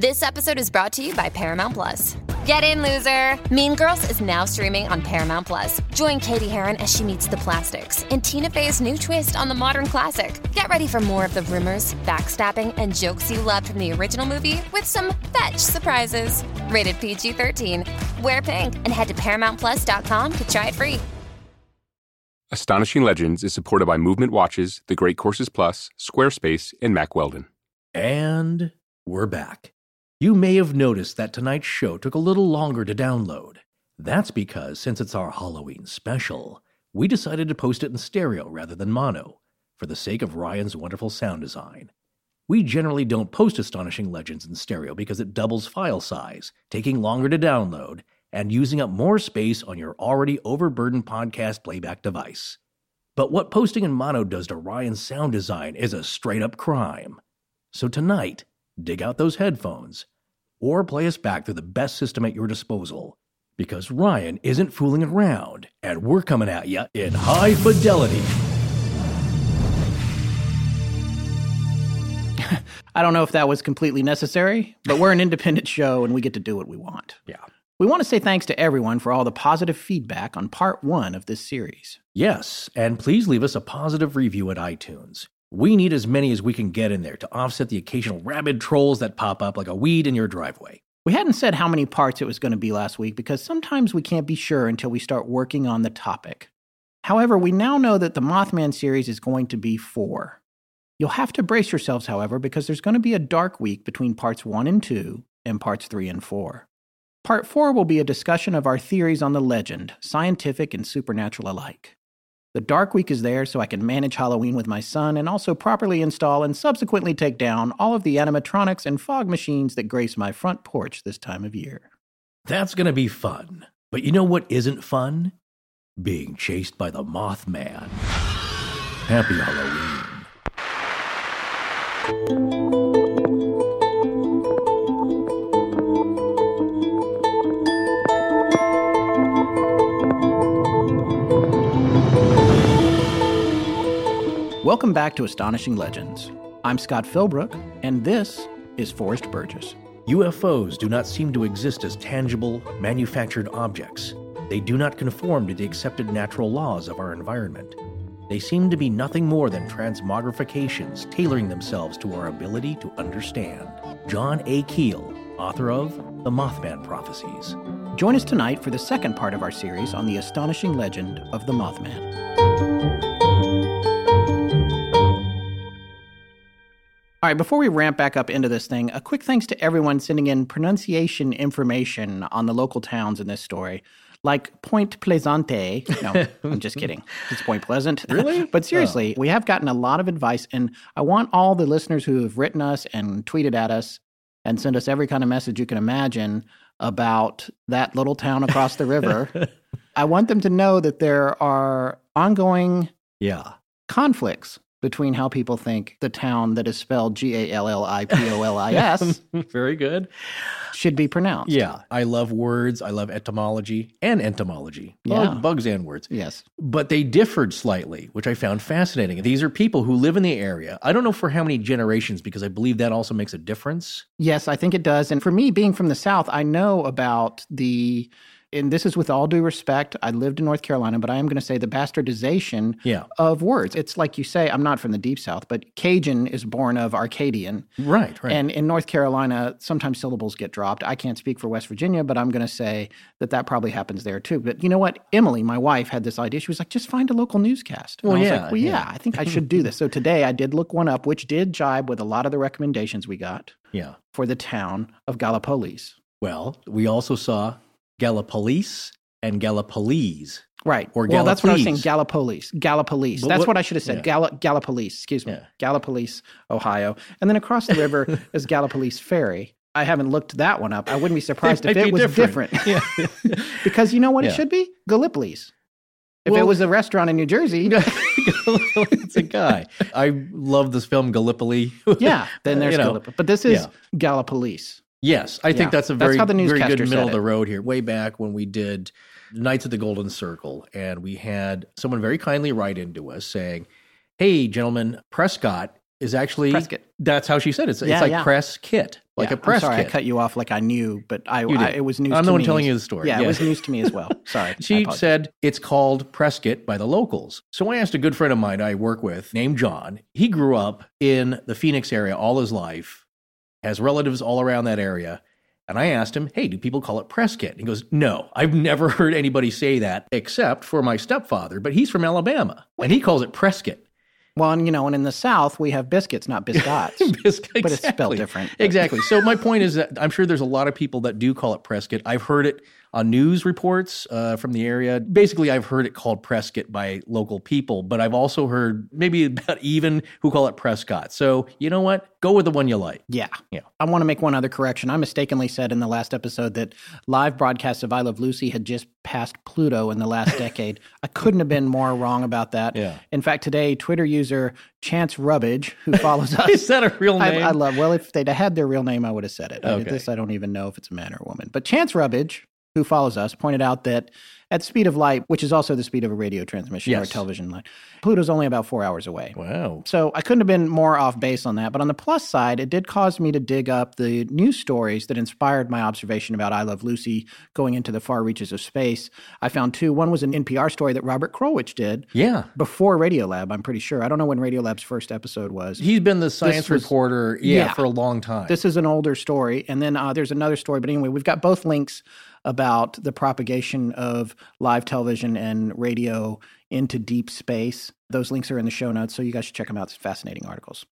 This episode is brought to you by Paramount Plus. Get in, loser! Mean Girls is now streaming on Paramount Plus. Join Cady Heron as she meets the plastics in Tina Fey's new twist on the modern classic. Get ready for more of the rumors, backstabbing, and jokes you loved from the original movie with some fetch surprises. Rated PG 13. Wear pink and head to ParamountPlus.com to try it free. Astonishing Legends is supported by Movement Watches, The Great Courses Plus, Squarespace, and Mack Weldon. And we're back. You may have noticed that tonight's show took a little longer to download. That's because, since it's our Halloween special, we decided to post it in stereo rather than mono, for the sake of Ryan's wonderful sound design. We generally don't post Astonishing Legends in stereo because it doubles file size, taking longer to download, and using up more space on your already overburdened podcast playback device. But what posting in mono does to Ryan's sound design is a straight up crime. So tonight, dig out those headphones, or play us back through the best system at your disposal. Because Ryan isn't fooling around, and we're coming at you in high fidelity. I don't know if that was completely necessary, but we're an independent show and we get to do what we want. Yeah. We want to say thanks to everyone for all the positive feedback on part one of this series. Yes, and please leave us a positive review at iTunes. We need as many as we can get in there to offset the occasional rabid trolls that pop up like a weed in your driveway. We hadn't said how many parts it was going to be last week because sometimes we can't be sure until we start working on the topic. However, we now know that the Mothman series is going to be four. You'll have to brace yourselves, however, because there's going to be a dark week between parts one and two and parts three and four. Part four will be a discussion of our theories on the legend, scientific and supernatural alike. The dark week is there so I can manage Halloween with my son and also properly install and subsequently take down all of the animatronics and fog machines that grace my front porch this time of year. That's going to be fun. But you know what isn't fun? Being chased by the Mothman. Happy Halloween. Welcome back to Astonishing Legends. I'm Scott Philbrook, and this is Forrest Burgess. UFOs do not seem to exist as tangible, manufactured objects. They do not conform to the accepted natural laws of our environment. They seem to be nothing more than transmogrifications tailoring themselves to our ability to understand. John A. Keel, author of The Mothman Prophecies. Join us tonight for the second part of our series on the astonishing legend of the Mothman. All right, before we ramp back up into this thing, a quick thanks to everyone sending in pronunciation information on the local towns in this story. Like Point Pleasante. No, I'm just kidding. It's Point Pleasant. Really? but seriously, oh. we have gotten a lot of advice, and I want all the listeners who have written us and tweeted at us and sent us every kind of message you can imagine about that little town across the river. I want them to know that there are ongoing Yeah. conflicts between how people think the town that is spelled G A L L I P O L I S Very good. should be pronounced. Yeah. I love words. I love etymology and entomology. Bug- Yeah. bugs and words. Yes. But they differed slightly, which I found fascinating. These are people who live in the area. I don't know for how many generations, because I believe that also makes a difference. Yes, I think it does. And for me, being from the South, I know about the, and this is with all due respect, I lived in North Carolina, but I am going to say the bastardization Yeah. of words. It's like you say, I'm not from the deep South, but Cajun is born of Arcadian. Right, right. And in North Carolina, sometimes syllables get dropped. I can't speak for West Virginia, but I'm going to say that that probably happens there too. But you know what? Emily, my wife, had this idea. She was like, just find a local newscast. And Well, I was yeah, like, well, yeah, yeah. I think I should do this. So today I did look one up, which did jibe with a lot of the recommendations we got yeah. for the town of Gallipolis. Well, we also saw Gallipolis and Gallipolis. Right. Or well, that's what I was saying. Gallipolis. Gallipolis. Gallipolis. But That's what- what, I should have said. yeah. Gall- Gallipolis. Excuse me. Yeah. Gallipolis, Ohio. And then across the river is Gallipolis Ferry. I haven't looked that one up. I wouldn't be surprised if it was different. different. Yeah. because you know what Yeah. it should be? Gallipolis. If Well- it was a restaurant in New Jersey, it's a guy. I love this film Gallipoli. yeah, then uh, there's You know, Gallip- But this is yeah. Gallipolis. Yes, I think that's a That's very, how the very good middle of the road here. Way back when we did Knights of the Golden Circle, and we had someone very kindly write into us saying, "Hey, gentlemen, Prescott is actually Prescott. That's how she said it. It's, it's like yeah. press kit. like Yeah, a press I'm sorry, kit. I cut you off like I knew, but I, I it was news. I'm the one me. telling you the story. Yeah, Yeah. it was news to me as well. Sorry. She said it's called Prescott by the locals. So I asked a good friend of mine I work with named John. He grew up in the Phoenix area all his life, has relatives all around that area. And I asked him, hey, do people call it Prescott? He goes, no, I've never heard anybody say that except for my stepfather, but he's from Alabama and he calls it Prescott. Well, and you know, and in the South we have biscuits, not biscottes. Biscuit, But it's spelled different, but- Exactly. So my point is that I'm sure there's a lot of people that do call it Prescott. I've heard it on news reports uh, from the area. Basically, I've heard it called Prescott by local people, but I've also heard maybe about even who call it Prescott. So you know what? Go with the one you like. Yeah. Yeah. I want to make one other correction. I mistakenly said in the last episode that live broadcasts of I Love Lucy had just passed Pluto in the last decade. I couldn't have been more wrong about that. Yeah. In fact, today, Twitter user Chance Rubbage, who follows us, Is that a real name? I love. Well, if they'd had their real name, I would have said it. Okay. This I don't even know if it's a man or a woman. But Chance Rubbage, who follows us, pointed out that at the speed of light, which is also the speed of a radio transmission or a television line, Pluto's only about four hours away. wow. So I couldn't have been more off base on that. But on the plus side, it did cause me to dig up the news stories that inspired my observation about I Love Lucy going into the far reaches of space. I found two. One was an NPR story that Robert Krulwich did Yeah. before Radiolab, I'm pretty sure. I don't know when Radiolab's first episode was. He's been the science was- reporter, yeah, yeah. for a long time. This is an older story. And then uh, there's another story. But anyway, we've got both links about the propagation of live television and radio into deep space. Those links are in the show notes, so you guys should check them out. It's fascinating articles.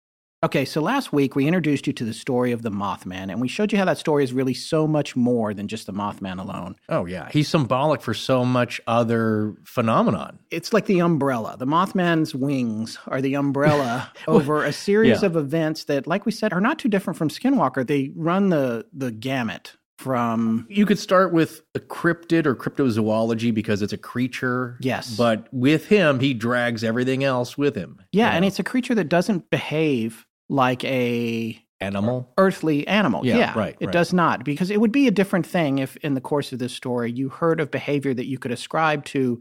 Okay, so last week we introduced you to the story of the Mothman, and we showed you how that story is really so much more than just the Mothman alone. oh, yeah. He's symbolic for so much other phenomenon. It's like the umbrella. The Mothman's wings are the umbrella over a series yeah. of events that, like we said, are not too different from Skinwalker. They run the the gamut from You could start with a cryptid or cryptozoology because it's a creature. Yes. But with him, he drags everything else with him. Yeah, you and it's a creature that doesn't behave like a animal. earthly animal. Yeah, right, It right. does not because it would be a different thing if in the course of this story you heard of behavior that you could ascribe to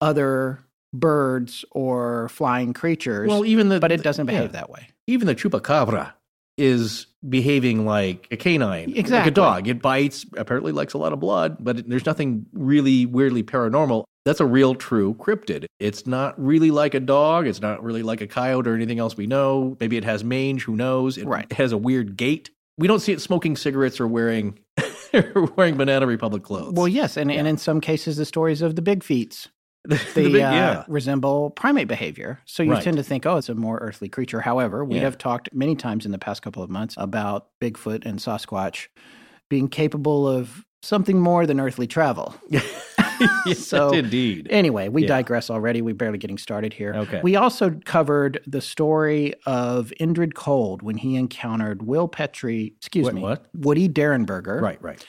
other birds or flying creatures. Well, even the but it doesn't behave yeah. that way. Even the chupacabra is behaving like a canine, exactly. like a dog. It bites, apparently likes a lot of blood, but there's nothing really weirdly paranormal. That's a real, true cryptid. It's not really like a dog. It's not really like a coyote or anything else we know. Maybe it has mange. Who knows? It Right. has a weird gait. We don't see it smoking cigarettes or wearing wearing Banana Republic clothes. Well, yes, and, and in some cases the stories of the big feats the, they big- uh, yeah. resemble primate behavior. So you Right. tend to think, oh, it's a more earthly creature. However, we Yeah. have talked many times in the past couple of months about Bigfoot and Sasquatch being capable of something more than earthly travel. yes, So- indeed. Anyway, we Yeah. digress already. We're barely getting started here. Okay. We also covered the story of Indrid Cold when he encountered Will Petrie, excuse Wait, me, what? Woody Derenberger. Right, right.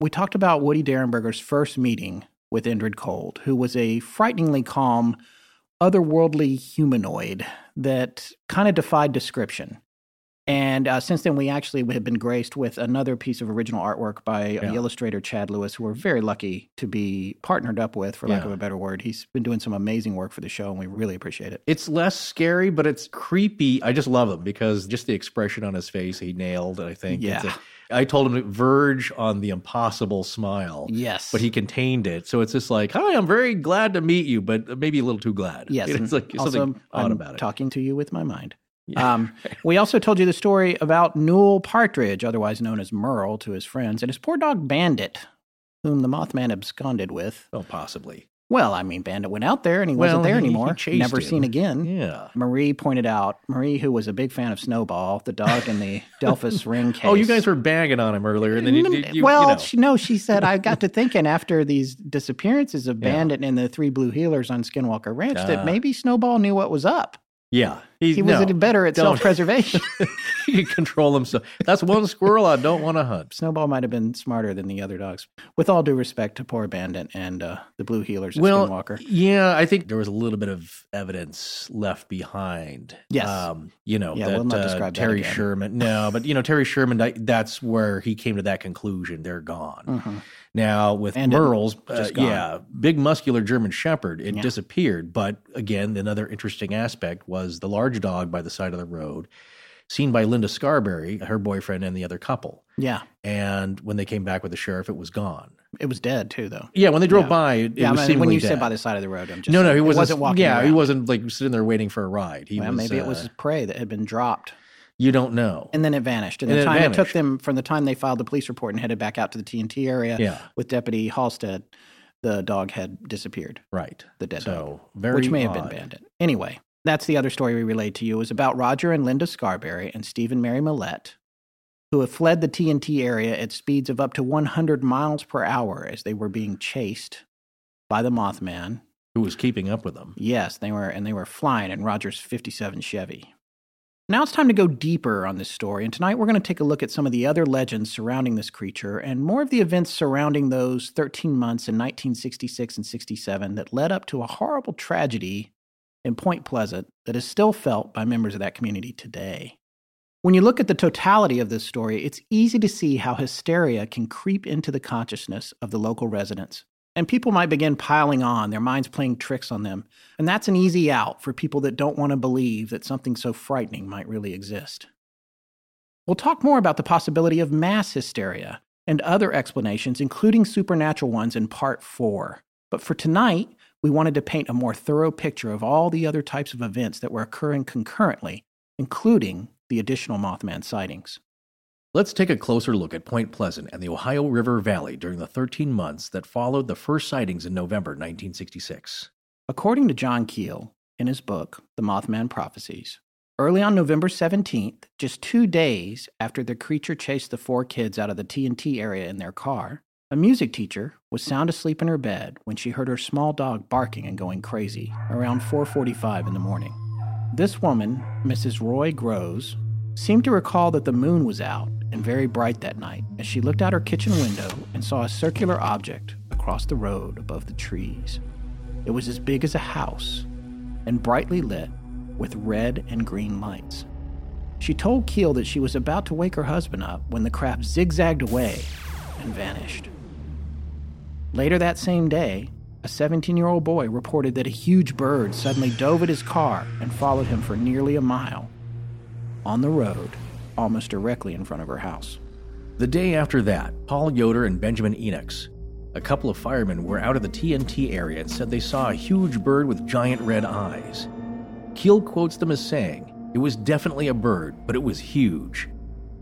We talked about Woody Derenberger's first meeting with Indrid Cold, who was a frighteningly calm, otherworldly humanoid that kind of defied description. And uh, since then, we actually have been graced with another piece of original artwork by uh, Yeah. illustrator Chad Lewis, who we're very lucky to be partnered up with, for lack Yeah. of a better word. He's been doing some amazing work for the show, and we really appreciate it. It's less scary, but it's creepy. I just love him because just the expression on his face, he nailed. I think. It's Yeah. a- I told him to verge on the impossible smile. Yes. But he contained it, so it's just like, "Hi, I'm very glad to meet you, but maybe a little too glad." Yes, it's like also, something odd I'm about it. talking to you with my mind. Yeah. Um, we also told you the story about Newell Partridge, otherwise known as Merle, to his friends, and his poor dog Bandit, whom the Mothman absconded with. oh, possibly. Well, I mean, Bandit went out there and he Well, wasn't there he- he anymore. chased Never him. seen again. Yeah. Marie pointed out, Marie, who was a big fan of Snowball, the dog in the Delphos ring case. Oh, you guys were banging on him earlier, and then you, you, you well, you know. she, no, she said, I got to thinking after these disappearances of Yeah. Bandit and the three blue heelers on Skinwalker Ranch Ah. that maybe Snowball knew what was up. yeah, He was no, better at self preservation. he can control himself. That's one squirrel I don't want to hunt. Snowball might have been smarter than the other dogs. With all due respect to poor Bandit and uh, the Blue Heelers at well, Skinwalker. yeah, I think there was a little bit of evidence left behind. Yes. um, you know, Yeah, that, we'll not uh, describe Terry. Sherman. No, but you know, Terry Sherman. That's where he came to that conclusion. They're gone Mhm. Now. With And Merle's, uh, yeah, big muscular German Shepherd. It Yeah. disappeared. But again, another interesting aspect was the large dog by the side of the road seen by Linda Scarberry, her boyfriend, and the other couple. Yeah. And when they came back with the sheriff, it was gone. It was dead too, though. Yeah, when they drove Yeah. by, it, yeah, it was I mean, when you dead. said by the side of the road, I'm just no, no, he wasn't, wasn't walking. Yeah, he wasn't like sitting there waiting for a ride. He Well, was. maybe it was uh, his prey that had been dropped, you don't know. and then it vanished. And, And the it time it took them from the time they filed the police report and headed back out to the TNT area yeah, with Deputy Halstead, the dog had disappeared. right. The dead so dog, very which may have been odd. Bandit. Anyway, that's the other story we relayed to you. It was about Roger and Linda Scarberry and Stephen Mary Mallette, who have fled the TNT area at speeds of up to 100 miles per hour as they were being chased by the Mothman. Who was keeping up with them? Yes, they were, and they were flying in Roger's 57 Chevy. Now it's time to go deeper on this story, and tonight we're going to take a look at some of the other legends surrounding this creature and more of the events surrounding those 13 months in 1966 and 67 that led up to a horrible tragedy in Point Pleasant that is still felt by members of that community today. When you look at the totality of this story, it's easy to see how hysteria can creep into the consciousness of the local residents. And people might begin piling on, their minds playing tricks on them. And that's an easy out for people that don't want to believe that something so frightening might really exist. We'll talk more about the possibility of mass hysteria and other explanations, including supernatural ones, in part four. But for tonight, we wanted to paint a more thorough picture of all the other types of events that were occurring concurrently, including the additional Mothman sightings. Let's take a closer look at Point Pleasant and the Ohio River Valley during the 13 months that followed the first sightings in November 1966. According to John Keel, in his book, The Mothman Prophecies, early on November 17th, just two days after the creature chased the four kids out of the TNT area in their car, a music teacher was sound asleep in her bed when she heard her small dog barking and going crazy around 4:45 in the morning. This woman, Mrs. Roy Grose, seemed to recall that the moon was out and very bright that night as she looked out her kitchen window and saw a circular object across the road above the trees. It was as big as a house and brightly lit with red and green lights. She told Keel that she was about to wake her husband up when the craft zigzagged away and vanished. Later that same day, a 17 year old boy reported that a huge bird suddenly dove at his car and followed him for nearly a mile on the road, almost directly in front of her house. The day after that, Paul Yoder and Benjamin Enochs, a couple of firemen, were out of the TNT area and said they saw a huge bird with giant red eyes. Keel quotes them as saying, It was definitely a bird, but it was huge.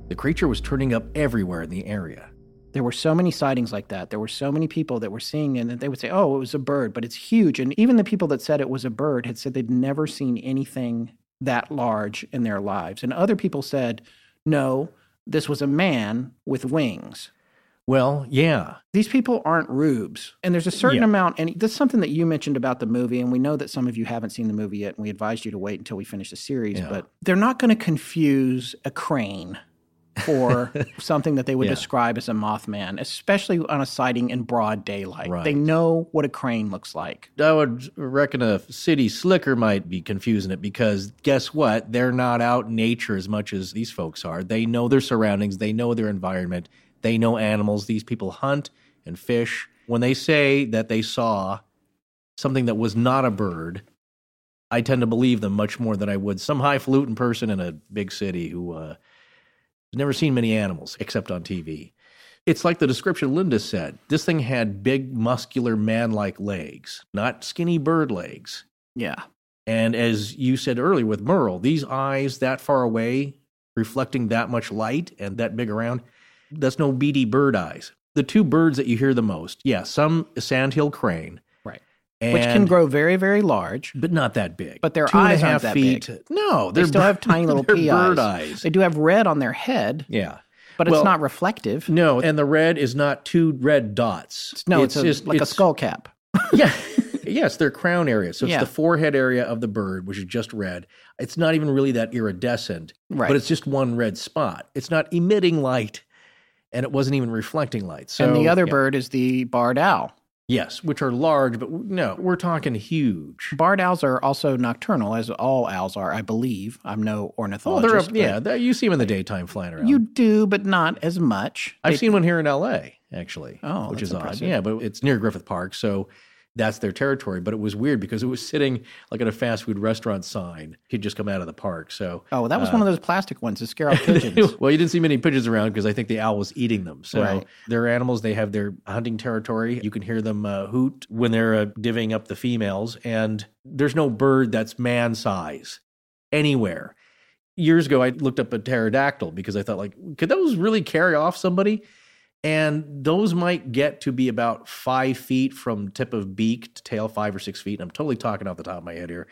The creature was turning up everywhere in the area. There were so many sightings like that. There were so many people that were seeing it, and they would say, "Oh, it was a bird," but it's huge. And even the people that said it was a bird had said they'd never seen anything that large in their lives. And other people said, "No, this was a man with wings." Well, yeah, These people aren't rubes. And there's a certain Yeah. amount, and that's something that you mentioned about the movie, and we know that some of you haven't seen the movie yet, and we advised you to wait until we finish the series, Yeah. but they're not going to confuse a crane for something that they would Yeah. describe as a Mothman, especially on a sighting in broad daylight. Right. They know what a crane looks like. I would reckon a city slicker might be confusing it because guess what? They're not out in nature as much as these folks are. They know their surroundings, they know their environment, they know animals. These people hunt and fish. When they say that they saw something that was not a bird, I tend to believe them much more than I would some highfalutin person in a big city who uh, never seen many animals except on TV. It's like the description Linda said. This thing had big, muscular, man like legs, not skinny bird legs. Yeah. And as you said earlier with Merle, these eyes that far away, reflecting that much light and that big around, that's no beady bird eyes. The two birds that you hear the most, yeah, some sandhill crane. And, Which can grow very, very large. but not that big. But their Two and a eyes aren't half that feet. big. No, They they're still have tiny little they're pea bird eyes. eyes. They do have red on their head, Yeah. but it's Well- not reflective. No, and the red is not two red dots. No, it's, a, just like it's- a skull cap. Yeah. yes, their crown area. So it's Yeah. the forehead area of the bird, which is just red. It's not even really that iridescent, Right. but it's just one red spot. It's not emitting light, and it wasn't even reflecting light. So and the other yeah. bird is the barred owl. Yes, which are large, but no, we're talking huge. Barred owls are also nocturnal, as all owls are, I believe. I'm no Oh, ornithologist. they're up, yeah. You see them in the daytime flying around. You do, but not as much. I've They- seen one here in L.A. actually. Oh, which is odd. Yeah, but it's near Griffith Park, so that's their territory. But it was weird because it was sitting like at a fast food restaurant sign. He'd just come out of the park. So Oh, that was one of those plastic ones to scare off pigeons. well, you didn't see many pigeons around because I think the owl was eating them. So Right. they're animals. They have their hunting territory. You can hear them uh, hoot when they're uh, divvying up the females. And there's no bird that's man size anywhere. Years ago, I looked up a pterodactyl because I thought, like, could those really carry off somebody? And those might get to be about five feet from tip of beak to tail, five or six feet. And I'm totally talking off the top of my head here.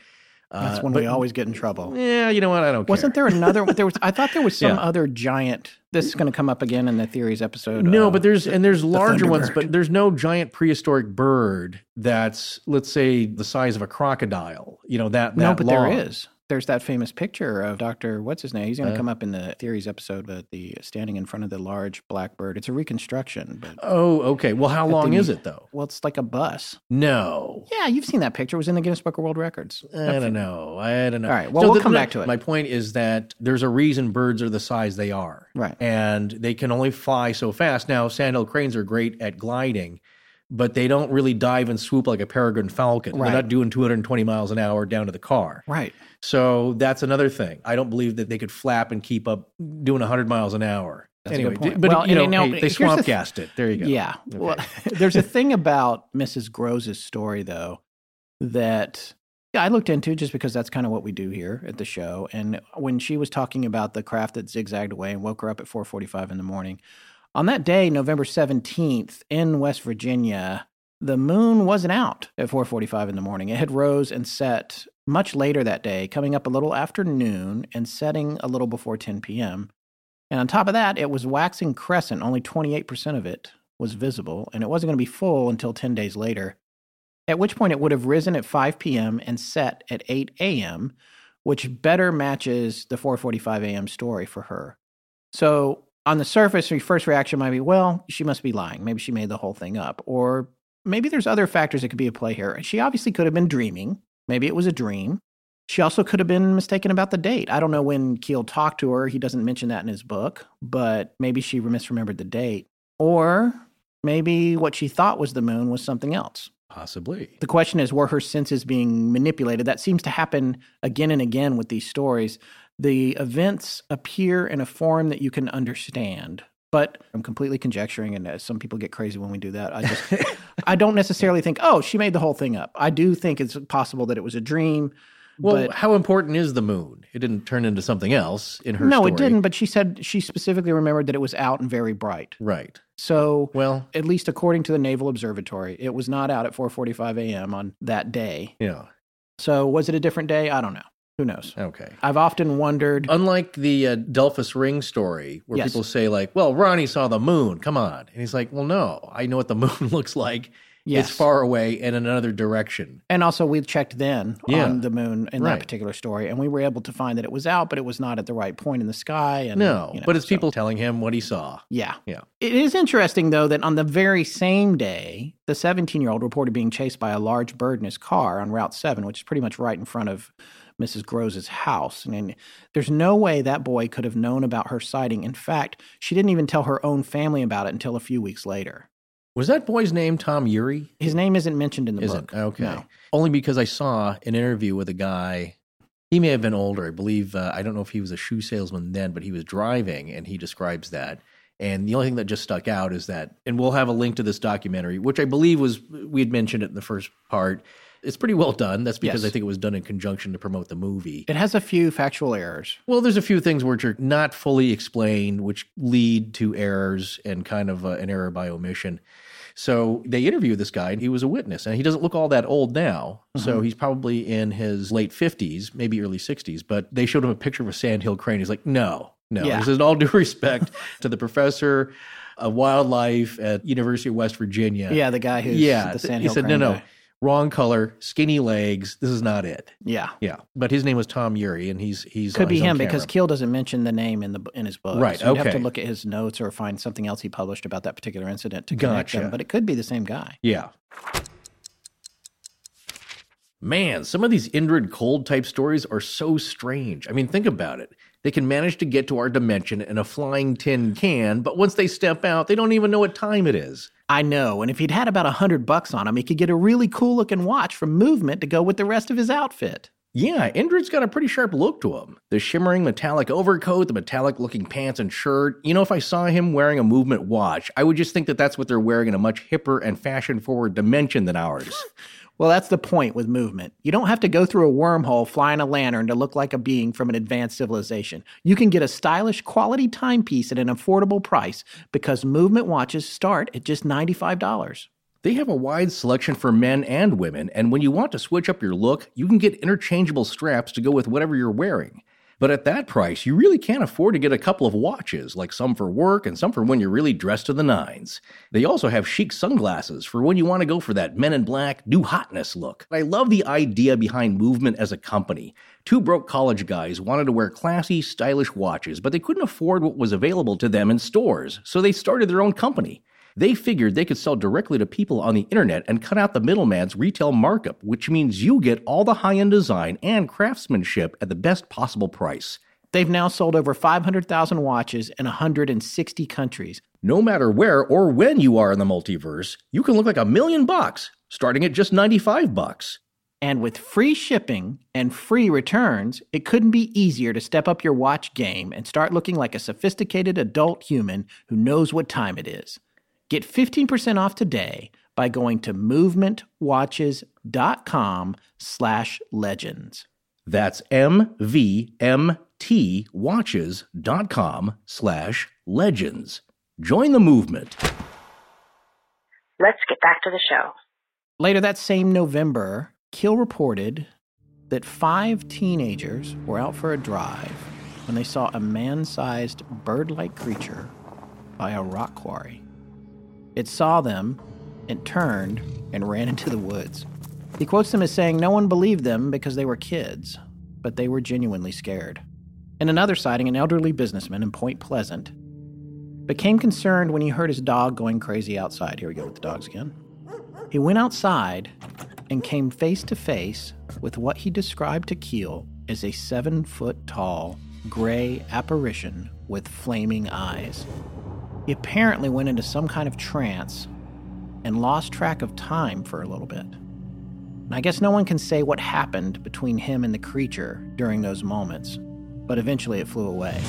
That's Uh, when but- we always get in trouble. Yeah, you know what? I don't Wasn't care. there another? There was. I thought there was some Yeah. other giant. This is going to come up again in the theories episode. No, uh, but there's and there's larger ones, but there's no giant prehistoric bird that's let's say the size of a crocodile. You know that. no, but long. there is. There's that famous picture of Doctor. What's his name? He's going to Uh. come up in the theories episode, but the standing in front of the large blackbird. It's a reconstruction, but Oh, okay. Well, how long the- is it though? well, it's like a bus. No, Yeah, you've seen that picture. It was in the Guinness Book of World Records. I don't know. I don't know. All right, well, we'll come back to it. My point is that there's a reason birds are the size they are, Right. And they can only fly so fast. Now, sandhill cranes are great at gliding. But they don't really dive and swoop like a peregrine falcon. Right. They're not doing 220 miles an hour down to the car. Right. So that's another thing. I don't believe that they could flap and keep up doing 100 miles an hour. That's anyway, good point. d- but Well, you know, hey, they here's the th- gassed it. There you go. Yeah. Okay. Well, there's a thing about Mrs. Grose's story, though, that yeah, I looked into just because that's kind of what we do here at the show. And when she was talking about the craft that zigzagged away and woke her up at 4:45 in the morning, on that day, November 17th, in West Virginia, the moon wasn't out at 4:45 in the morning. It had rose and set much later that day, coming up a little after noon and setting a little before 10 p.m. And on top of that, it was waxing crescent. Only 28% of it was visible, and it wasn't going to be full until 10 days later. At which point, it would have risen at 5 p.m. and set at 8 a.m., which better matches the 4:45 a.m. story for her. So, on the surface, your first reaction might be, "Well, she must be lying. Maybe she made the whole thing up," or maybe there's other factors that could be at play here. She obviously could have been dreaming. Maybe it was a dream. She also could have been mistaken about the date. I don't know when Keel talked to her. He doesn't mention that in his book, but maybe she misremembered the date. Or maybe what she thought was the moon was something else. Possibly. The question is were her senses being manipulated? That seems to happen again and again with these stories. The events appear in a form that you can understand. But I'm completely conjecturing, and uh, some people get crazy when we do that. I just, I don't necessarily think, oh, she made the whole thing up. I do think it's possible that it was a dream. Well, how important is the moon? It didn't turn into something else in her no, story. it didn't. But she said she specifically remembered that it was out and very bright. Right. So, Well, at least according to the Naval Observatory, it was not out at 4:45 a.m. on that day. yeah. So, was it a different day? I don't know. Who knows? Okay. I've often wondered. Unlike the uh, Delphos ring story, where Yes. people say like, "Well, Ronnie saw the moon. Come on," and he's like, "Well, no, I know what the moon looks like. Yes. It's far away and in another direction." And also, we checked then Yeah. on the moon in Right. that particular story, and we were able to find that it was out, but it was not at the right point in the sky. And No, you know, but it's so- people telling him what he saw. Yeah. Yeah. It is interesting, though, that on the very same day, the 17 year old reported being chased by a large bird in his car on Route 7, which is pretty much right in front of Mrs. Grose's house. And, and there's no way that boy could have known about her sighting. In fact, she didn't even tell her own family about it until a few weeks later. Was that boy's name Tom Ury? His name isn't mentioned in the Isn't book. okay. No. Only because I saw an interview with a guy. He may have been older. I believe. Uh, I don't know if he was a shoe salesman then, but he was driving, and he describes that. And the only thing that just stuck out is that, and we'll have a link to this documentary, which I believe was we had mentioned it in the first part. It's pretty well done. That's because Yes. I think it was done in conjunction to promote the movie. It has a few factual errors. Well, there's a few things which are not fully explained, which lead to errors and kind of uh, an error by omission. So they interviewed this guy, and he was a witness, and he doesn't look all that old now. So he's probably in his late 50s, maybe early 60s. But they showed him a picture of a sandhill crane. He's like, no, no. Yeah. Says, in all due respect to the professor of wildlife at University of West Virginia. Yeah, the guy who's yeah. the th- Sand he said, no, no, guy. wrong color, skinny legs. This is not it. Yeah. Yeah, but his name was Tom Ury, and he's he's Could be him because. Keel doesn't mention the name in the in his book. Right, So you'd have to look at his notes or find something else he published about that particular incident to connect Gotcha. them. But it could be the same guy. Yeah. Man, some of these Indrid cold type stories are so strange. I mean, think about it. They can manage to get to our dimension in a flying tin can, but once they step out, they don't even know what time it is. I know, and if he'd had about a hundred bucks on him, he could get a really cool looking watch from Movement to go with the rest of his outfit. Yeah, Indrid's got a pretty sharp look to him. The shimmering metallic overcoat, the metallic looking pants and shirt. You know, if I saw him wearing a movement watch, I would just think that that's what they're wearing in a much hipper and fashion forward dimension than ours. Well, that's the point with movement. You don't have to go through a wormhole flying a lantern to look like a being from an advanced civilization. You can get a stylish quality timepiece at an affordable price because movement watches start at just $95. They have a wide selection for men and women, and when you want to switch up your look, you can get interchangeable straps to go with whatever you're wearing. But at that price, you really can't afford to get a couple of watches, like some for work and some for when you're really dressed to the nines. They also have chic sunglasses for when you want to go for that men in black, new hotness look. I love the idea behind Movement as a company. Two broke college guys wanted to wear classy, stylish watches, but they couldn't afford what was available to them in stores, so they started their own company. They figured they could sell directly to people on the internet and cut out the middleman's retail markup, which means you get all the high end design and craftsmanship at the best possible price. They've now sold over 500,000 watches in 160 countries. No matter where or when you are in the multiverse, you can look like a million bucks, starting at just 95 bucks. And with free shipping and free returns, it couldn't be easier to step up your watch game and start looking like a sophisticated adult human who knows what time it is. Get 15% off today by going to movementwatches.com slash legends. That's M-V-M-T watches.com slash legends. Join the movement. Let's get back to the show. Later that same November, Keel reported that five teenagers were out for a drive when they saw a man-sized bird-like creature by a rock quarry. It saw them and turned and ran into the woods. He quotes them as saying no one believed them because they were kids, but they were genuinely scared. In another sighting, an elderly businessman in Point Pleasant became concerned when he heard his dog going crazy outside. Here we go with the dogs again. He went outside and came face to face with what he described to Keel as a seven foot tall, gray apparition with flaming eyes. He apparently went into some kind of trance and lost track of time for a little bit. And I guess no one can say what happened between him and the creature during those moments, but eventually it flew away.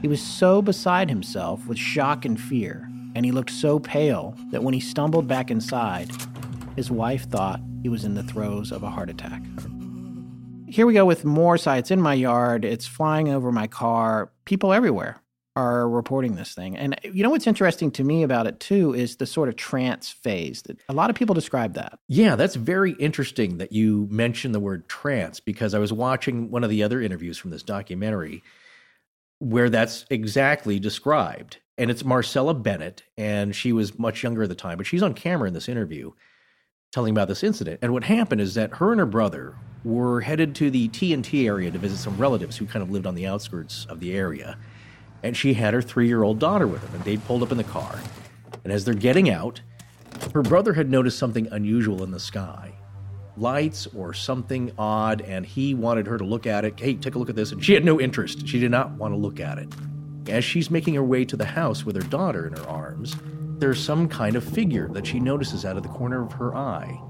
He was so beside himself with shock and fear, and he looked so pale that when he stumbled back inside, his wife thought he was in the throes of a heart attack. Here we go with more sights in my yard. It's flying over my car, people everywhere are reporting this thing. And you know what's interesting to me about it too is the sort of trance phase that a lot of people describe that. Yeah, that's very interesting that you mentioned the word trance because I was watching one of the other interviews from this documentary where that's exactly described. And it's Marcella Bennett, and she was much younger at the time, but she's on camera in this interview telling about this incident. And what happened is that her and her brother were headed to the TNT area to visit some relatives who kind of lived on the outskirts of the area and she had her three year old daughter with them, and they'd pulled up in the car. And as they're getting out, her brother had noticed something unusual in the sky lights or something odd, and he wanted her to look at it. Hey, take a look at this. And she had no interest. She did not want to look at it. As she's making her way to the house with her daughter in her arms, there's some kind of figure that she notices out of the corner of her eye.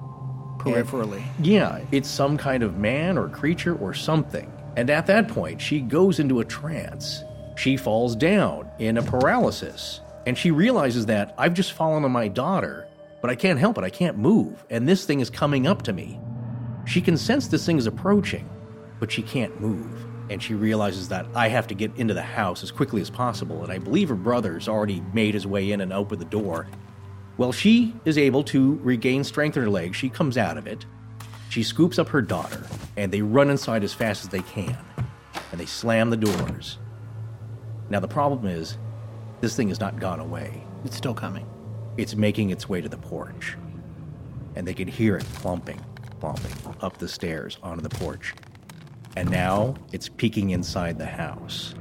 Peripherally. And, yeah, it's some kind of man or creature or something. And at that point, she goes into a trance she falls down in a paralysis. And she realizes that I've just fallen on my daughter, but I can't help it. I can't move. And this thing is coming up to me. She can sense this thing is approaching, but she can't move. And she realizes that I have to get into the house as quickly as possible. And I believe her brother's already made his way in and opened the door. Well, she is able to regain strength in her legs. She comes out of it. She scoops up her daughter, and they run inside as fast as they can. And they slam the doors. Now, the problem is, this thing has not gone away. It's still coming. It's making its way to the porch. And they can hear it plumping, plumping up the stairs onto the porch. And now it's peeking inside the house.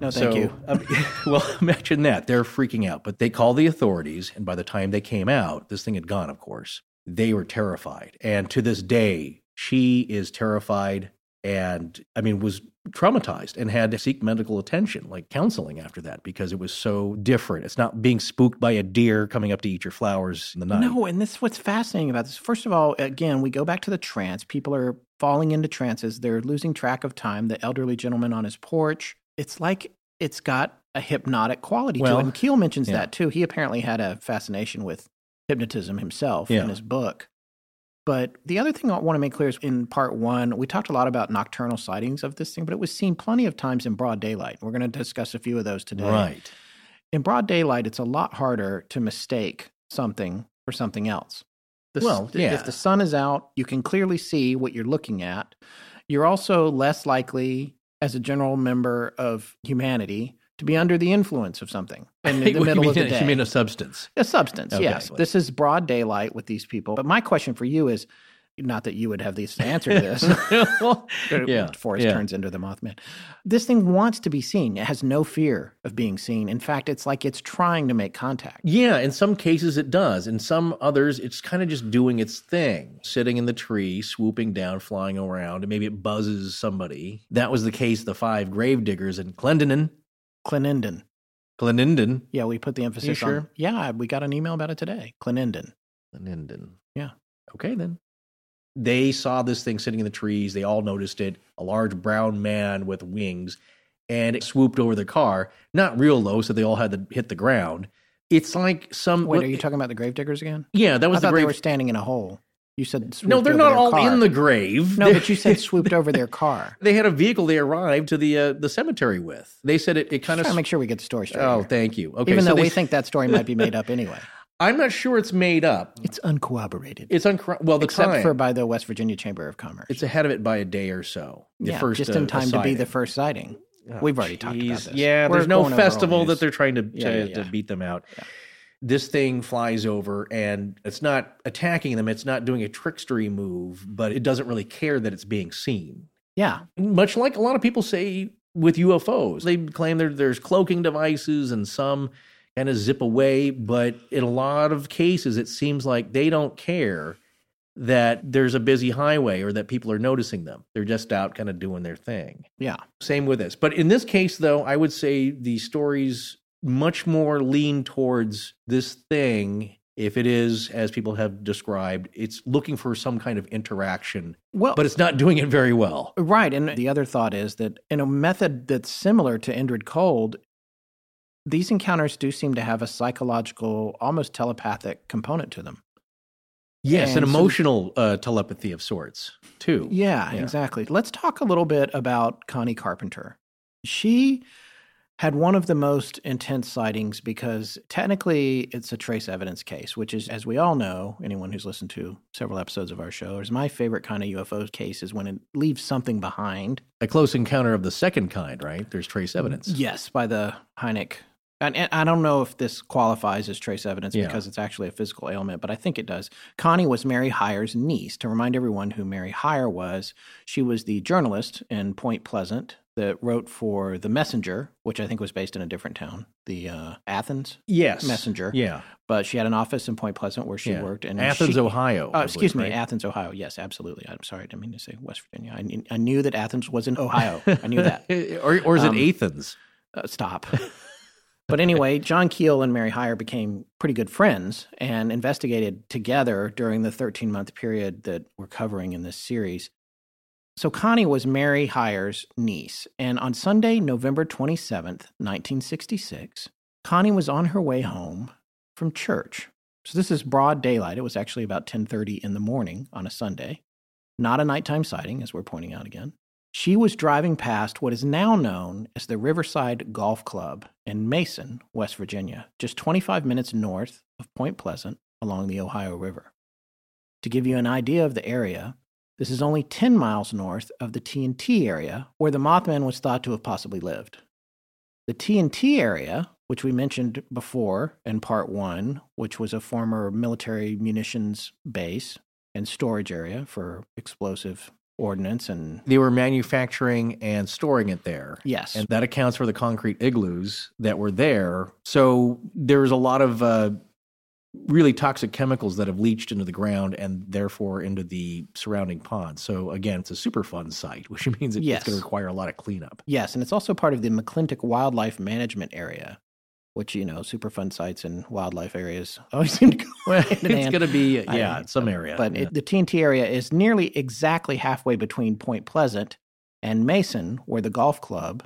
No, thank so, you. Um, well, imagine that. They're freaking out. But they called the authorities, and by the time they came out, this thing had gone, of course. They were terrified. And to this day, she is terrified and I mean was traumatized and had to seek medical attention, like counseling after that, because it was so different. It's not being spooked by a deer coming up to eat your flowers in the night. No, and this is what's fascinating about this. First of all, again, we go back to the trance. People are falling into trances. They're losing track of time. The elderly gentleman on his porch. It's like it's got a hypnotic quality Well, to it. And Keel mentions yeah. that too. He apparently had a fascination with hypnotism himself Yeah. in his book. But the other thing I want to make clear is in part one, we talked a lot about nocturnal sightings of this thing, but it was seen plenty of times in broad daylight. We're going to discuss a few of those today. Right. In broad daylight, it's a lot harder to mistake something for something else. The, Well, yeah. If the sun is out, you can clearly see what you're looking at. You're also less likely, as a general member of humanity, to be under the influence of something in the middle mean, of the day. You mean a substance? A substance, Okay. yes. This is broad daylight with these people. But my question for you is not that you would have the answer to this. well, yeah, Forrest yeah. turns into the Mothman. This thing wants to be seen. It has no fear of being seen. In fact, it's like it's trying to make contact. Yeah, in some cases it does. In some others, it's kind of just doing its thing, sitting in the tree, swooping down, flying around, and maybe it buzzes somebody. That was the case the five grave diggers in Clendenin. Clenendon. Clenendon. Yeah, we put the emphasis on. sure? Yeah, we got an email about it today. Clenendon. Clenendon. Yeah. Okay, then. They saw this thing sitting in the trees. They all noticed it. A large brown man with wings, and it swooped over the car. Not real low, so they all had to hit the ground. It's like some. Wait, are you talking about the gravediggers again? Yeah, that I was the thought they grave. were standing in a hole. You said no, they're not all car. in the grave. No, but you said swooped over their car. they had a vehicle they arrived to the uh, the cemetery with. They said it, it kind of. make sure we get the story straight. oh, here. thank you. Okay, Even so though they- we think that story might be made up anyway. I'm not sure it's made up. It's uncorroborated. It's uncor- well the except time. for by the West Virginia Chamber of Commerce. it's ahead of it by a day or so. The yeah, first, just uh, in time to be the first sighting. Oh, We've already talked about this. Yeah, We're there's no going over old festival that they're trying to, Yeah, to, yeah, to beat them out. This thing flies over and it's not attacking them. It's not doing a trickstery move, but it doesn't really care that it's being seen. Yeah, Much like a lot of people say with UFOs, they claim there, there's cloaking devices and some kind of zip away, but in a lot of cases, it seems like they don't care that there's a busy highway or that people are noticing them. They're just out kind of doing their thing. yeah. Same with this. But in this case, though, I would say the stories much more lean towards this thing. If it is, as people have described, it's looking for some kind of interaction, Well, but it's not doing it very well. right. And the other thought is that in a method that's similar to Indrid Cold, these encounters do seem to have a psychological, almost telepathic component to them. Yes, an And so- emotional uh, telepathy of sorts, too. Yeah, Yeah. exactly. Let's talk a little bit about Connie Carpenter. She had one of the most intense sightings because technically it's a trace evidence case, which is, as we all know, anyone who's listened to several episodes of our show, is my favorite kind of UFO case is when it leaves something behind. A close encounter of the second kind, right? There's trace evidence. Yes, by the Hynek. And, and I don't know if this qualifies as trace evidence Yeah. because it's actually a physical ailment, but I think it does. Connie was Mary Hyer's niece. To remind everyone who Mary Hyer was, she was the journalist in Point Pleasant that wrote for The Messenger, which I think was based in a different town, the uh, Athens Yes. Messenger. Yeah. But she had an office in Point Pleasant where she yeah. worked. And Athens, she- Ohio. Uh, excuse believe, me, right? Athens, Ohio. Yes, absolutely. I'm sorry, I didn't mean to say West Virginia. I, knew- I knew that Athens was in Ohio. I knew that. or, or is it Um, Athens? Uh, stop. but anyway, John Keel and Mary Hyer became pretty good friends and investigated together during the 13 month period that we're covering in this series. So Connie was Mary Hyer's niece, and on Sunday, November 27th, 1966, Connie was on her way home from church. So this is broad daylight. It was actually about 10:30 in the morning on a Sunday. Not a nighttime sighting as we're pointing out again. She was driving past what is now known as the Riverside Golf Club in Mason, West Virginia, just 25 minutes north of Point Pleasant along the Ohio River. To give you an idea of the area, this is only 10 miles north of the TNT area where the Mothman was thought to have possibly lived. The TNT area, which we mentioned before in part one, which was a former military munitions base and storage area for explosive ordnance and They were manufacturing and storing it there. yes, And that accounts for the concrete igloos that were there. So there was a lot of uh, really toxic chemicals that have leached into the ground and therefore into the surrounding ponds. So again, it's a Superfund site, which means it, Yes. it's going to require a lot of cleanup. Yes, and it's also part of the McClintic Wildlife Management Area, which, you know, Superfund sites and wildlife areas always seem to go Well, it's going to be yeah, some area. But yeah. it, the TNT area is nearly exactly halfway between Point Pleasant and Mason, where the golf club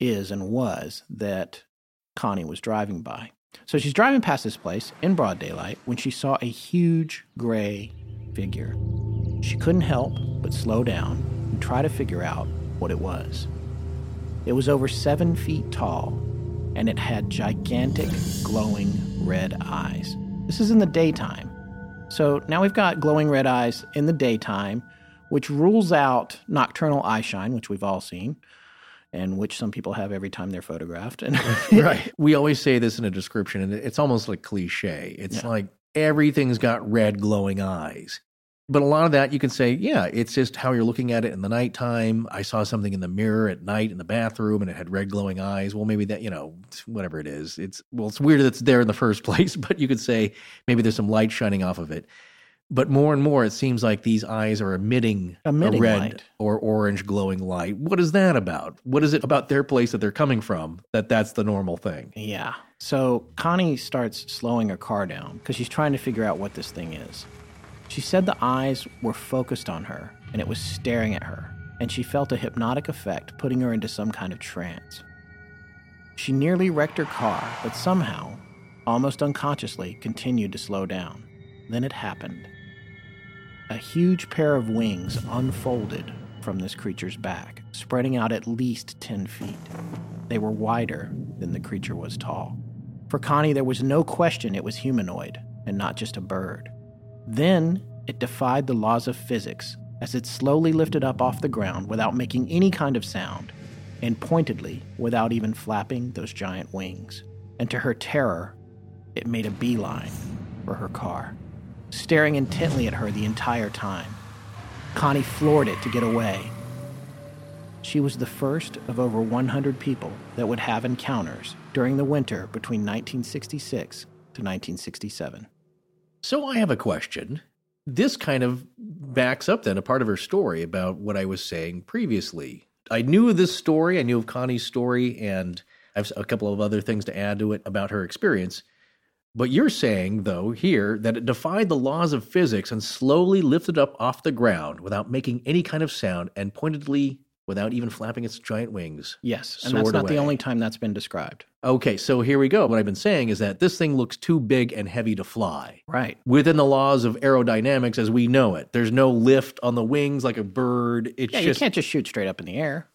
is and was that Connie was driving by. So she's driving past this place in broad daylight when she saw a huge gray figure. She couldn't help but slow down and try to figure out what it was. It was over seven feet tall, and it had gigantic, glowing red eyes. This is in the daytime. So now we've got glowing red eyes in the daytime, which rules out nocturnal eye shine, which we've all seen, and which some people have every time they're photographed. And right. We always say this in a description, and it's almost like cliche. It's Yeah. like everything's got red glowing eyes. But a lot of that you can say, yeah, it's just how you're looking at it in the nighttime. I saw something in the mirror at night in the bathroom and it had red glowing eyes. Well, maybe that, you know, whatever it is. It's well, it's weird that it's there in the first place, but you could say maybe there's some light shining off of it. But more and more, it seems like these eyes are emitting, Emitting a red light. or orange glowing light. What is that about? What is it about their place that they're coming from that that's the normal thing? Yeah. So Connie starts slowing her car down because she's trying to figure out what this thing is. She said the eyes were focused on her and it was staring at her, and she felt a hypnotic effect putting her into some kind of trance. She nearly wrecked her car, but somehow, almost unconsciously, continued to slow down. Then it happened. A huge pair of wings unfolded from this creature's back, spreading out at least 10 feet. They were wider than the creature was tall. For Connie, there was no question it was humanoid and not just a bird. Then it defied the laws of physics as it slowly lifted up off the ground without making any kind of sound, and pointedly without even flapping those giant wings. And to her terror, it made a beeline for her car, staring intently at her the entire time. Connie floored it to get away. She was the first of over 100 people that would have encounters during the winter between 1966 to 1967. So I have a question. This kind of backs up then a part of her story about what I was saying previously. I knew this story, I knew of Connie's story, and I have a couple of other things to add to it about her experience. But you're saying, though, here that it defied the laws of physics and slowly lifted up off the ground without making any kind of sound and pointedly without even flapping its giant wings. Yes, and that's not the only time that's been described. Okay, so here we go. What I've been saying is that this thing looks too big and heavy to fly Right. within the laws of aerodynamics as we know it. There's no lift on the wings like a bird. It's Yeah, just you can't just shoot straight up in the air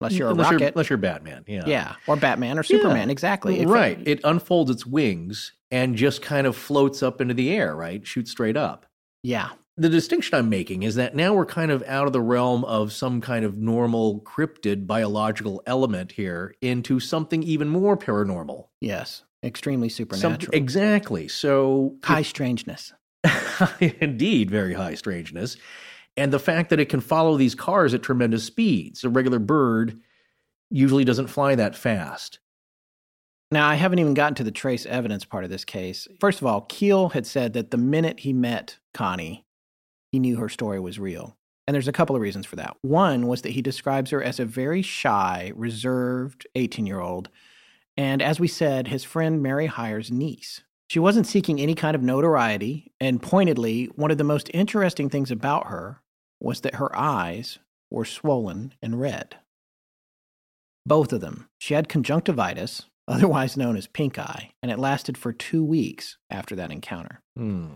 unless you're a unless rocket. You're, unless you're Batman. Yeah. yeah, or Batman or Superman. Exactly. If- right. It unfolds its wings and just kind of floats up into the air, right? Shoots straight up. yeah. The distinction I'm making is that now we're kind of out of the realm of some kind of normal cryptid biological element here into something even more paranormal. Yes. Extremely Some- supernatural. exactly. So High strangeness. Indeed, very high strangeness. And the fact that it can follow these cars at tremendous speeds. A regular bird usually doesn't fly that fast. Now, I haven't even gotten to the trace evidence part of this case. First of all, Keel had said that the minute he met Connie, he knew her story was real. And there's a couple of reasons for that. One was that he describes her as a very shy, reserved 18 year old. And as we said, his friend Mary Hyre's niece. She wasn't seeking any kind of notoriety. And pointedly, one of the most interesting things about her was that her eyes were swollen and red. Both of them. She had conjunctivitis, otherwise known as pink eye, and it lasted for two weeks after that encounter. Hmm.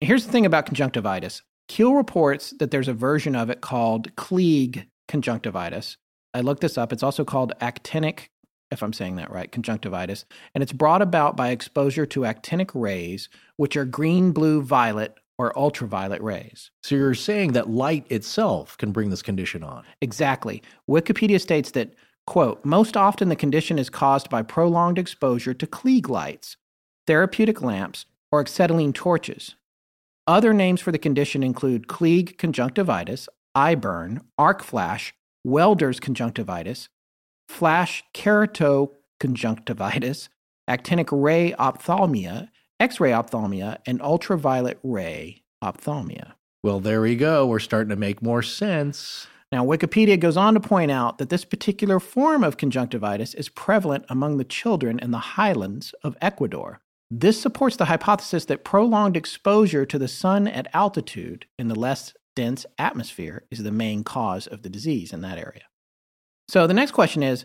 Here's the thing about conjunctivitis Keel reports that there's a version of it called Klieg conjunctivitis. I looked this up. It's also called actinic, if I'm saying that right, conjunctivitis. And it's brought about by exposure to actinic rays, which are green, blue, violet, ultraviolet rays. So you're saying that light itself can bring this condition on. Exactly. Wikipedia states that, quote, most often the condition is caused by prolonged exposure to Klieg lights, therapeutic lamps, or acetylene torches. Other names for the condition include Klieg conjunctivitis, eye burn, arc flash, welder's conjunctivitis, flash keratoconjunctivitis, actinic ray ophthalmia, X ray ophthalmia and ultraviolet ray ophthalmia. Well, there we go. We're starting to make more sense. Now, Wikipedia goes on to point out that this particular form of conjunctivitis is prevalent among the children in the highlands of Ecuador. This supports the hypothesis that prolonged exposure to the sun at altitude in the less dense atmosphere is the main cause of the disease in that area. So the next question is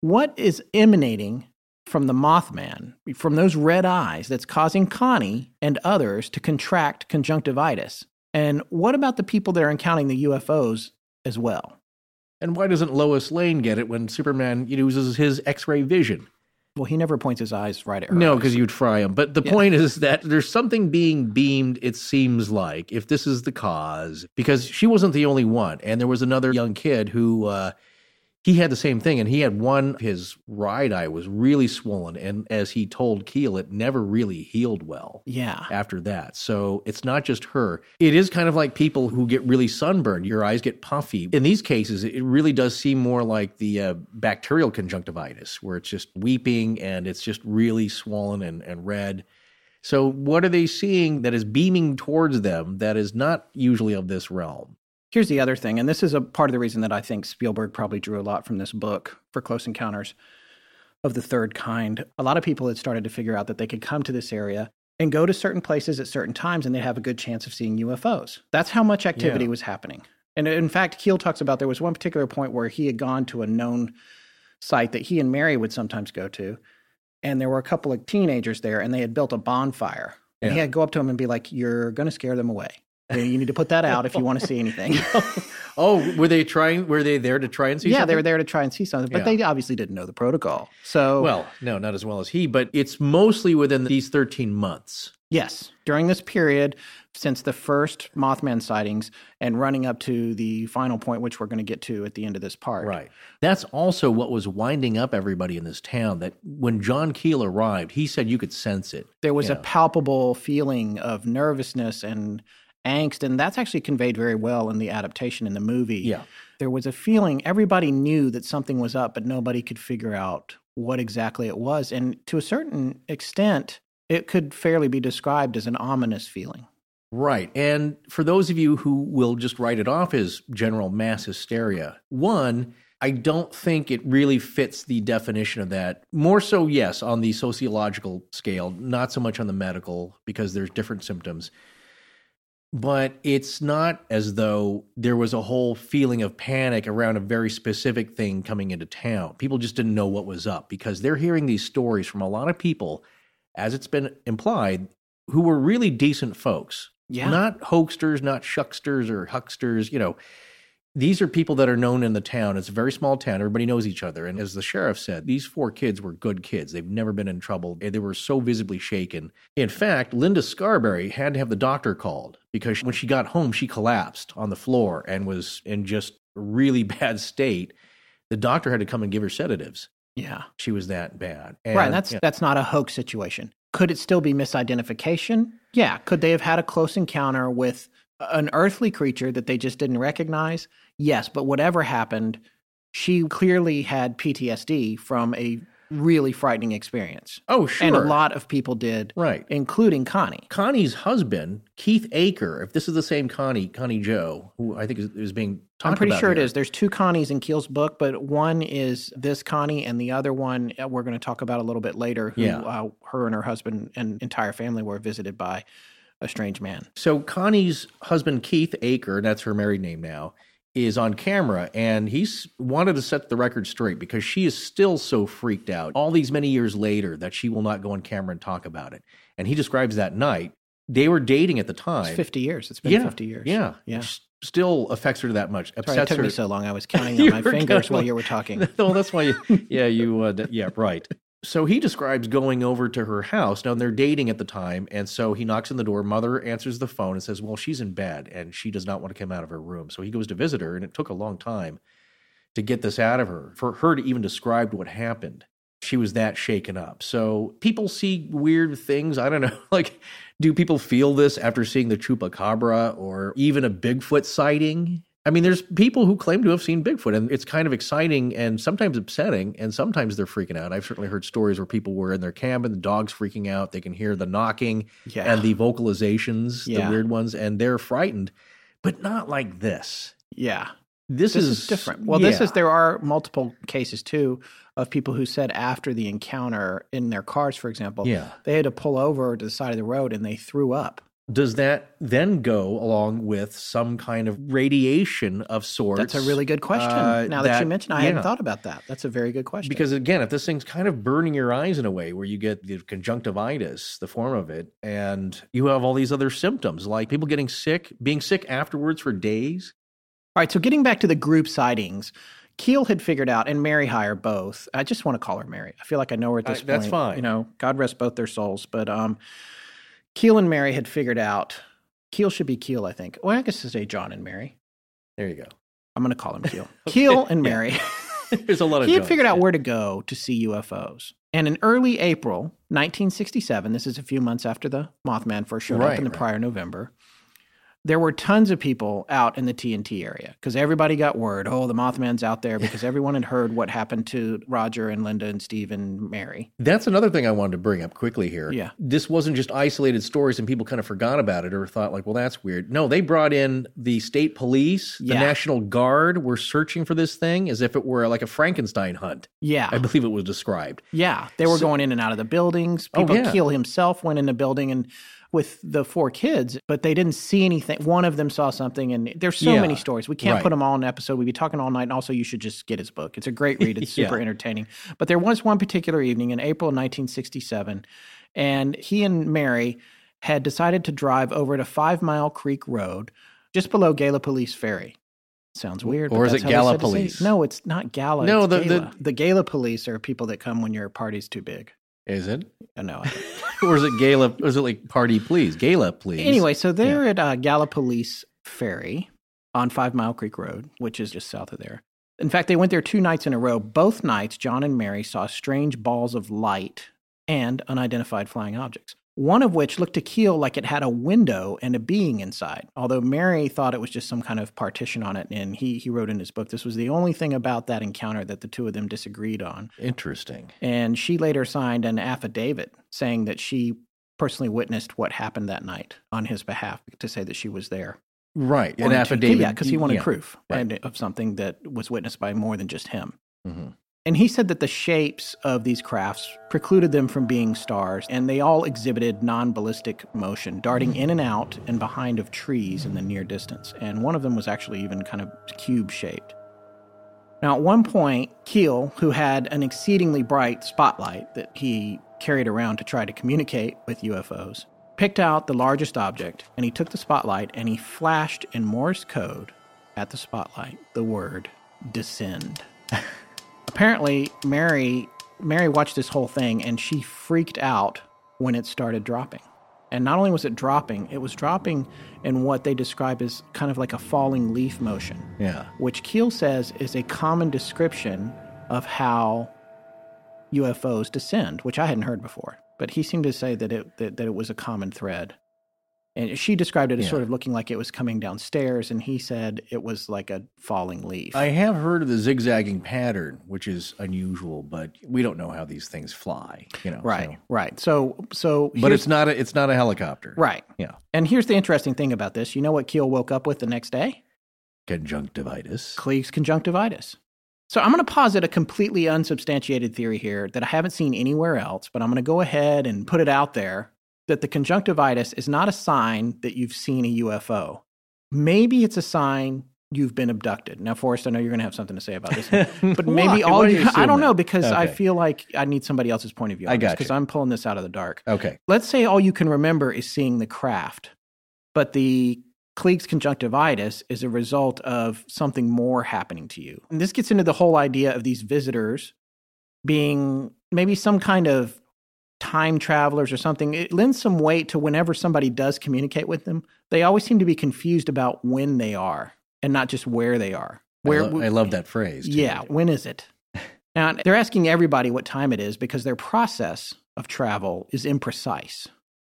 what is emanating from the Mothman, from those red eyes, that's causing Connie and others to contract conjunctivitis? And what about the people that are encountering the UFOs as well? And why doesn't Lois Lane get it when Superman uses his X ray vision? Well, he never points his eyes right at her. No, because you'd fry him. But the Yeah. point is that there's something being beamed, it seems like, if this is the cause, because she wasn't the only one. And there was another young kid who, uh, he had the same thing. And he had one, his right eye was really swollen. And as he told Keel, it never really healed well Yeah. after that. So it's not just her. It is kind of like people who get really sunburned. Your eyes get puffy. In these cases, it really does seem more like the uh, bacterial conjunctivitis, where it's just weeping and it's just really swollen and, and red. So, what are they seeing that is beaming towards them that is not usually of this realm? Here's the other thing, and this is a part of the reason that I think Spielberg probably drew a lot from this book for Close Encounters of the Third Kind. A lot of people had started to figure out that they could come to this area and go to certain places at certain times and they'd have a good chance of seeing UFOs. That's how much activity Yeah. was happening. And in fact, Keel talks about there was one particular point where he had gone to a known site that he and Mary would sometimes go to. And there were a couple of teenagers there and they had built a bonfire. And he had to go up to them and be like, You're going to scare them away. You need to put that out if you want to see anything. oh, were they trying? Were they there to try and see? Something? Yeah, something? they were there to try and see something, but Yeah. they obviously didn't know the protocol. So, Well, no, not as well as he, but it's mostly within these 13 months. yes, during this period, since the first Mothman sightings and running up to the final point, which we're going to get to at the end of this part. Right. That's also what was winding up everybody in this town. That when John Keel arrived, he said you could sense it. There was a palpable feeling of nervousness and angst, and that's actually conveyed very well in the adaptation in the movie. Yeah. There was a feeling everybody knew that something was up, but nobody could figure out what exactly it was. And to a certain extent, it could fairly be described as an ominous feeling. Right. And for those of you who will just write it off as general mass hysteria, one, I don't think it really fits the definition of that. More so, yes, on the sociological scale, not so much on the medical, because there's different symptoms. But it's not as though there was a whole feeling of panic around a very specific thing coming into town. People just didn't know what was up because they're hearing these stories from a lot of people, as it's been implied, who were really decent folks. Yeah. Not hoaxsters, not shucksters or hucksters. You know, these are people that are known in the town. It's a very small town. Everybody knows each other. And as the sheriff said, these four kids were good kids. They've never been in trouble. They were so visibly shaken. In fact, Linda Scarberry had to have the doctor called because when she got home, she collapsed on the floor and was in just really bad state. The doctor had to come and give her sedatives. Yeah. She was that bad. right. That's yeah. that's not a hoax situation. Could it still be misidentification? Yeah. Could they have had a close encounter with an earthly creature that they just didn't recognize? Yes. But whatever happened, she clearly had PTSD from a really frightening experience. Oh, sure. And a lot of people did, Right. including Connie. Connie's husband, Keith Aker, if this is the same Connie, Connie Joe, who I think is, is being talked about. I'm pretty sure it here. is. There's two Connies in Keel's book, but one is this Connie, and the other one uh, we're going to talk about a little bit later. Who Yeah. uh, her and her husband and entire family were visited by a strange man. So Connie's husband, Keith Aker, that's her married name now, is on camera and he's wanted to set the record straight because she is still so freaked out all these many years later that she will not go on camera and talk about it. And he describes that night. They were dating at the time. It's 50 years. It's been yeah, 50 years. Yeah. Yeah. Still affects her that much. Sorry, it took her. me so long. I was counting on my fingers counting- while you were talking. oh, that's why you, yeah, you, uh, yeah, right. So he describes going over to her house. Now they're dating at the time. And so he knocks on the door. Mother answers the phone and says, Well, she's in bed and she does not want to come out of her room. So he goes to visit her. And it took a long time to get this out of her, for her to even describe what happened. She was that shaken up. So people see weird things. I don't know. Like, do people feel this after seeing the chupacabra or even a Bigfoot sighting? I mean, there's people who claim to have seen Bigfoot, and it's kind of exciting and sometimes upsetting, and sometimes they're freaking out. I've certainly heard stories where people were in their cabin, the dog's freaking out, they can hear the knocking Yeah. and the vocalizations, Yeah. the weird ones, and they're frightened, but not like this. Yeah. This, This is, is different. Well, this is there are multiple cases too of people who said after the encounter in their cars, for example, Yeah. they had to pull over to the side of the road and they threw up. Does that then go along with some kind of radiation of sorts? That's a really good question. uh, now that, you mention, I hadn't thought about that. That's a very good question. Because again, if this thing's kind of burning your eyes in a way where you get the conjunctivitis, the form of it, and you have all these other symptoms like people getting sick, being sick afterwards for days. All right, so getting back to the group sightings, Keel had figured out, and Mary Hyre both. I just want to call her Mary. I feel like I know her at this point. that's fine. You know, God rest both their souls. But um, Keel and Mary had figured out. Keel should be Keel, I think. Well, I guess to say John and Mary. There you go. I'm going to call him Keel. Keel and. Mary. There's a lot of. he had figured out yeah. where to go to see UFOs. And in early April 1967, this is a few months after the Mothman first showed up in the right. prior November, there were tons of people out in the TNT area because everybody got word, oh, the Mothman's out there because everyone had heard what happened to Roger and Linda and Steve and Mary. That's another thing I wanted to bring up quickly here. Yeah. This wasn't just isolated stories and people kind of forgot about it or thought, like, well, that's weird. No, they brought in the state police, the Yeah. National Guard were searching for this thing as if it were like a Frankenstein hunt. Yeah. I believe it was described. Yeah, they were So- going in and out of the buildings. Oh, People yeah. Keel himself went in the building and with the four kids, but they didn't see anything. One of them saw something, and there's so Yeah, many stories. We can't right. put them all in an episode. We'd be talking all night. And also, you should just get his book. It's a great read. It's super Yeah. entertaining. But there was one particular evening in April 1967, and he and Mary had decided to drive over to Five Mile Creek Road, just below Gallipolis Ferry. Sounds weird. Or but is that's it Gala said to say it. Police? No, it's not Gala. No, the- the- the Gala Police are people that come when your party's too big. Is it? No, or is it Gala? Or is it like party please? Gala please. Anyway, so they're at uh, Gallipolis Ferry on Five Mile Creek Road, which is just south of there. In fact, they went there two nights in a row. Both nights, John and Mary saw strange balls of light and unidentified flying objects. One of which looked to Keel like it had a window and a being inside, although Mary thought it was just some kind of partition on it. And he, he wrote in his book this was the only thing about that encounter that the two of them disagreed on. Interesting. And she later signed an affidavit saying that she personally witnessed what happened that night on his behalf to say that she was there. Right. An affidavit. Yeah, because he wanted yeah. proof right. and of something that was witnessed by more than just him. Mhm. And he said that the shapes of these crafts precluded them from being stars, and they all exhibited non ballistic motion, darting in and out and behind of trees in the near distance. And one of them was actually even kind of cube shaped. Now, at one point, Keel, who had an exceedingly bright spotlight that he carried around to try to communicate with UFOs, picked out the largest object and he took the spotlight and he flashed in Morse code at the spotlight the word descend. Apparently, Mary Mary watched this whole thing and she freaked out when it started dropping. And not only was it dropping, it was dropping in what they describe as kind of like a falling leaf motion Yeah. which Keel says is a common description of how UFOs descend, which I hadn't heard before. But he seemed to say that it that, that it was a common thread. And she described it as Yeah. sort of looking like it was coming downstairs, and he said it was like a falling leaf. I have heard of the zigzagging pattern, which is unusual, but we don't know how these things fly. You know. right, so- right. So, so But it's not a it's not a helicopter. right. Yeah. And here's the interesting thing about this. You know what Keel woke up with the next day? Conjunctivitis. Klieg's conjunctivitis. So I'm going to posit a completely unsubstantiated theory here that I haven't seen anywhere else, but I'm going to go ahead and put it out there that the conjunctivitis is not a sign that you've seen a UFO. Maybe it's a sign you've been abducted. Now, Forrest, I know you're going to have something to say about this, but maybe all you, you I don't know because I feel like I need somebody else's point of view. I got because. I'm pulling this out of the dark. Okay. Let's say all you can remember is seeing the craft, but the Klieg's conjunctivitis is a result of something more happening to you. And this gets into the whole idea of these visitors being maybe some kind of time travelers or something. It lends some weight to whenever somebody does communicate with them, they always seem to be confused about when they are and not just where they are. Where I, lo- I love that phrase. too. yeah, when is it? Now, they're asking everybody what time it is because their process of travel is imprecise.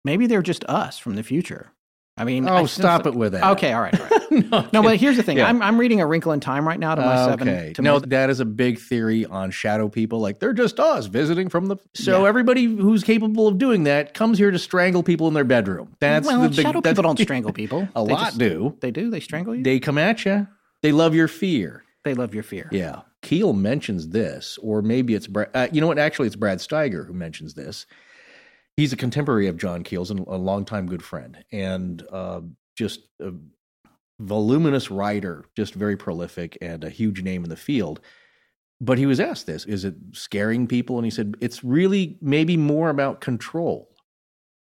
Maybe they're just us from the future. I mean, Oh, I stop it with that. Okay, all right, all right. no, but here's the thing. Yeah. I'm I'm reading A Wrinkle in Time right now to my seven. Okay. To No, my, that is a big theory on shadow people. Like they're just us visiting from the. So Yeah. everybody who's capable of doing that comes here to strangle people in their bedroom. That's well, the big, shadow that's- people don't strangle people. A They lot just- do. They do. They strangle you. They come at you. They love your fear. They love your fear. Yeah. Keel mentions this, or maybe it's Brad. Uh, you know what? Actually, it's Brad Steiger who mentions this. He's a contemporary of John Keel's and a longtime good friend, and uh, just a voluminous writer, just very prolific and a huge name in the field. But he was asked this is it scaring people? And he said, it's really maybe more about control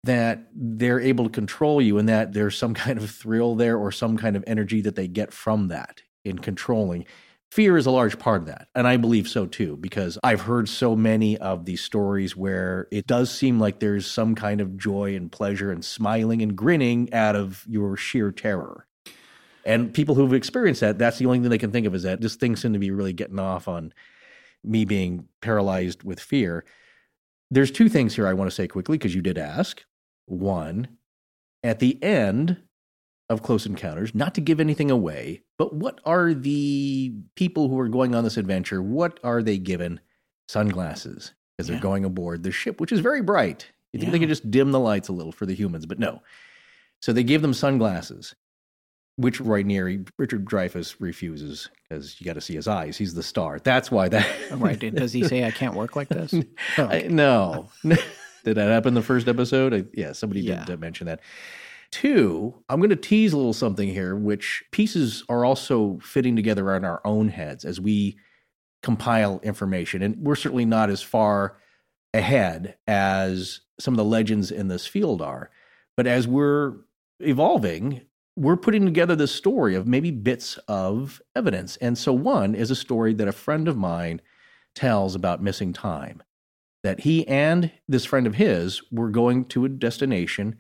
that they're able to control you and that there's some kind of thrill there or some kind of energy that they get from that in controlling. Fear is a large part of that. And I believe so too, because I've heard so many of these stories where it does seem like there's some kind of joy and pleasure and smiling and grinning out of your sheer terror. And people who've experienced that, that's the only thing they can think of is that this thing seemed to be really getting off on me being paralyzed with fear. There's two things here I want to say quickly because you did ask. One, at the end of Close Encounters, not to give anything away, but what are the people who are going on this adventure? What are they given? Sunglasses, because they're going aboard the ship, which is very bright. You think they Yeah. could just dim the lights a little for the humans, but no. So they give them sunglasses, which right near Richard Dreyfuss refuses because you got to see his eyes. He's the star. That's why that. Oh, Right. Does he say I can't work like this? Oh, I- no. did that happen the first episode? I, yeah, somebody Yeah. did uh, mention that. Two, I'm going to tease a little something here, which pieces are also fitting together in our own heads as we compile information. And we're certainly not as far ahead as some of the legends in this field are. But as we're evolving, we're putting together this story of maybe bits of evidence. And so, one is a story that a friend of mine tells about missing time. That he and this friend of his were going to a destination.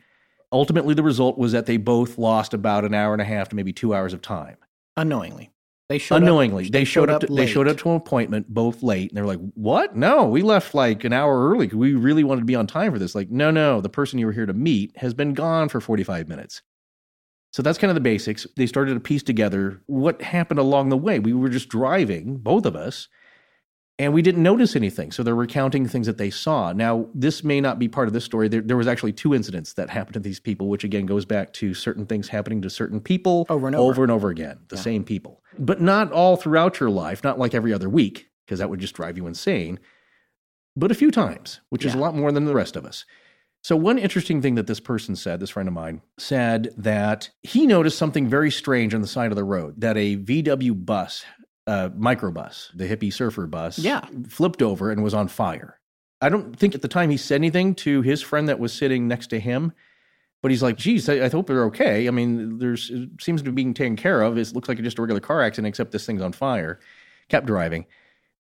Ultimately, the result was that they both lost about an hour and a half to maybe two hours of time. Unknowingly. They showed up- Unknowingly, they, showed, up. to, they showed up to an appointment both late, and they're like, "What? No, we left like an hour early because we really wanted to be on time for this." Like, no, no, the person you were here to meet has been gone for forty-five minutes. So that's kind of the basics. They started to piece together what happened along the way. We were just driving, both of us, and we didn't notice anything. So they're recounting things that they saw. Now, this may not be part of this story. There, there was actually two incidents that happened to these people, which again goes back to certain things happening to certain people Over and over. over and over again, the Yeah. same people. But not all throughout your life, not like every other week, because that would just drive you insane, but a few times, which is a lot more than the rest of us. So, one interesting thing that this person said, this friend of mine, said that he noticed something very strange on the side of the road that a VW bus, uh, microbus, the hippie surfer bus, Yeah. flipped over and was on fire. I don't think at the time he said anything to his friend that was sitting next to him, but he's like, geez, I, I hope they're okay. I mean, there's it seems to be being taken care of. It looks like just a regular car accident, except this thing's on fire. Kept driving.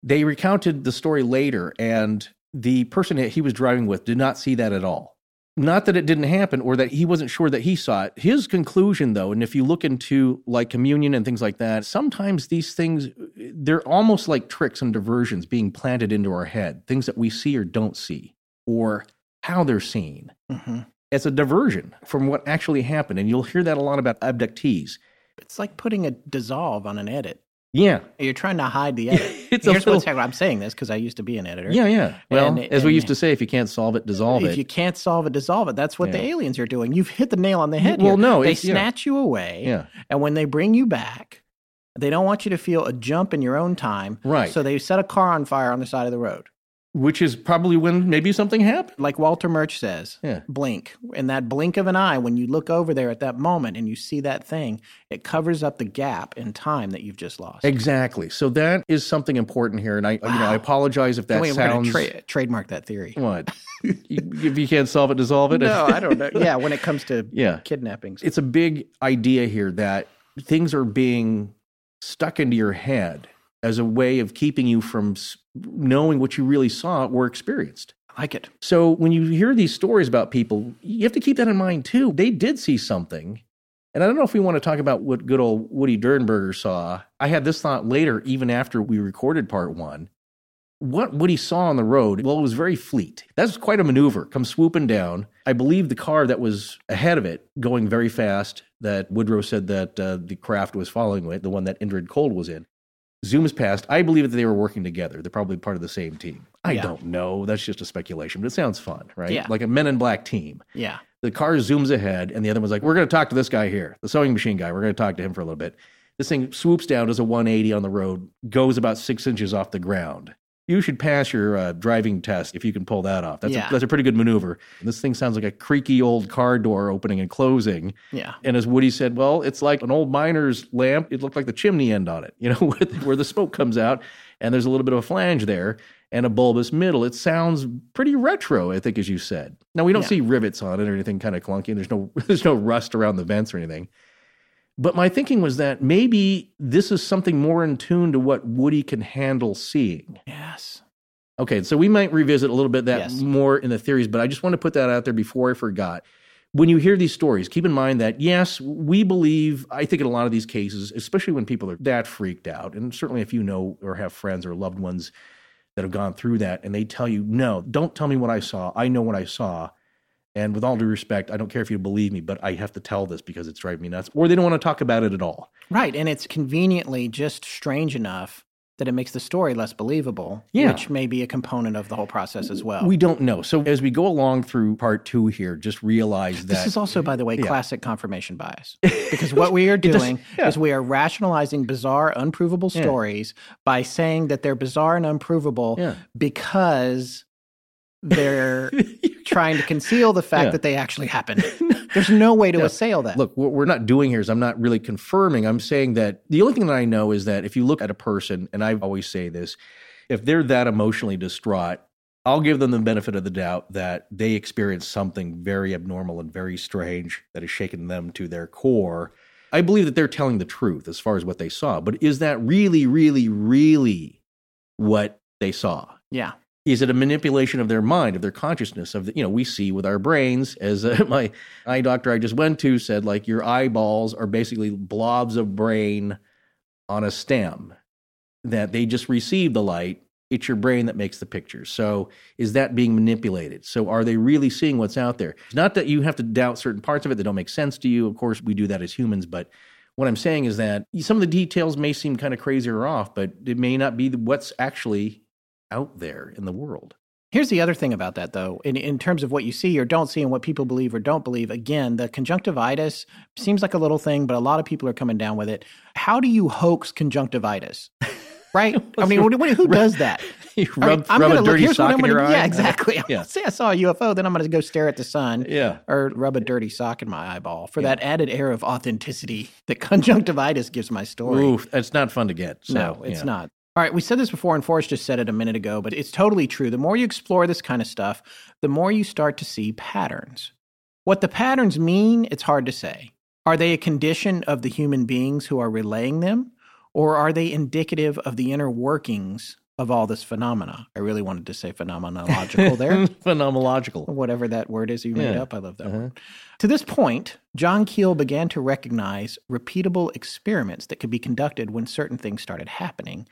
They recounted the story later, and the person that he was driving with did not see that at all. Not that it didn't happen or that he wasn't sure that he saw it. His conclusion, though, and if you look into like communion and things like that, sometimes these things, they're almost like tricks and diversions being planted into our head, things that we see or don't see, or how they're seen Mhm. as a diversion from what actually happened. And you'll hear that a lot about abductees. It's like putting a dissolve on an edit. Yeah. You're trying to hide the edit. It's a Here's what's happening. I'm saying this because I used to be an editor. Yeah, yeah. Well, And- as we used to say, if you can't solve it, dissolve if it. If you can't solve it, dissolve it. That's what the aliens are doing. You've hit the nail on the head. Well, here. no, they yeah. snatch you away, yeah. and when they bring you back, they don't want you to feel a jump in your own time. Right. So they set a car on fire on the side of the road, Which is probably when maybe something happened. like Walter Murch says. Yeah. Blink. In that blink of an eye, when you look over there at that moment and you see that thing, it covers up the gap in time that you've just lost. Exactly. So that is something important here. And I, you know, I apologize if that Wait, sounds. tra- trademark that theory. what? If you can't solve it, dissolve it? No, I don't know. Yeah, when it comes to Yeah. kidnappings. it's a big idea here that things are being stuck into your head as a way of keeping you from knowing what you really saw or experienced. I like it. So when you hear these stories about people, you have to keep that in mind too. They did see something. And I don't know if we want to talk about what good old Woody Derenberger saw. I had this thought later, even after we recorded part one. what Woody saw on the road, well, it was very fleet. That's quite a maneuver. Come swooping down. I believe the car that was ahead of it, going very fast, that Woodrow said that uh, the craft was following with, the one that Indrid Cold was in, zooms past. I believe that they were working together. They're probably part of the same team. I Yeah. don't know. That's just a speculation, but it sounds fun, right? Yeah. Like a Men in Black team. Yeah. The car zooms ahead, and the other one's like, We're going to talk to this guy here, the sewing machine guy. We're going to talk to him for a little bit. This thing swoops down, does a 180 on the road, goes about six inches off the ground. You should pass your uh, driving test if you can pull that off. That's, Yeah. a, that's a pretty good maneuver. This thing sounds like a creaky old car door opening and closing. Yeah. And as Woody said, well, it's like an old miner's lamp. It looked like the chimney end on it, you know, where the, where the smoke comes out, and there's a little bit of a flange there and a bulbous middle. It sounds pretty retro, I think, as you said. Now we don't Yeah. see rivets on it or anything kind of clunky. And there's no there's no rust around the vents or anything. But my thinking was that maybe this is something more in tune to what Woody can handle seeing. Yes. Okay, so we might revisit a little bit that Yes. more in the theories, but I just want to put that out there before I forgot. When you hear these stories, keep in mind that yes, we believe, I think in a lot of these cases, especially when people are that freaked out, and certainly if you know or have friends or loved ones that have gone through that and they tell you, no, don't tell me what I saw. I know what I saw. And with all due respect, I don't care if you believe me, but I have to tell this because it's driving me nuts. Or they don't want to talk about it at all. Right. And it's conveniently just strange enough that it makes the story less believable, Yeah. which may be a component of the whole process as well. We don't know. So as we go along through part two here, just realize that This is also, by the way, Yeah. classic confirmation bias. Because what we are does- doing yeah. is we are rationalizing bizarre, unprovable stories by saying that they're bizarre and unprovable because they're trying to conceal the fact Yeah. that they actually happened. There's no way to Yeah. assail that. Look, what we're not doing here is I'm not really confirming. I'm saying that the only thing that I know is that if you look at a person, and I always say this, if they're that emotionally distraught, I'll give them the benefit of the doubt that they experienced something very abnormal and very strange that has shaken them to their core. I believe that they're telling the truth as far as what they saw. But is that really, really, really what they saw? yeah. Is it a manipulation of their mind of their consciousness of the, you know we see with our brains as uh, my eye doctor i just went to said like your eyeballs are basically blobs of brain on a stem that they just receive the light. It's your brain that makes the pictures so is that being manipulated? So are they really seeing what's out there? It's not that you have to doubt certain parts of it that don't make sense to you. Of course we do that as humans but what i'm saying is that some of the details may seem kind of crazy or off but it may not be what's actually out there in the world. Here's the other thing about that, though, in, in terms of what you see or don't see and what people believe or don't believe. Again, the conjunctivitis seems like a little thing, but a lot of people are coming down with it. How do you hoax conjunctivitis? Right? I mean, who does that? You I mean, rub, I'm rub gonna a look- dirty sock I'm in your gonna- eye. Yeah, exactly. Yeah. Say I saw a UFO, then I'm going to go stare at the sun. Yeah. Or rub a dirty sock in my eyeball for that added air of authenticity that conjunctivitis gives my story. Oof, it's not fun to get. So, no, it's yeah. not. All right, we said this before, and Forrest just said it a minute ago, but it's totally true. The more you explore this kind of stuff, the more you start to see patterns. What the patterns mean, it's hard to say. Are they a condition of the human beings who are relaying them, or are they indicative of the inner workings of all this phenomena? I really wanted to say phenomenological there. Phenomenological. Whatever that word is you made Yeah. up, I love that Uh-huh. word. To this point, John Keel began to recognize repeatable experiments that could be conducted when certain things started happening.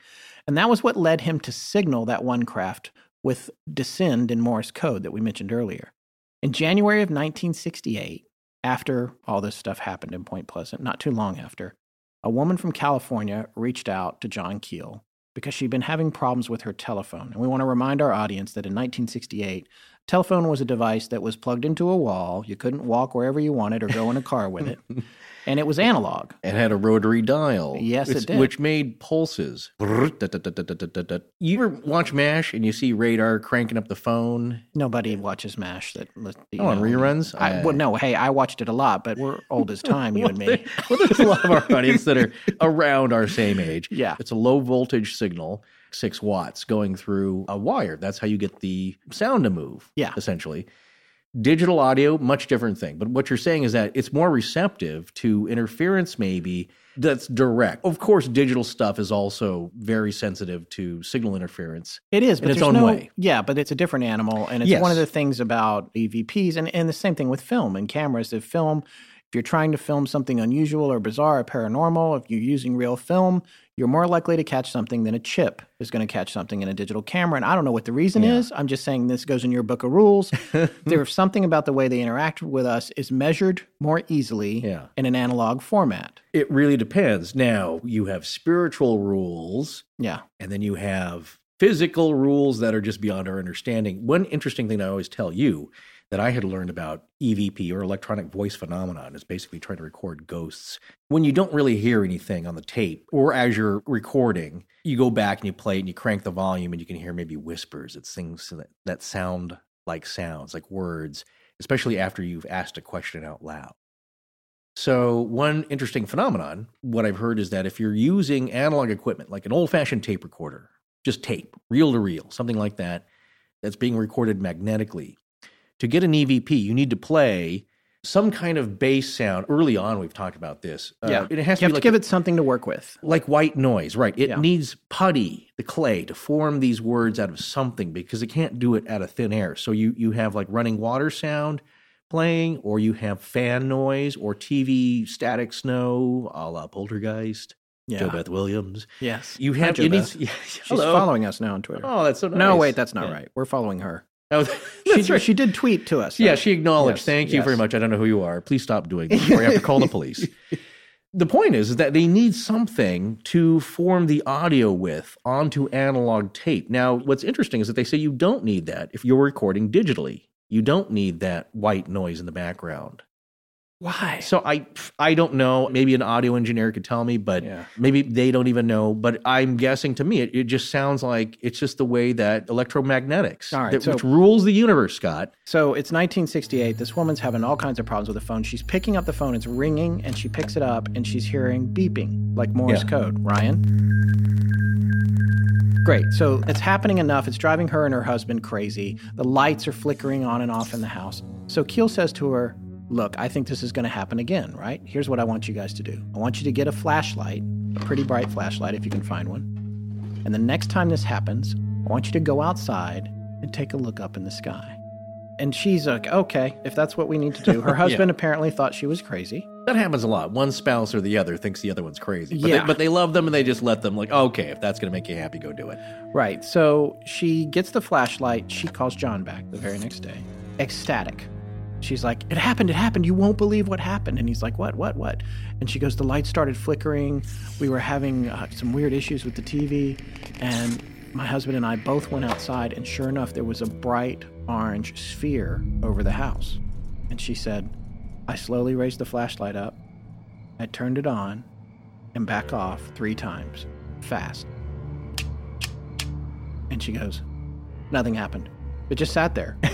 And that was what led him to signal that one craft with descend in Morse code that we mentioned earlier. In January of 1968, after all this stuff happened in Point Pleasant, not too long after, a woman from California reached out to John Keel because she'd been having problems with her telephone. And we want to remind our audience that in 1968, telephone was a device that was plugged into a wall. You couldn't walk wherever you wanted or go in a car with it. And it was analog. It had a rotary dial. Yes, it did. Which made pulses. You ever watch MASH and you see radar cranking up the phone? Nobody watches MASH that. you Oh, on reruns? I, Uh, well, no, hey, I watched it a lot, but we're old as time, you and me. well, there's a lot of our audience that are around our same age. Yeah. It's a low voltage signal, six watts, going through a wire. That's how you get the sound to move. Yeah. Essentially. Digital audio, much different thing. But what you're saying is that it's more receptive to interference, maybe that's direct. Of course, digital stuff is also very sensitive to signal interference. It is, but in its own no, way. Yeah, but it's a different animal, and it's Yes. one of the things about EVPs, and, and the same thing with film and cameras. If film, if you're trying to film something unusual or bizarre or paranormal, if you're using real film, you're more likely to catch something than a chip is going to catch something in a digital camera. And I don't know what the reason Yeah. is. I'm just saying this goes in your book of rules. There's something about the way they interact with us is measured more easily Yeah. in an analog format. It really depends. Now, you have spiritual rules, Yeah. and then you have physical rules that are just beyond our understanding. One interesting thing I always tell you that I had learned about EVP or electronic voice phenomenon is basically trying to record ghosts. When you don't really hear anything on the tape or as you're recording, you go back and you play it and you crank the volume and you can hear maybe whispers. It's things that, that sound like sounds, like words, especially after you've asked a question out loud. So, one interesting phenomenon, what I've heard is that if you're using analog equipment, like an old fashioned tape recorder, just tape, reel to reel, something like that, that's being recorded magnetically, to get an EVP, you need to play some kind of bass sound. Early on, we've talked about this. Uh, yeah. it has you to have like to give it something to work with. like white noise, right? It Yeah. needs putty, the clay, to form these words out of something because it can't do it out of thin air. So you you have like running water sound playing, or you have fan noise, or TV static snow, a la Poltergeist, Yeah. JoBeth Williams. Yes. You have Beth. needs. Yeah, She's following us now on Twitter. Oh, that's so nice. no, wait, that's not Yeah. right. We're following her. Oh, She, that's right. she did tweet to us. Yeah, she acknowledged. Yes, Thank you very much. I don't know who you are. Please stop doing this, or you have to call the police. The point is, is that they need something to form the audio with onto analog tape. Now, what's interesting is that they say you don't need that if you're recording digitally. You don't need that white noise in the background. Why? So I I don't know. Maybe an audio engineer could tell me, but Yeah. maybe they don't even know. But I'm guessing to me, it, it just sounds like it's just the way that electromagnetics, right, that, so- which rules the universe, Scott. So it's 1968. This woman's having all kinds of problems with the phone. She's picking up the phone, it's ringing, and she picks it up and she's hearing beeping, like Morse Yeah. code. Ryan? Great. So it's happening enough. It's driving her and her husband crazy. The lights are flickering on and off in the house. So Keel says to her, Look, I think this is going to happen again, right? Here's what I want you guys to do I want you to get a flashlight, a pretty bright flashlight if you can find one. And the next time this happens, I want you to go outside and take a look up in the sky. And she's like, okay, if that's what we need to do. Her husband apparently thought she was crazy. That happens a lot. One spouse or the other thinks the other one's crazy. But, Yeah. they, but they love them and they just let them, like, okay, if that's going to make you happy, go do it. Right. So she gets the flashlight. She calls John back the very next day, ecstatic. She's like, It happened. It happened. You won't believe what happened. And he's like, What? What? What? And she goes, The lights started flickering. We were having uh, some weird issues with the TV. And my husband and I both went outside. And sure enough, there was a bright orange sphere over the house. And she said, I slowly raised the flashlight up. I turned it on and back off three times, fast. And she goes, Nothing happened. It just sat there.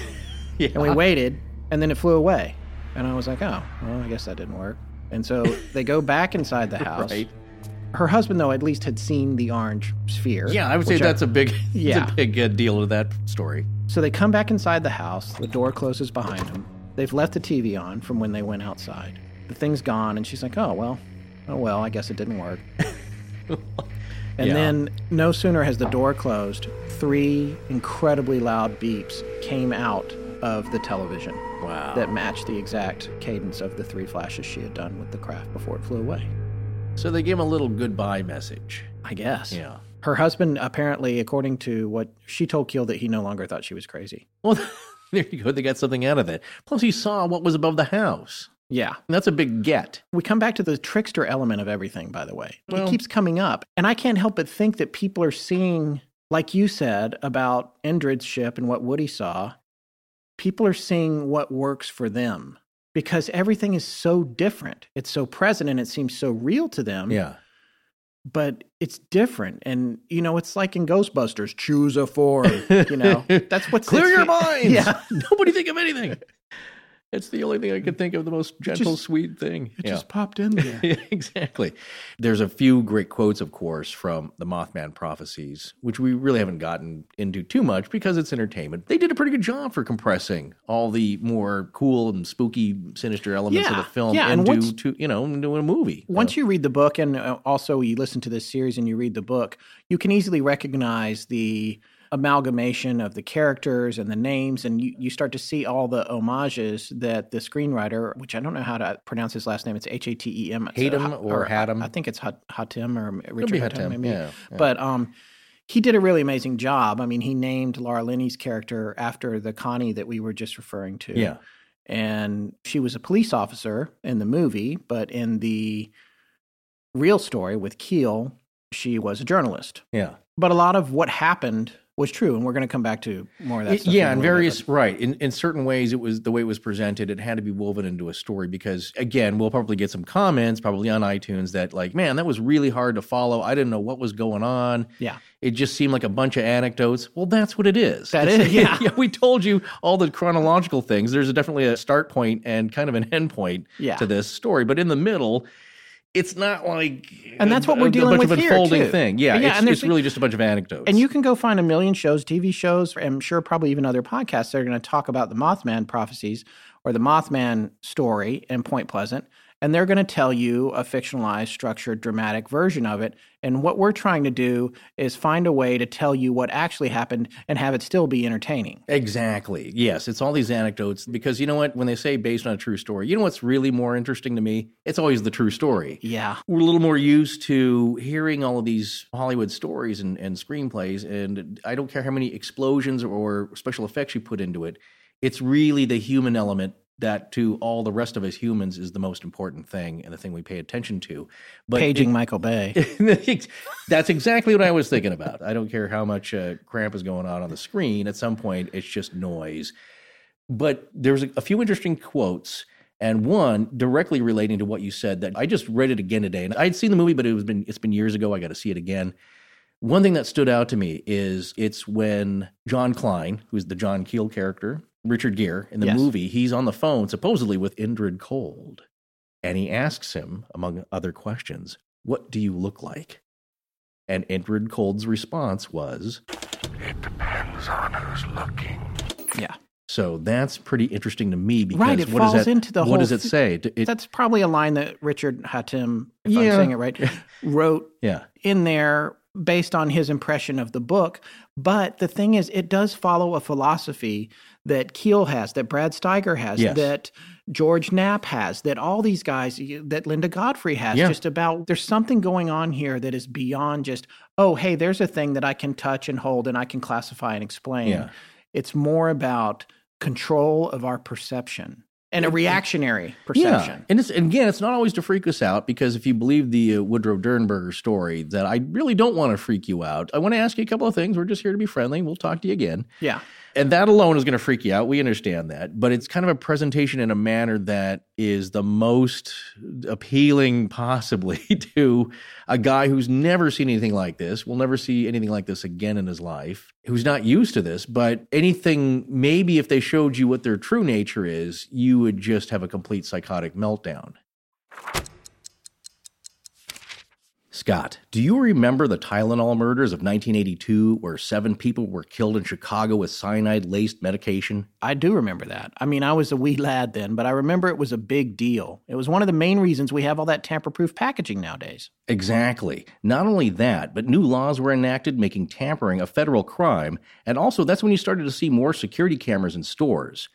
Yeah. And we waited, and then it flew away. And I was like, Oh, well, I guess that didn't work. And so they go back inside the house. Right. Her husband, though, at least had seen the orange sphere. Yeah, I would say that's a big, Yeah. a big uh, deal with that story. So they come back inside the house. The door closes behind them. They've left the TV on from when they went outside. The thing's gone, and she's like, "Oh well, oh well. I guess it didn't work." and Yeah. then, no sooner has the door closed, three incredibly loud beeps came out of the television Wow. that matched the exact cadence of the three flashes she had done with the craft before it flew away. so they gave him a little goodbye message. I guess. Yeah. Her husband, apparently, according to what she told Keel, that he no longer thought she was crazy. Well, there you go. They got something out of it. Plus, he saw what was above the house. Yeah. And that's a big get. We come back to the trickster element of everything, by the way. Well- it keeps coming up. And I can't help but think that people are seeing, like you said about Indrid's ship and what Woody saw, people are seeing what works for them because everything is so different. It's so present and it seems so real to them. Yeah. But it's different. And, you know, it's like in Ghostbusters choose a form. You know, that's what's Clear your minds. Yeah. Nobody think of anything. It's the only thing I could think of, the most gentle, just- sweet thing. It Yeah. just popped in there. Exactly. There's a few great quotes, of course, from the Mothman prophecies, which we really haven't gotten into too much because it's entertainment. They did a pretty good job for compressing all the more cool and spooky, sinister elements of the film yeah, into, once- to, you know, into a movie. Once you read the book, and uh, also you listen to this series and you read the book, you can easily recognize the amalgamation of the characters and the names, and you, you start to see all the homages that the screenwriter, which I don't know how to pronounce his last name, it's H A T E M. Uh, Hatem Ha- or Hatem? I think it's Hat- Hatem or Richard Hatem, maybe. yeah, yeah. But um, he did a really amazing job. I mean, he named Laura Linney's character after the Connie that we were just referring to. Yeah. And she was a police officer in the movie, but in the real story with Keel, she was a journalist. Yeah. But a lot of what happened was true, and we're going to come back to more of that. It- yeah, in little bit, various right. In in certain ways, it was the way it was presented. It had to be woven into a story because, again, we'll probably get some comments, probably on iTunes, that like, man, that was really hard to follow. I didn't know what was going on. Yeah. It just seemed like a bunch of anecdotes. Well, that's what it is. That It's- is, yeah. We told you all the chronological things. There's definitely a start point and kind of an end point Yeah. to this story, but in the middle. It's not like And that's what a- we're a dealing bunch with of here, unfolding too. thing. Yeah, Yeah, it's, and there's- it's really just a bunch of anecdotes. And you can go find a million shows, TV shows, I'm sure probably even other podcasts that are going to talk about the Mothman prophecies or the Mothman story in Point Pleasant. And they're going to tell you a fictionalized, structured, dramatic version of it. And what we're trying to do is find a way to tell you what actually happened and have it still be entertaining. Exactly. Yes, it's all these anecdotes because you know what? When they say based on a true story, you know what's really more interesting to me? It's always the true story. Yeah. We're a little more used to hearing all of these Hollywood stories and, and screenplays, and I don't care how many explosions or special effects you put into it. It's really the human element that to all the rest of us humans is the most important thing and the thing we pay attention to. But Paging Michael Bay. That's exactly what I was thinking about. I don't care how much uh, cramp is going on on the screen. At some point, it's just noise. But there's a, a few interesting quotes, and one directly relating to what you said that I just read it again today. And I'd seen the movie, but it was been it's been years ago. I got to see it again. One thing that stood out to me is it's when John Klein, who's the John Keel character, Richard Gere in the Yes. movie, he's on the phone supposedly with Indrid Cold, and he asks him, among other questions, "What do you look like?" And Indrid Cold's response was, It depends on who's looking. Yeah. So that's pretty interesting to me because Right, it what does falls that, into the what whole does it thi- say? It, That's probably a line that Richard Hatem, if I'm saying it right, wrote yeah, in there based on his impression of the book. But the thing is, it does follow a philosophy that Keel has, that Brad Steiger has, Yes. that George Knapp has, that all these guys, that Linda Godfrey has, Yeah. just about there's something going on here that is beyond just, oh, hey, there's a thing that I can touch and hold and I can classify and explain. Yeah. It's more about control of our perception and a reactionary perception. yeah. And it's and again, it's not always to freak us out because if you believe the uh, Woodrow Derenberger story, that I really don't want to freak you out. I want to ask you a couple of things. We're just here to be friendly. We'll talk to you again. Yeah. And that alone is going to freak you out. We understand that. But it's kind of a presentation in a manner that is the most appealing possibly to a guy who's never seen anything like this, will never see anything like this again in his life, who's not used to this. But anything, maybe if they showed you what their true nature is, you would just have a complete psychotic meltdown. Scott, do you remember the Tylenol murders of 1982 where seven people were killed in Chicago with cyanide laced medication? I do remember that. I mean, I was a wee lad then, but I remember it was a big deal. It was one of the main reasons we have all that tamper proof packaging nowadays. Exactly. Not only that, but new laws were enacted making tampering a federal crime, and also that's when you started to see more security cameras in stores.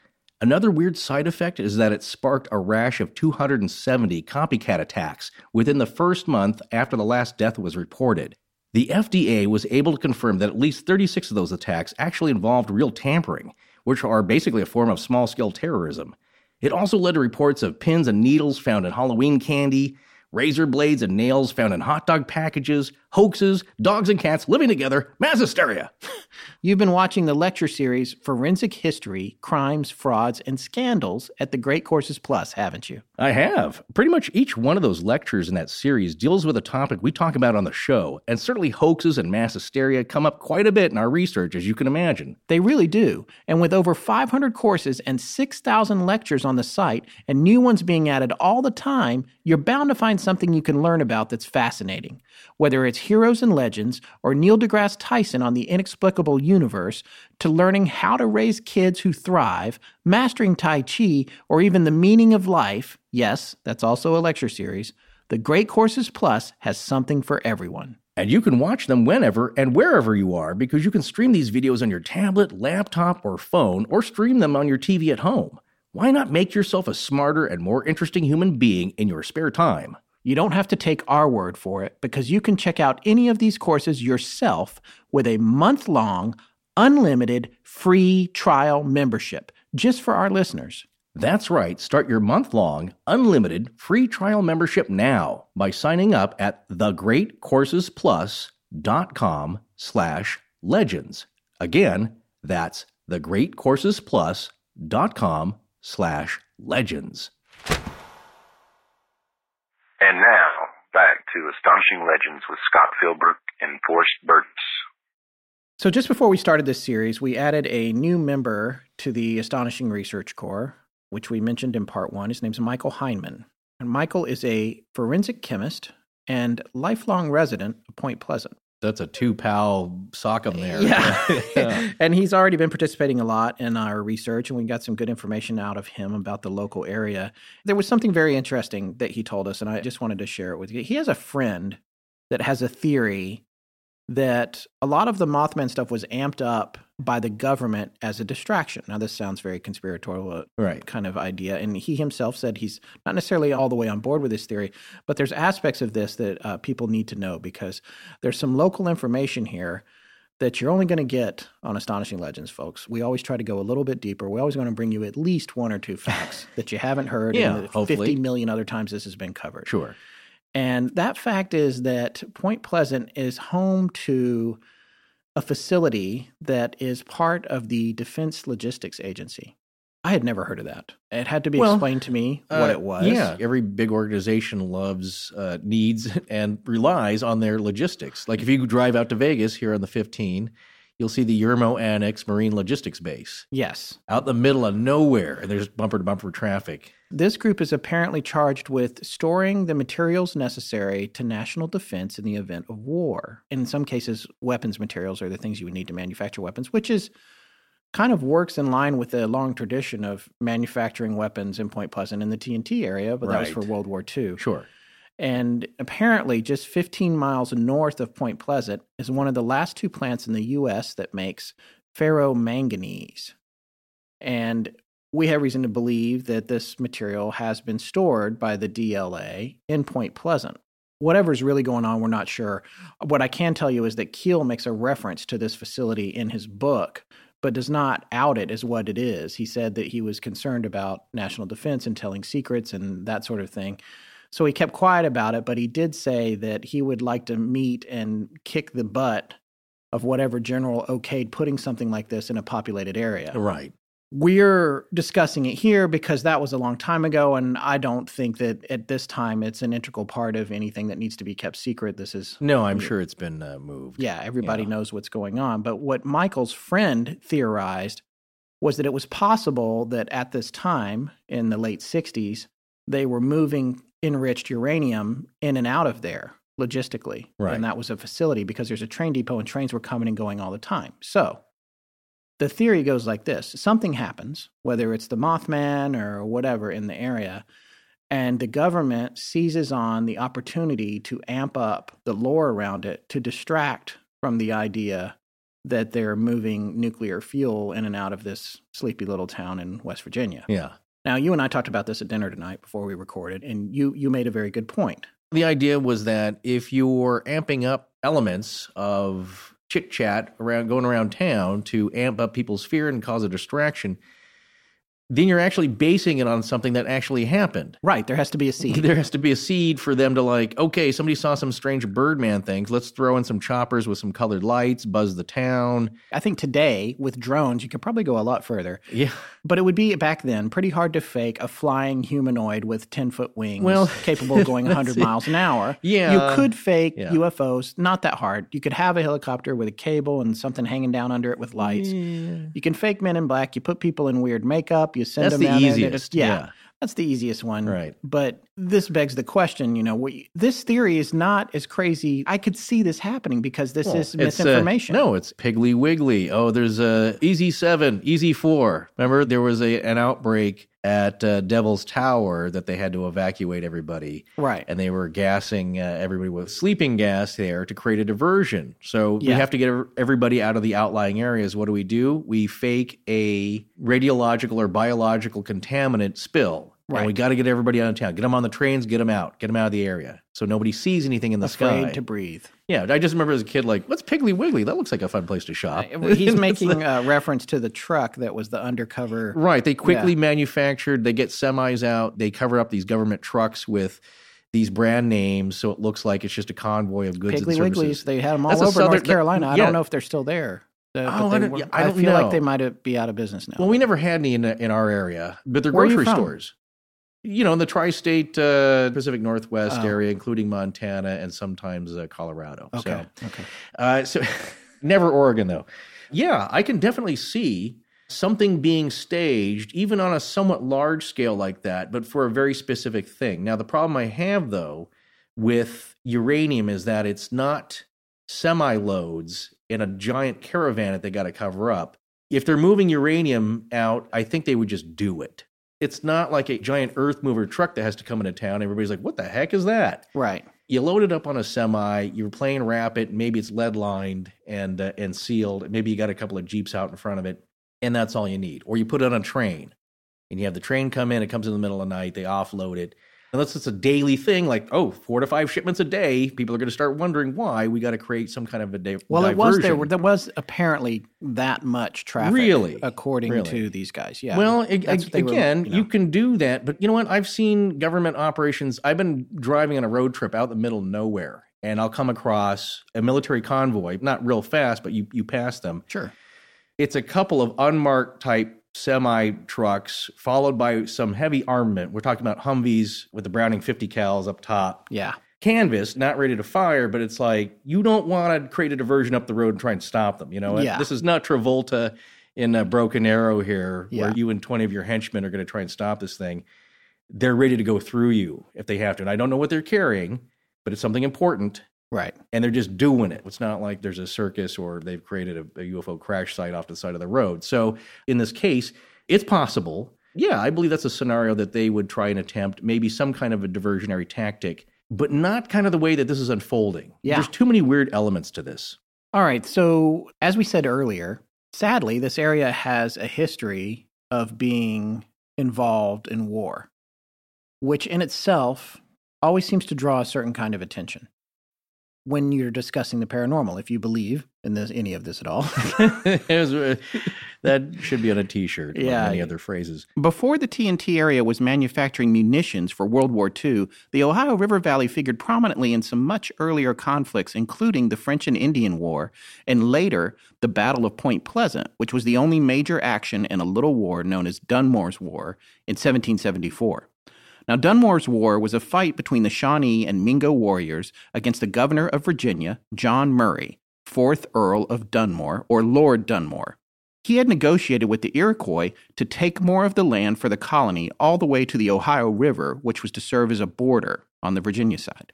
Another weird side effect is that it sparked a rash of 270 copycat attacks within the first month after the last death was reported. The FDA was able to confirm that at least 36 of those attacks actually involved real tampering, which are basically a form of small scale terrorism. It also led to reports of pins and needles found in Halloween candy, razor blades and nails found in hot dog packages, hoaxes, dogs and cats living together, mass hysteria. You've been watching the lecture series Forensic History, Crimes, Frauds, and Scandals at the Great Courses Plus, haven't you? I have. Pretty much each one of those lectures in that series deals with a topic we talk about on the show, and certainly hoaxes and mass hysteria come up quite a bit in our research, as you can imagine. They really do. And with over 500 courses and 6,000 lectures on the site and new ones being added all the time, you're bound to find something you can learn about that's fascinating. Whether it's heroes and legends or Neil deGrasse Tyson on the inexplicable universe, to learning how to raise kids who thrive, mastering Tai Chi, or even the meaning of life yes, that's also a lecture series. The Great Courses Plus has something for everyone. And you can watch them whenever and wherever you are because you can stream these videos on your tablet, laptop, or phone, or stream them on your TV at home. Why not make yourself a smarter and more interesting human being in your spare time? You don't have to take our word for it because you can check out any of these courses yourself with a month long, unlimited, free trial membership just for our listeners. That's right. Start your month long, unlimited, free trial membership now by signing up at thegreatcoursesplus.com slash legends. Again, that's thegreatcoursesplus.com slash legends. And now, back to Astonishing Legends with Scott Philbrook and Forrest Burgess. So, just before we started this series, we added a new member to the Astonishing Research Corps, which we mentioned in part one. His name's Michael Heineman. And Michael is a forensic chemist and lifelong resident of Point Pleasant. That's a two pal sock 'em there. Yeah. and he's already been participating a lot in our research, and we got some good information out of him about the local area. There was something very interesting that he told us, and I just wanted to share it with you. He has a friend that has a theory that a lot of the Mothman stuff was amped up by the government as a distraction. Now, this sounds very conspiratorial, uh, Right. kind of idea. And he himself said he's not necessarily all the way on board with this theory, but there's aspects of this that uh, people need to know because there's some local information here that you're only going to get on Astonishing Legends, folks. We always try to go a little bit deeper. We're always going to bring you at least one or two facts that you haven't heard Yeah, in the hopefully. 50 million other times this has been covered. Sure. And that fact is that Point Pleasant is home to a facility that is part of the Defense Logistics Agency. I had never heard of that. It had to be Well, explained to me what Uh, it was. Yeah, every big organization loves, uh, needs, and relies on their logistics. Like if you drive out to Vegas here on the 15, you'll see the Yermo Annex Marine Logistics Base Yes. out in the middle of nowhere, and there's bumper to bumper traffic. This group is apparently charged with storing the materials necessary to national defense in the event of war. In some cases, weapons materials are the things you would need to manufacture weapons, which is kind of works in line with the long tradition of manufacturing weapons in Point Pleasant in the TNT area, but that was for World War II. Sure. And apparently, just 15 miles north of Point Pleasant is one of the last two plants in the U.S. that makes ferromanganese. And we have reason to believe that this material has been stored by the DLA in Point Pleasant. Whatever's really going on, we're not sure. What I can tell you is that Keel makes a reference to this facility in his book, but does not out it as what it is. He said that he was concerned about national defense and telling secrets and that sort of thing. So he kept quiet about it, but he did say that he would like to meet and kick the butt of whatever general okayed putting something like this in a populated area. Right. We're discussing it here because that was a long time ago, and I don't think that at this time it's an integral part of anything that needs to be kept secret. This is No, I'm sure it's been uh, moved. yeah, everybody Yeah. knows what's going on. But what Michael's friend theorized was that it was possible that at this time in the late 60s, they were moving enriched uranium in and out of there logistically. Right. And that was a facility because there's a train depot and trains were coming and going all the time. So the theory goes like this something happens, whether it's the Mothman or whatever in the area, and the government seizes on the opportunity to amp up the lore around it to distract from the idea that they're moving nuclear fuel in and out of this sleepy little town in West Virginia. Yeah. Now, you and I talked about this at dinner tonight before we recorded, and you you made a very good point. The idea was that if you're amping up elements of chit chat around going around town to amp up people's fear and cause a distraction, then you're actually basing it on something that actually happened. Right, there has to be a seed. There has to be a seed for them to like, okay, somebody saw some strange Birdman things. Let's throw in some choppers with some colored lights, buzz the town. I think today with drones, you could probably go a lot further. Yeah. But it would be back then pretty hard to fake a flying humanoid with 10 foot wings Well, capable of going 100 miles an hour. Yeah. You could fake Yeah. UFOs, not that hard. You could have a helicopter with a cable and something hanging down under it with lights. You can fake men in black. You put people in weird makeup. You send That's them the down there. and they easiest, just- yeah, yeah. That's the easiest one. Right. But this begs the question, you know, we, this theory is not as crazy. I could see this happening because this is It's, uh, misinformation. no, it's Piggly Wiggly. Oh, there's a Easy Seven, Easy Four. Remember, there was a an outbreak at uh, Devil's Tower that they had to evacuate everybody. Right. And they were gassing uh, everybody with sleeping gas there to create a diversion. So we have to get everybody out of the outlying areas. What do we do? We fake a radiological or biological contaminant spill. And we got to get everybody out of town. Get them on the trains, get them out, get them out of the area. So nobody sees anything in the Afraid sky. to breathe. yeah, I just remember as a kid, like, what's Piggly Wiggly? That looks like a fun place to shop. Uh, He's making a reference to the truck that was the undercover. Right. They quickly manufactured, they get semis out, they cover up these government trucks with these brand names so it looks like it's just a convoy of goods Piggly and services. Wigglies. They had them all That's over North Carolina. I yeah. don't know if they're still there. Oh, I don't- were- yeah, I don't feel like they might be out of business now. Well, we never had any in, in our area, but they're Where grocery stores. You know, in the tri-state uh, Pacific Northwest Oh. area, including Montana and sometimes uh, Colorado. okay. So, Okay. uh, so never Oregon though. Yeah, I can definitely see something being staged, even on a somewhat large scale like that, but for a very specific thing. Now, the problem I have though with uranium is that it's not semi loads in a giant caravan that they got to cover up. If they're moving uranium out, I think they would just do it. It's not like a giant earth mover truck that has to come into town. Everybody's like, what the heck is that? Right. you load it up on a semi, you're playing rapid, maybe it's lead lined and uh, and sealed. Maybe you got a couple of jeeps out in front of it, and that's all you need. Or you put it on a train, and you have the train come in. It comes in the middle of the night. They offload it. Unless it's a daily thing, like oh, four to five shipments a day, people are going to start wondering why we got to create some kind of a day. Well, it was there. were- There was apparently that much traffic. Really? according Really? to these guys. Yeah. Well, ag- That's what they were- again, you know. you can do that, but you know what? I've seen government operations. I've been driving on a road trip out in the middle of nowhere, and I'll come across a military convoy, not real fast, but you you pass them. Sure. It's a couple of unmarked type semi trucks, followed by some heavy armament. We're talking about Humvees with the Browning 50 cals up top, Yeah. canvas, not ready to fire, but it's like you don't want to create a diversion up the road and try and stop them. You know, Yeah. this is not Travolta in a Broken Arrow here, Yeah. where you and twenty of your henchmen are going to try and stop this thing. They're ready to go through you if they have to, and I don't know what they're carrying, but it's something important. Right. And they're just doing it. It's not like there's a circus or they've created a, a UFO crash site off the side of the road. So in this case, it's possible. Yeah, I believe that's a scenario that they would try and attempt, maybe some kind of a diversionary tactic, but not kind of the way that this is unfolding. Yeah. There's too many weird elements to this. All right. So, as we said earlier, sadly, this area has a history of being involved in war, which in itself always seems to draw a certain kind of attention when you're discussing the paranormal, if you believe in this, any of this at all. It was, uh, that should be on a t-shirt. among Yeah. Many other phrases. Before the TNT area was manufacturing munitions for World War II, the Ohio River Valley figured prominently in some much earlier conflicts, including the French and Indian War, and later the Battle of Point Pleasant, which was the only major action in a little war known as Dunmore's War in 1774. Now, Dunmore's War was a fight between the Shawnee and Mingo warriors against the governor of Virginia, John Murray, 4th Earl of Dunmore, or Lord Dunmore. He had negotiated with the Iroquois to take more of the land for the colony all the way to the Ohio River, which was to serve as a border on the Virginia side.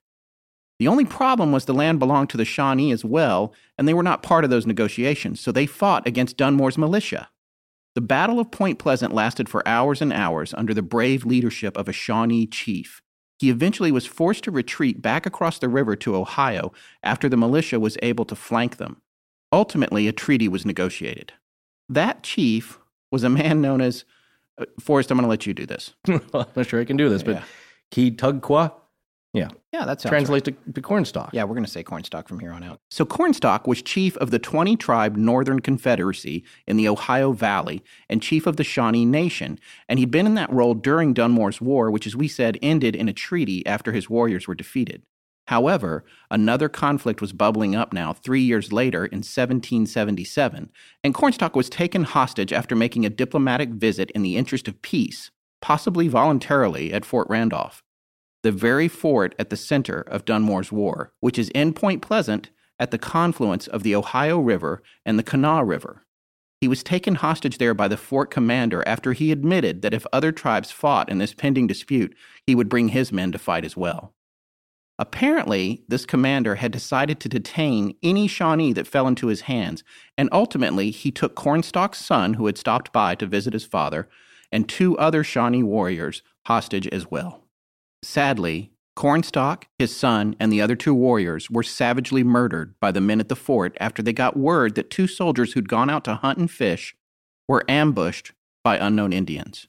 The only problem was the land belonged to the Shawnee as well, and they were not part of those negotiations, so they fought against Dunmore's militia. The Battle of Point Pleasant lasted for hours and hours under the brave leadership of a Shawnee chief. He eventually was forced to retreat back across the river to Ohio after the militia was able to flank them. Ultimately, a treaty was negotiated. That chief was a man known as uh, Forrest. I'm going to let you do this. I'm not sure I can do this, but Yeah. Keightughqua Yeah, Yeah, that sounds translates to, to cornstalk. Yeah, we're going to say Cornstalk from here on out. So, Cornstalk was chief of the 20 tribe Northern Confederacy in the Ohio Valley and chief of the Shawnee Nation. And he'd been in that role during Dunmore's War, which, as we said, ended in a treaty after his warriors were defeated. However, another conflict was bubbling up now three years later in 1777, and Cornstalk was taken hostage after making a diplomatic visit in the interest of peace, possibly voluntarily, at Fort Randolph the very fort at the center of Dunmore's War, which is in Point Pleasant at the confluence of the Ohio River and the Kanawha River. He was taken hostage there by the fort commander after he admitted that if other tribes fought in this pending dispute, he would bring his men to fight as well. Apparently, this commander had decided to detain any Shawnee that fell into his hands, and ultimately he took Cornstalk's son, who had stopped by to visit his father, and two other Shawnee warriors hostage as well. Sadly, Cornstalk, his son, and the other two warriors were savagely murdered by the men at the fort after they got word that two soldiers who'd gone out to hunt and fish were ambushed by unknown Indians.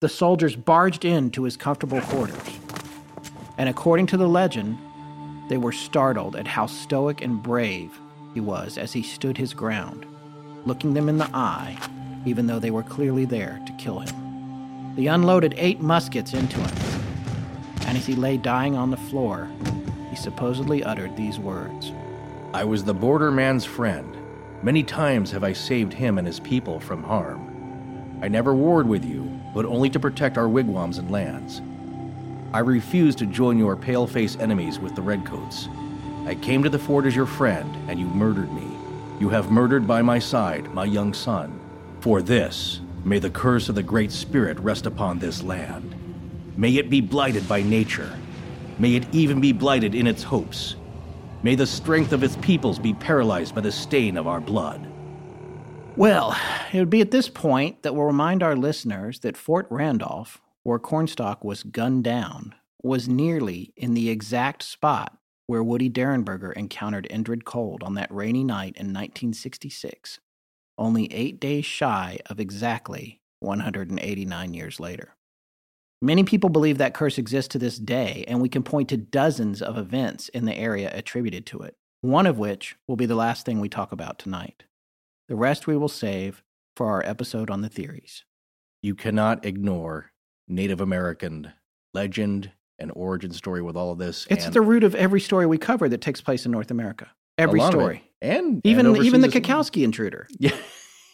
The soldiers barged into his comfortable quarters, and according to the legend, they were startled at how stoic and brave he was as he stood his ground, looking them in the eye, even though they were clearly there to kill him. They unloaded eight muskets into him and as he lay dying on the floor, he supposedly uttered these words I was the borderman's friend. Many times have I saved him and his people from harm. I never warred with you, but only to protect our wigwams and lands. I refused to join your pale-faced enemies with the redcoats. I came to the fort as your friend, and you murdered me. You have murdered by my side my young son. For this, may the curse of the Great Spirit rest upon this land. May it be blighted by nature. May it even be blighted in its hopes. May the strength of its peoples be paralyzed by the stain of our blood. Well, it would be at this point that we'll remind our listeners that Fort Randolph, where Cornstalk was gunned down, was nearly in the exact spot where Woody Derenberger encountered Indrid Cold on that rainy night in 1966, only eight days shy of exactly 189 years later. Many people believe that curse exists to this day, and we can point to dozens of events in the area attributed to it, one of which will be the last thing we talk about tonight. The rest we will save for our episode on the theories. You cannot ignore Native American legend and origin story with all of this. It's and the root of every story we cover that takes place in North America. Every a lot of it. story. And Even and even the. Kakowski intruder Yeah,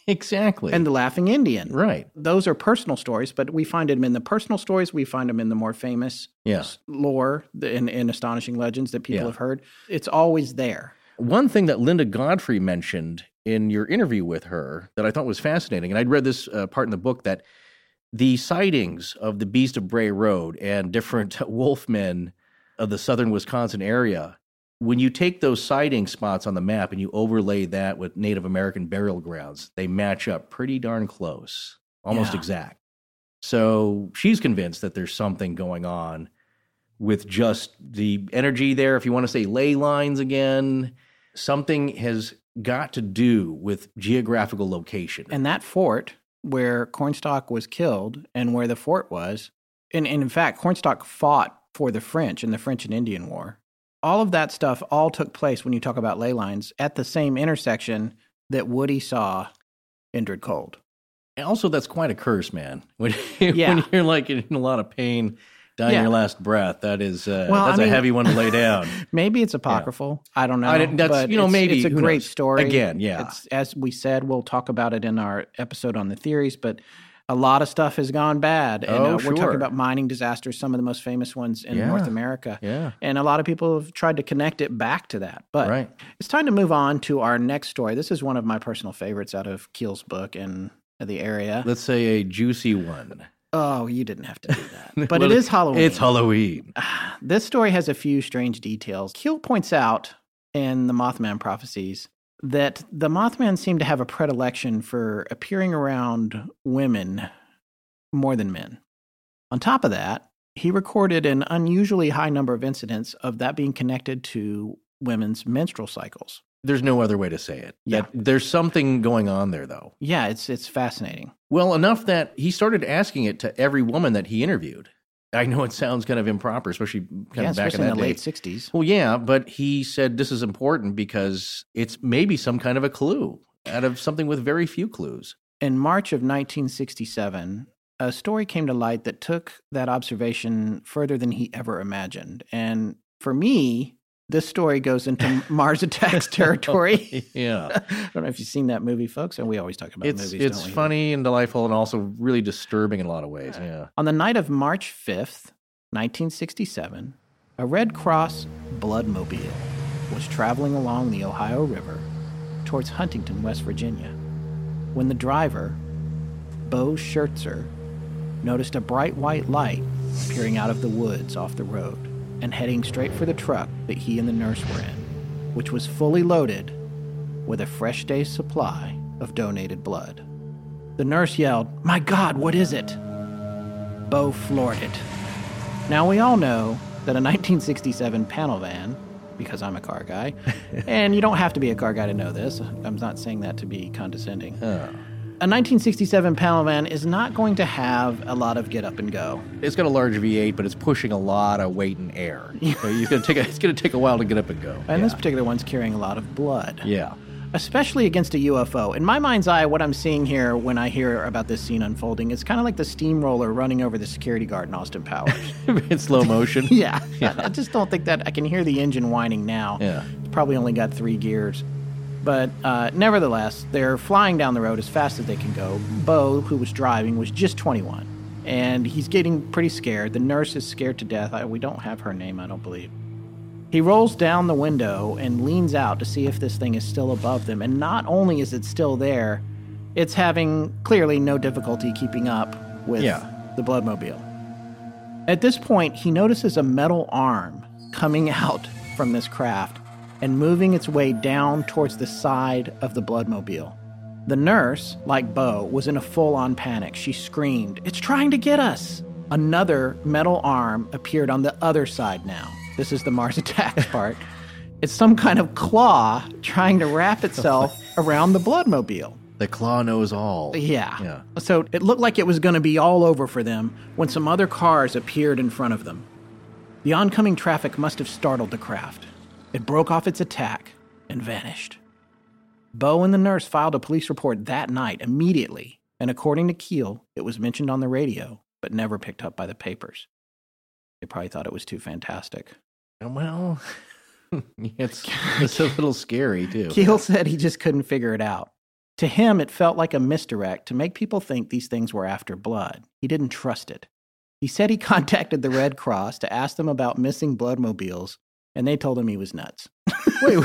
exactly. and the laughing Indian. right. Those are personal stories, but we find them in the personal stories. We find them in the more famous Yeah. lore in, in astonishing legends that people Yeah. have heard. It's always there. One thing that Linda Godfrey mentioned in your interview with her that I thought was fascinating, and I'd read this uh, part in the book that the sightings of the Beast of Bray Road and different wolfmen of the southern Wisconsin area, when you take those sighting spots on the map and you overlay that with Native American burial grounds, they match up pretty darn close, almost Yeah. exact. So she's convinced that there's something going on with just the energy there. If you want to say ley lines again, something has got to do with geographical location. And that fort where Cornstalk was killed and where the fort was, and, and in fact, Cornstalk fought for the French in the French and Indian War. All of that stuff all took place when you talk about ley lines at the same intersection that Woody saw Indrid Cold. And also, that's quite a curse, man. When, Yeah. when you're like in a lot of pain, dying Yeah. your last breath, that is uh, Well, I that's a heavy one to lay down. Maybe it's apocryphal. I don't know. I didn't- that's- you know, it's- maybe, it's a great knows? story. Again, yeah. It's, as we said, we'll talk about it in our episode on the theories, but a lot of stuff has gone bad. And Oh, uh, we're sure. talking about mining disasters, some of the most famous ones in North America. Yeah. And a lot of people have tried to connect it back to that. But Right. it's time to move on to our next story. This is one of my personal favorites out of Keel's book and the area. Let's say a juicy one. oh, you didn't have to do that. But Well, it is Halloween. It's Halloween. This story has a few strange details. Keel points out in the Mothman prophecies that the Mothman seemed to have a predilection for appearing around women more than men. On top of that, he recorded an unusually high number of incidents of that being connected to women's menstrual cycles. There's no other way to say it. Yeah. That there's something going on there, though. Yeah, it's it's fascinating. Well, enough that he started asking it to every woman that he interviewed. I know it sounds kind of improper, especially kind yeah, of back in in the day. late '60s. Well, yeah, but he said this is important because it's maybe some kind of a clue out of something with very few clues. In March of 1967, a story came to light that took that observation further than he ever imagined. And for me, this story goes into Mars Attacks territory. yeah. I don't know if you've seen that movie, folks, and we always talk about It's movies. it's don't we? funny and delightful and also really disturbing in a lot of ways. Yeah. On the night of March 5th, 1967, a Red Cross bloodmobile was traveling along the Ohio River towards Huntington, West Virginia, when the driver, Bo Schertzer, noticed a bright white light peering out of the woods off the road and heading straight for the truck that he and the nurse were in, which was fully loaded with a fresh day's supply of donated blood. The nurse yelled, My God, what is it? Bo floored it. Now, we all know that a 1967 panel van, because I'm a car guy, and you don't have to be a car guy to know this, I'm not saying that to be condescending. A 1967 panel van is not going to have a lot of get up and go. It's got a large V8, but it's pushing a lot of weight and air. So it's gonna take a, it's gonna take a while to get up and go. And this particular one's carrying a lot of blood. yeah. especially against a UFO. In my mind's eye, what I'm seeing here when I hear about this scene unfolding, it's kind of like the steamroller running over the security guard in Austin Powers. in slow motion. yeah, I, I just don't think that I can hear the engine whining now. Yeah. It's probably only got three gears. But uh, nevertheless, they're flying down the road as fast as they can go. Bo, who was driving, was just 21. And he's getting pretty scared. The nurse is scared to death. I, we don't have her name, I don't believe. He rolls down the window and leans out to see if this thing is still above them. And not only is it still there, it's having clearly no difficulty keeping up with Yeah. the Bloodmobile. At this point, he notices a metal arm coming out from this craft and moving its way down towards the side of the Bloodmobile. The nurse, like Bo, was in a full on panic. She screamed, It's trying to get us! Another metal arm appeared on the other side now. This is the Mars Attacks part. It's some kind of claw trying to wrap itself around the Bloodmobile. The claw knows all. Yeah. Yeah. So it looked like it was going to be all over for them when some other cars appeared in front of them. The oncoming traffic must have startled the craft. It broke off its attack and vanished. Bo and the nurse filed a police report that night immediately, and according to Keel, it was mentioned on the radio, but never picked up by the papers. They probably thought it was too fantastic. Uh, well, it's it's a little scary too. Keel said he just couldn't figure it out. To him, it felt like a misdirect to make people think these things were after blood. He didn't trust it. He said he contacted the Red Cross to ask them about missing bloodmobiles, and they told him he was nuts. wait,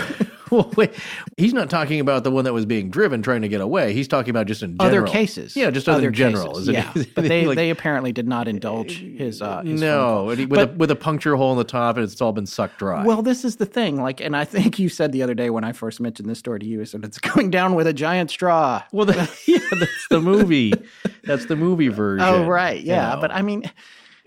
well, wait. He's not talking about the one that was being driven trying to get away. He's talking about just in general. Other cases. Yeah, just other in general. cases, yeah. it? but they, Like- they apparently did not indulge his. Uh, his no, call. and he- with, But- a, with a puncture hole in the top, and it's all been sucked dry. Well, this is the thing. Like, and I think you said the other day when I first mentioned this story to you, I said it's going down with a giant straw. well, the, yeah, that's the movie. That's the movie version. Oh, right. you Yeah. know. But I mean,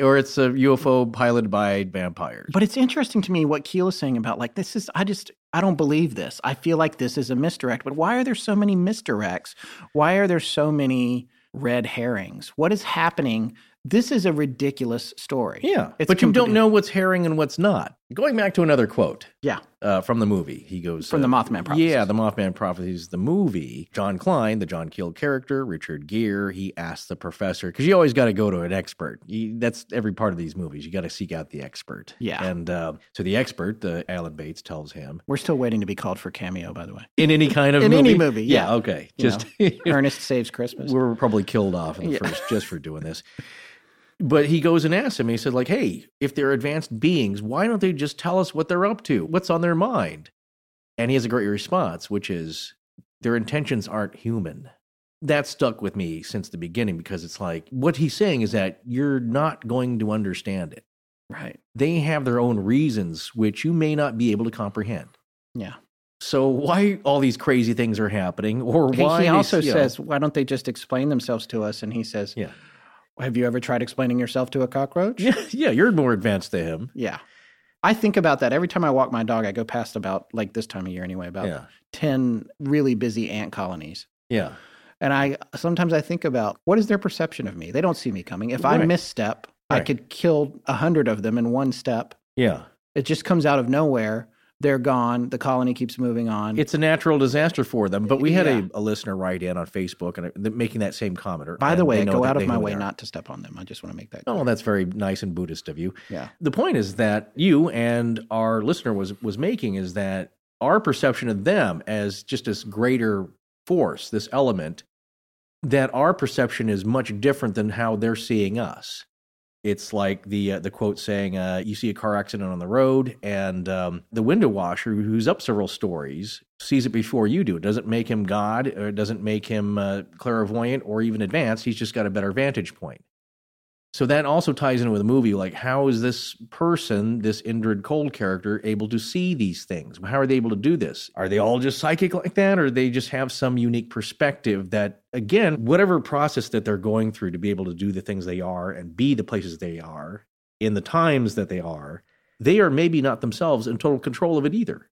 or it's a UFO piloted by vampires. But it's interesting to me what Keel is saying about like this is I just I don't believe this. I feel like this is a misdirect. But why are there so many misdirects? Why are there so many red herrings? What is happening? This is a ridiculous story. yeah, It's but you don't know what's herring and what's not. Going back to another quote. Yeah. uh, from the movie. He goes From the uh, Mothman Prophecies. Yeah, the Mothman Prophecies, the movie. John Klein, the John Keel character, Richard Gere. He asked the professor because you always got to go to an expert. You, that's every part of these movies. You got to seek out the expert. Yeah. and uh, so the expert, the Alan Bates, tells him We're still waiting to be called for cameo, by the way. in any kind of In movie? any movie, yeah. okay. You Just Ernest Saves Christmas. we were probably killed off in the Yeah. first just for doing this. But he goes and asks him, he said, like, hey, if they're advanced beings, why don't they just tell us what they're up to? What's on their mind? And he has a great response, which is their intentions aren't human. That stuck with me since the beginning because it's like what he's saying is that you're not going to understand it. right. They have their own reasons, which you may not be able to comprehend. Yeah. So why all these crazy things are happening, or why he also you know- says, why don't they just explain themselves to us? And he says, Yeah. Have you ever tried explaining yourself to a cockroach? yeah, yeah, you're more advanced than him. Yeah. I think about that every time I walk my dog. I go past about, like this time of year anyway, about Yeah. 10 really busy ant colonies. Yeah. And I sometimes I think about what is their perception of me? They don't see me coming. If I Right. misstep, I could kill a hundred of them in one step. Yeah. It just comes out of nowhere. They're gone. The colony keeps moving on. It's a natural disaster for them. But we had Yeah. a, a listener write in on Facebook and uh, making that same comment. By the way, I go out of my way not to step on them. I just want to make that. Oh, that's very nice and Buddhist of you. yeah. The point is that you and our listener was was making is that our perception of them as just this greater force, this element, that our perception is much different than how they're seeing us. It's like the uh, the quote saying, uh, "You see a car accident on the road, and um, the window washer, who's up several stories, sees it before you do. It doesn't make him God, or it doesn't make him uh, clairvoyant, or even advanced. He's just got a better vantage point. So that also ties in with a movie. Like, how is this person, this Indrid Cold character, able to see these things? How are they able to do this? Are they all just psychic like that, or they just have some unique perspective that, again, whatever process that they're going through to be able to do the things they are and be the places they are in the times that they are, they are maybe not themselves in total control of it either.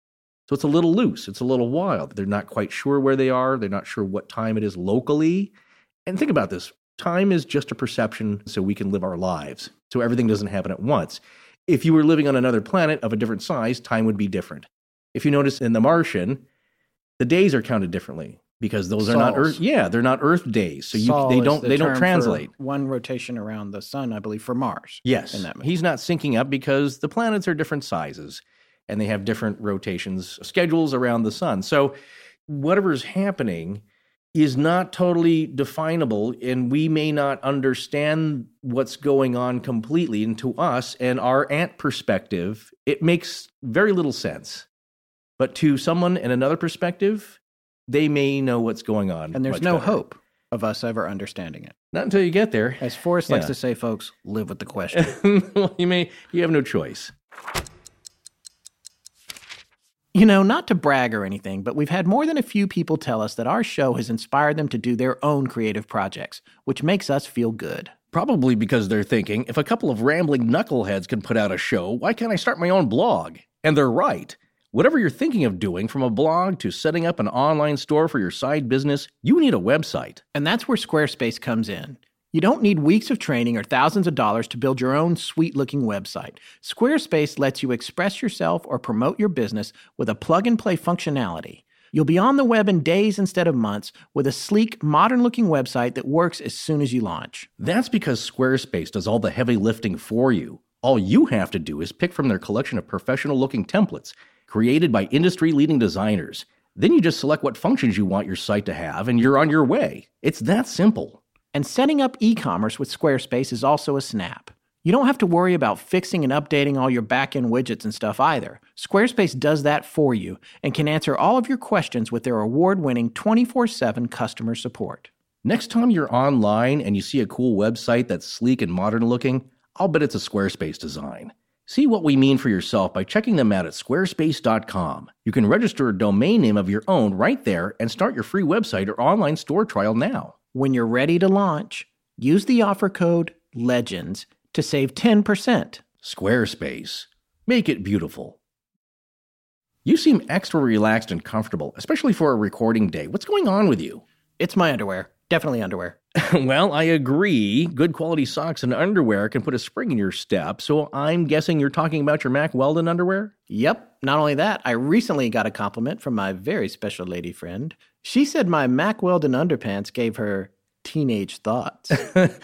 So it's a little loose. It's a little wild. They're not quite sure where they are. They're not sure what time it is locally. And think about this time is just a perception so we can live our lives. So everything doesn't happen at once. If you were living on another planet of a different size, time would be different. If you notice in The Martian, the days are counted differently because those are not Earth. Yeah, they're not Earth days, so you, they don't the they don't translate. One rotation around the sun, I believe, for Mars. Yes, in that he's not syncing up because the planets are different sizes and they have different rotations schedules around the sun. So whatever's happening is not totally definable and we may not understand what's going on completely and to us and our ant perspective it makes very little sense but to someone in another perspective they may know what's going on and there's no better. hope of us ever understanding it. not until you get there As Forrest likes to say, folks, live with the question. well, you may you have no choice You know, not to brag or anything, but we've had more than a few people tell us that our show has inspired them to do their own creative projects, which makes us feel good. Probably because they're thinking, if a couple of rambling knuckleheads can put out a show, why can't I start my own blog? And they're right. Whatever you're thinking of doing, from a blog to setting up an online store for your side business, you need a website. And that's where Squarespace comes in. You don't need weeks of training or thousands of dollars to build your own sweet looking website. Squarespace lets you express yourself or promote your business with a plug and play functionality. You'll be on the web in days instead of months with a sleek, modern looking website that works as soon as you launch. That's because Squarespace does all the heavy lifting for you. All you have to do is pick from their collection of professional looking templates created by industry leading designers. Then you just select what functions you want your site to have, and you're on your way. It's that simple. And setting up e commerce with Squarespace is also a snap. You don't have to worry about fixing and updating all your back end widgets and stuff either. Squarespace does that for you and can answer all of your questions with their award winning 24 7 customer support. Next time you're online and you see a cool website that's sleek and modern looking, I'll bet it's a Squarespace design. See what we mean for yourself by checking them out at squarespace.com. You can register a domain name of your own right there and start your free website or online store trial now. When you're ready to launch, use the offer code LEGENDS to save 10%. Squarespace. Make it beautiful. You seem extra relaxed and comfortable, especially for a recording day. What's going on with you? It's my underwear. Definitely underwear. well, I agree. Good quality socks and underwear can put a spring in your step, so I'm guessing you're talking about your Mack Weldon underwear? Yep. Not only that, I recently got a compliment from my very special lady friend. She said my Mack Weldon underpants gave her teenage thoughts.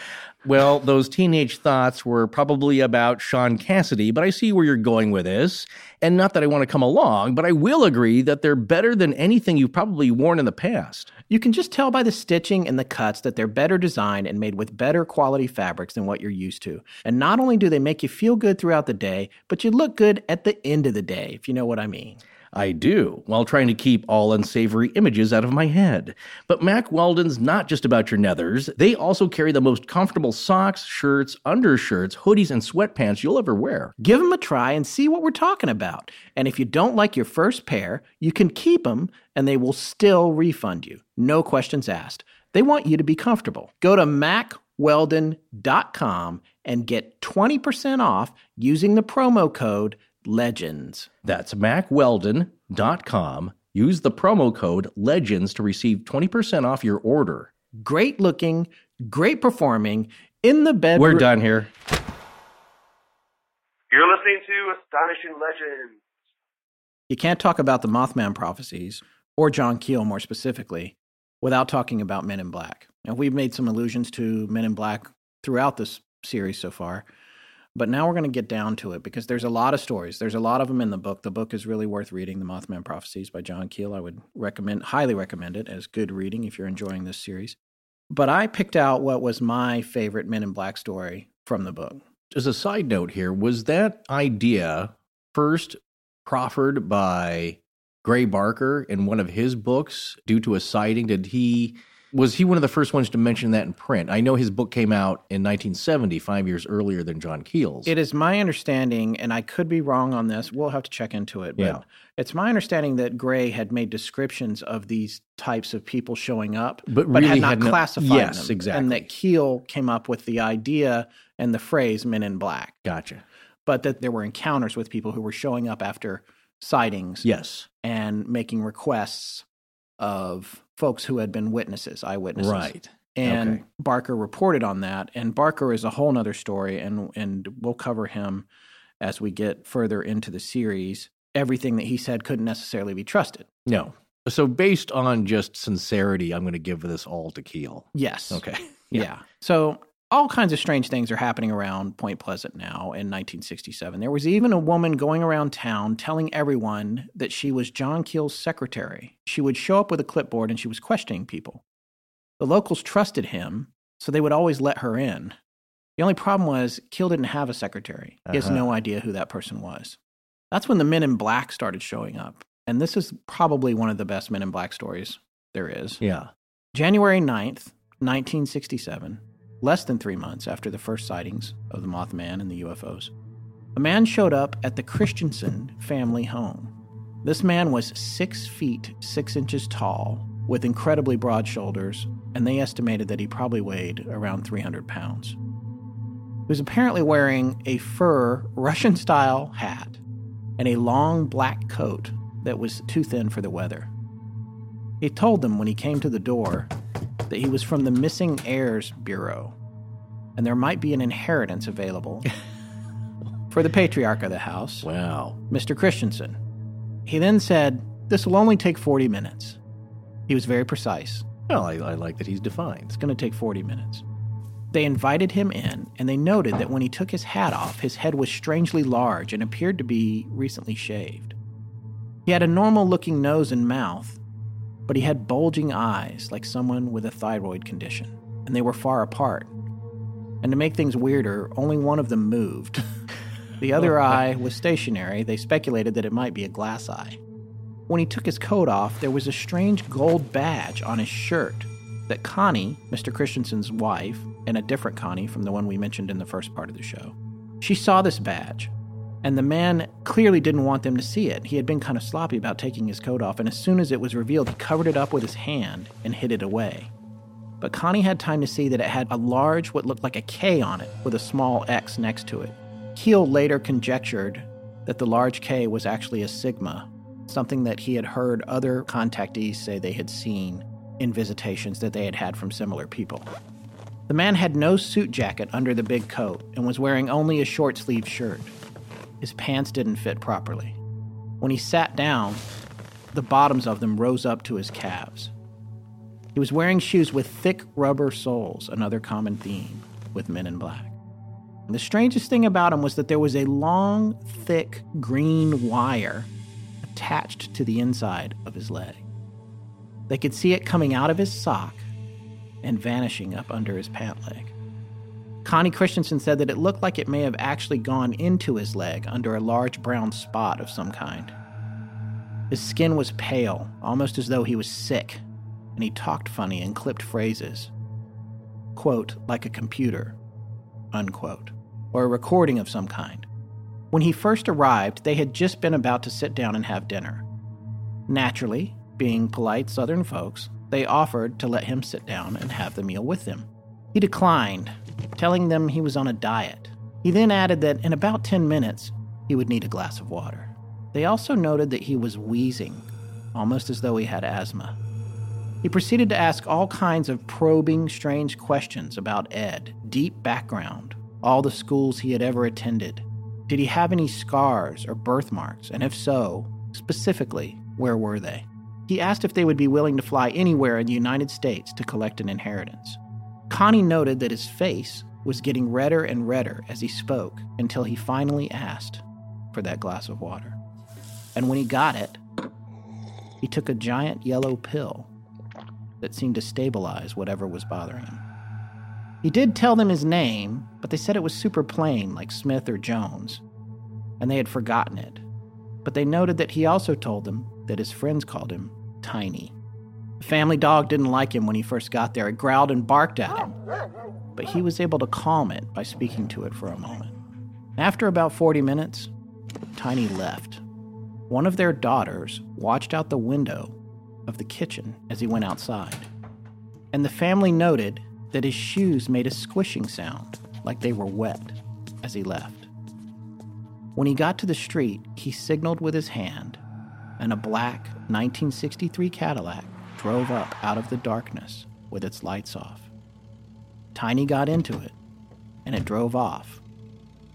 Well, those teenage thoughts were probably about Shaun Cassidy, but I see where you're going with this. And not that I want to come along, but I will agree that they're better than anything you've probably worn in the past. You can just tell by the stitching and the cuts that they're better designed and made with better quality fabrics than what you're used to. And not only do they make you feel good throughout the day, but you look good at the end of the day, if you know what I mean. I do, while trying to keep all unsavory images out of my head. But Mack Weldon's not just about your nethers. They also carry the most comfortable socks, shirts, undershirts, hoodies, and sweatpants you'll ever wear. Give them a try and see what we're talking about. And if you don't like your first pair, you can keep them and they will still refund you. No questions asked. They want you to be comfortable. Go to mackweldon.com and get 20% off using the promo code LEGENDS. That's mackweldon.com. Use the promo code LEGENDS to receive 20% off your order. Great looking, great performing, in the bed. We're done here. You're listening to Astonishing Legends. You can't talk about the Mothman prophecies, or John Keel more specifically, without talking about Men in Black. And we've made some allusions to Men in Black throughout this series so far. But now we're going to get down to it because there's a lot of stories. There's a lot of them in the book. The book is really worth reading. The Mothman Prophecies by John Keel. I would recommend, highly recommend it as good reading if you're enjoying this series. But I picked out what was my favorite Men in Black story from the book. As a side note here, was that idea first proffered by Gray Barker in one of his books due to a sighting? Did he Was he one of the first ones to mention that in print? I know his book came out in 1970, five years earlier than John Keel's. It is my understanding, and I could be wrong on this. We'll have to check into it. But Yeah. it's my understanding that Gray had made descriptions of these types of people showing up, But had really not had no- classified Yes, them. exactly. And that Keel came up with the idea and the phrase "Men in Black," Gotcha. but that there were encounters with people who were showing up after sightings Yes. and making requests of folks who had been witnesses, eyewitnesses. Right. And Okay. Barker reported on that. And Barker is a whole nother story, and and we'll cover him as we get further into the series. Everything that he said couldn't necessarily be trusted. No. So based on just sincerity, I'm going to give this all to Keel. Yes. Okay. Yeah. So all kinds of strange things are happening around Point Pleasant now in 1967. There was even a woman going around town telling everyone that she was John Keel's secretary. She would show up with a clipboard and she was questioning people. The locals trusted him, so they would always let her in. The only problem was Keel didn't have a secretary. He has Uh-huh. no idea who that person was. That's when the men in black started showing up. And this is probably one of the best men in black stories there is. Yeah. January 9th, 1967, less than three months after the first sightings of the Mothman and the UFOs, a man showed up at the Christensen family home. This man was six feet six inches tall, with incredibly broad shoulders, and they estimated that he probably weighed around 300 pounds. He was apparently wearing a fur Russian style hat and a long black coat that was too thin for the weather. He told them when he came to the door that he was from the Missing Heirs Bureau and there might be an inheritance available for the patriarch of the house, Wow. Mr. Christensen. He then said, This will only take 40 minutes. He was very precise. Well, I, I like that he's defined. It's going to take 40 minutes. They invited him in, and they noted that when he took his hat off, his head was strangely large and appeared to be recently shaved. He had a normal looking nose and mouth, but he had bulging eyes like someone with a thyroid condition, and they were far apart. And to make things weirder, only one of them moved. the other oh. eye was stationary. They speculated that it might be a glass eye. When he took his coat off, there was a strange gold badge on his shirt that Connie, Mr. Christensen's wife, and a different Connie from the one we mentioned in the first part of the show, she saw this badge. And the man clearly didn't want them to see it. He had been kind of sloppy about taking his coat off, and as soon as it was revealed, he covered it up with his hand and hid it away. But Connie had time to see that it had a large, what looked like a K on it, with a small X next to it. Keel later conjectured that the large K was actually a Sigma, something that he had heard other contactees say they had seen in visitations that they had had from similar people. The man had no suit jacket under the big coat and was wearing only a short sleeved shirt. His pants didn't fit properly. When he sat down, the bottoms of them rose up to his calves. He was wearing shoes with thick rubber soles, another common theme with men in black. And the strangest thing about him was that there was a long, thick green wire attached to the inside of his leg. They could see it coming out of his sock and vanishing up under his pant leg. Connie Christensen said that it looked like it may have actually gone into his leg under a large brown spot of some kind. His skin was pale, almost as though he was sick, and he talked funny and clipped phrases. Quote, like a computer, unquote, or a recording of some kind. When he first arrived, they had just been about to sit down and have dinner. Naturally, being polite Southern folks, they offered to let him sit down and have the meal with them. He declined, telling them he was on a diet. He then added that in about 10 minutes, he would need a glass of water. They also noted that he was wheezing, almost as though he had asthma. He proceeded to ask all kinds of probing, strange questions about Ed, deep background, all the schools he had ever attended. Did he have any scars or birthmarks? And if so, specifically, where were they? He asked if they would be willing to fly anywhere in the United States to collect an inheritance. Connie noted that his face was getting redder and redder as he spoke until he finally asked for that glass of water. And when he got it, he took a giant yellow pill that seemed to stabilize whatever was bothering him. He did tell them his name, but they said it was super plain, like Smith or Jones, and they had forgotten it. But they noted that he also told them that his friends called him Tiny. The family dog didn't like him when he first got there. It growled and barked at him, but he was able to calm it by speaking to it for a moment. After about 40 minutes, Tiny left. One of their daughters watched out the window of the kitchen as he went outside, and the family noted that his shoes made a squishing sound like they were wet as he left. When he got to the street, he signaled with his hand, and a black 1963 Cadillac drove up out of the darkness with its lights off. Tiny got into it, and it drove off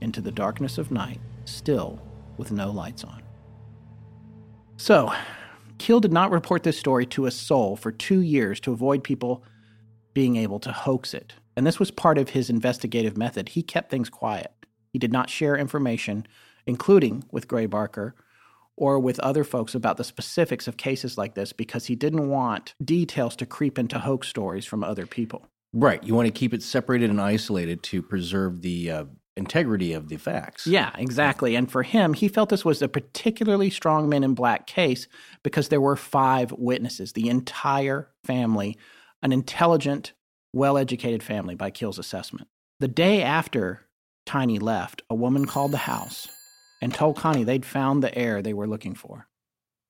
into the darkness of night, still with no lights on. So, Keel did not report this story to a soul for two years to avoid people being able to hoax it. And this was part of his investigative method. He kept things quiet. He did not share information, including with Gray Barker or with other folks about the specifics of cases like this because he didn't want details to creep into hoax stories from other people. Right. You want to keep it separated and isolated to preserve the uh, integrity of the facts. Yeah, exactly. And for him, he felt this was a particularly strong men in black case because there were five witnesses, the entire family, an intelligent, well educated family by Keel's assessment. The day after Tiny left, a woman called the house and told Connie they'd found the heir they were looking for.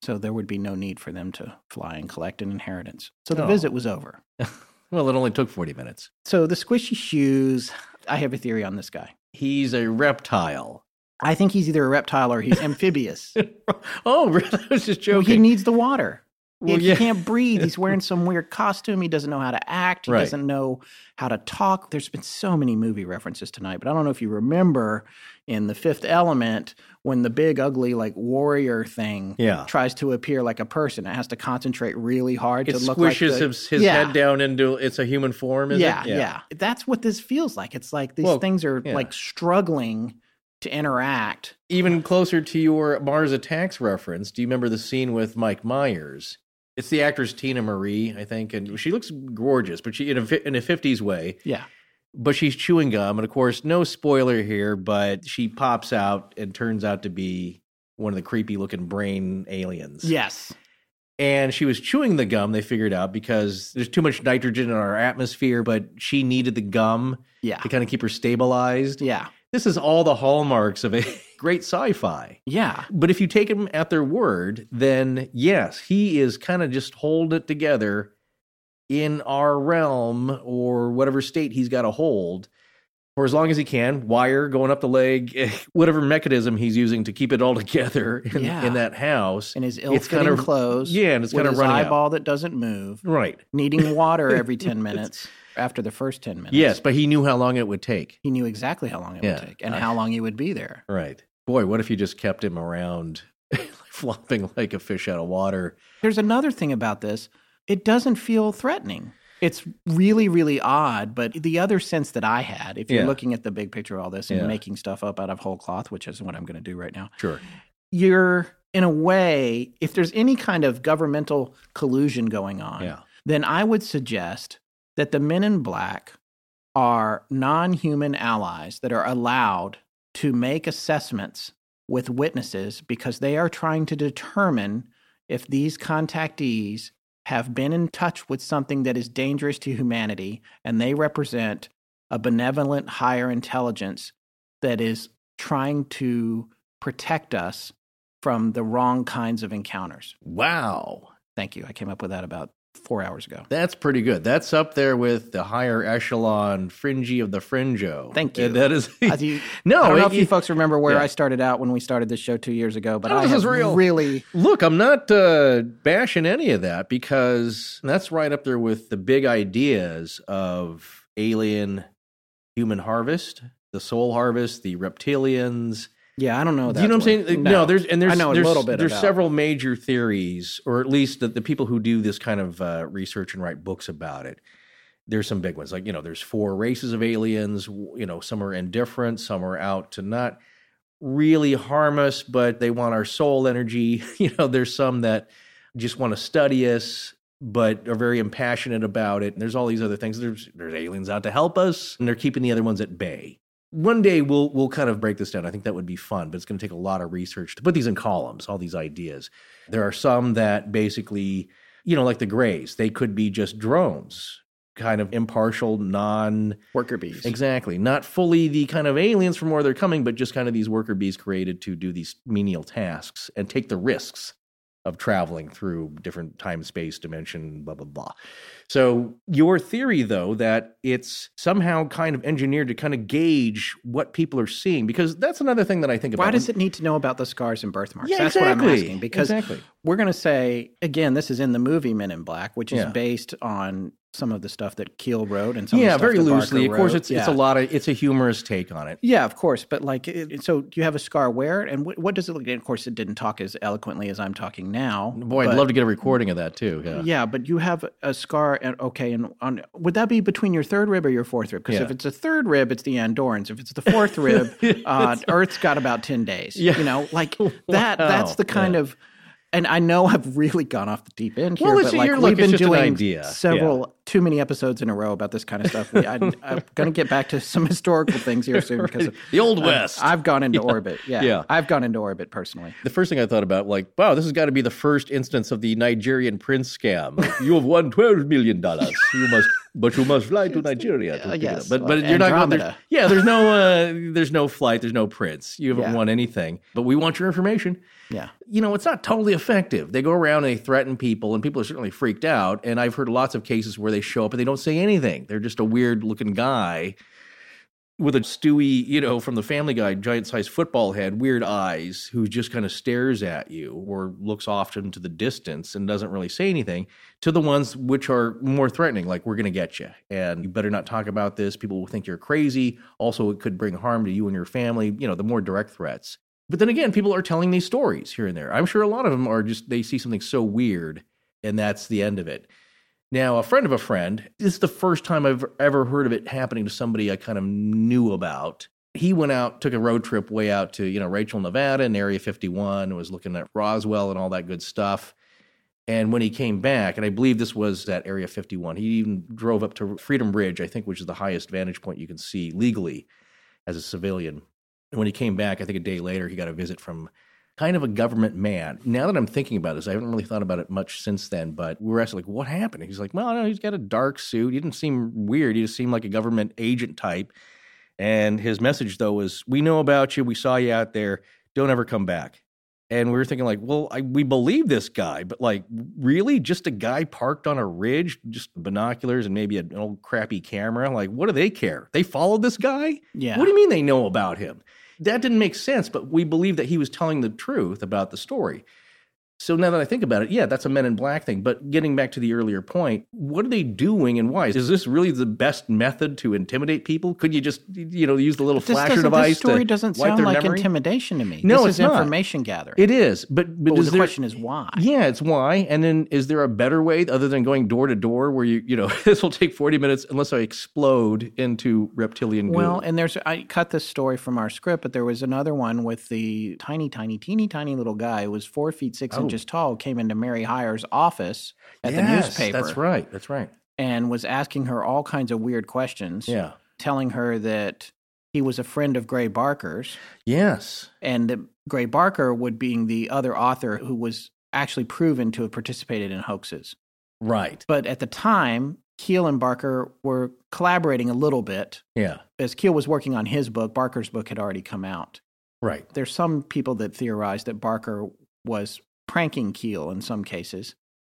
So there would be no need for them to fly and collect an inheritance. So the Oh. visit was over. Well, it only took 40 minutes. So the squishy shoes, I have a theory on this guy. He's a reptile. I think he's either a reptile or he's amphibious. oh, really? I was just Well, joking. he needs the water. Well, yeah. He can't breathe. He's wearing some weird costume. He doesn't know how to act. He Right. doesn't know how to talk. There's been so many movie references tonight, but I don't know if you remember in The Fifth Element when the big, ugly, like warrior thing Yeah. tries to appear like a person. It has to concentrate really hard it to look like squishes his, his Yeah. head down into it's a human form, is yeah, it? yeah, That's what this feels like. It's like these Well, things are yeah. like struggling to interact. Even closer to your Mars Attacks reference, do you remember the scene with Mike Myers? It's the actress Tina Marie, I think, and she looks gorgeous, but she in a in a fifties way. Yeah. But she's chewing gum, and of course, no spoiler here, but she pops out and turns out to be one of the creepy looking brain aliens. Yes. and she was chewing the gum. They figured out because there's too much nitrogen in our atmosphere, but she needed the gum Yeah. to kind of keep her stabilized. Yeah. This is all the hallmarks of a great sci-fi. Yeah. But if you take them at their word, then yes, he is kind of just hold it together in our realm or whatever state he's got to hold for as long as he can. Wire going up the leg, whatever mechanism he's using to keep it all together in, Yeah. in that house. In his ill-fitting kinda- clothes. Yeah, and it's kind of running out. eyeball that doesn't move. Right. needing water every 10 minutes after the first 10 minutes. Yes, but he knew how long it would take. He knew exactly how long it Yeah. would take and ah. how long he would be there. Right. Boy, what if you just kept him around flopping like a fish out of water? There's another thing about this. It doesn't feel threatening. It's really, really odd. But the other sense that I had, if you're Yeah. looking at the big picture of all this and Yeah. making stuff up out of whole cloth, which is what I'm going to do right now, Sure. you're in a way, if there's any kind of governmental collusion going on, Yeah. then I would suggest that the men in black are non human allies that are allowed to make assessments with witnesses because they are trying to determine if these contactees have been in touch with something that is dangerous to humanity and they represent a benevolent higher intelligence that is trying to protect us from the wrong kinds of encounters. Wow. Thank you. I came up with that about four hours ago. That's pretty good. That's up there with the higher echelon fringy of the fringo. Thank you. That is As you- no. I don't know it- if you it- folks remember where yeah. I started out when we started this show two years ago, but Oh, I this is real. really Look, I'm not uh, bashing any of that because that's right up there with the big ideas of alien human harvest, the soul harvest, the reptilians. Yeah. I don't know that. You know what I'm saying? No, there's and there's I know a there's, little bit There's about- several major theories, or at least the, the people who do this kind of uh, research and write books about it. There's some big ones, like you know, there's four races of aliens. You know, some are indifferent, some are out to not really harm us, but they want our soul energy. You know, there's some that just want to study us, but are very impassionate about it. And there's all these other things. There's there's aliens out to help us, and they're keeping the other ones at bay. One day we'll we'll kind of break this down. I think that would be fun, but it's going to take a lot of research to put these in columns, all these ideas. There are some that basically you know, like the Greys, they could be just drones, kind of impartial, non Worker bees. Exactly. Not fully the kind of aliens from where they're coming, but just kind of these worker bees created to do these menial tasks and take the risks of traveling through different time, space, dimension, blah, blah, blah. So, your theory, though, that it's somehow kind of engineered to kind of gauge what people are seeing, because that's another thing that I think about. Why does it need to know about the scars and birthmarks? Yeah, That's what I'm exactly. asking. Because Exactly. We're going to say, again, this is in the movie Men in Black, which is Yeah. based on some of the stuff that Keel wrote and some of Yeah, the stuff very Barker loosely. Of course, wrote. it's it's a lot of it's a humorous take on it. Yeah, of course. But like, it, so do you have a scar where? And what, what does it look like? Of course, it didn't talk as eloquently as I'm talking now. Boy, I'd love to get a recording of that too. Yeah. Yeah, but you have a scar, and okay, and on would that be between your third rib or your fourth rib? Because Yeah. if it's a third rib, it's the Andorans. If it's the fourth rib, uh, Earth's got about ten days. Yeah. you know, like that. That's the kind Yeah. of. And I know I've really gone off the deep end here, Well, but like you're- we've been doing idea. several too many episodes in a row about this kind of stuff. We, I, I'm going to get back to some historical things here soon because The Old I've- West. I've gone into orbit. Yeah, Yeah. I've gone into orbit personally. The first thing I thought about, like, wow, this has got to be the first instance of the Nigerian prince scam. you have won twelve million dollars. You must, but you must fly to Nigeria. To Uh, it yes. up. but but you're not going. There's, yeah, there's no uh, there's no flight. There's no prince. You haven't Yeah. won anything. But we want your information. Yeah. You know, it's not totally effective. They go around and they threaten people, and people are certainly freaked out. And I've heard lots of cases where they show up and they don't say anything. They're just a weird looking guy with a Stewie, you know, from the Family Guy, giant sized football head, weird eyes, who just kind of stares at you or looks off into the distance and doesn't really say anything, to the ones which are more threatening, like, we're going to get you. And you better not talk about this. People will think you're crazy. Also, it could bring harm to you and your family, you know, the more direct threats. But then again, people are telling these stories here and there. I'm sure a lot of them are just, they see something so weird, and that's the end of it. Now, a friend of a friend, this is the first time I've ever heard of it happening to somebody I kind of knew about. He went out, took a road trip way out to, you know, Rachel, Nevada and Area 51, was looking at Roswell and all that good stuff. And when he came back, and I believe this was at Area 51, he even drove up to Freedom Ridge, I think, which is the highest vantage point you can see legally as a civilian. And when he came back, I think a day later, he got a visit from kind of a government man. Now that I'm thinking about this, I haven't really thought about it much since then, but we were asking, like, what happened? He's like, well, no, he's got a dark suit. He didn't seem weird. He just seemed like a government agent type. And his message, though, was, we know about you. We saw you out there. Don't ever come back. And we were thinking, like, well, I, we believe this guy, but like, really? Just a guy parked on a ridge, just binoculars and maybe an old crappy camera? Like, what do they care? They followed this guy? Yeah. What do you mean they know about him? That didn't make sense, but we believe that he was telling the truth about the story. So now that I think about it, yeah, that's a Men in Black thing. But getting back to the earlier point, what are they doing and why? Is this really the best method to intimidate people? Could you just, you know, use the little This, flasher device this story to doesn't sound like memory? intimidation to me. No, this it's is not. information gathering. It is, but but Well, is the there, question is why. yeah, it's why. And then is there a better way other than going door to door where you, you know, this will take 40 minutes unless I explode into reptilian goo? Well, and there's I cut this story from our script, but there was another one with the tiny, tiny, teeny, tiny little guy who was four feet six Oh. Inches tall, came into Mary Hyre's office at the newspaper, That's right. That's right. and was asking her all kinds of weird questions. Yeah. telling her that he was a friend of Gray Barker's, Yes. and that Gray Barker would being the other author who was actually proven to have participated in hoaxes. Right. But at the time, Keel and Barker were collaborating a little bit. Yeah. As Keel was working on his book, Barker's book had already come out. Right. There's some people that theorize that Barker was pranking Keel in some cases,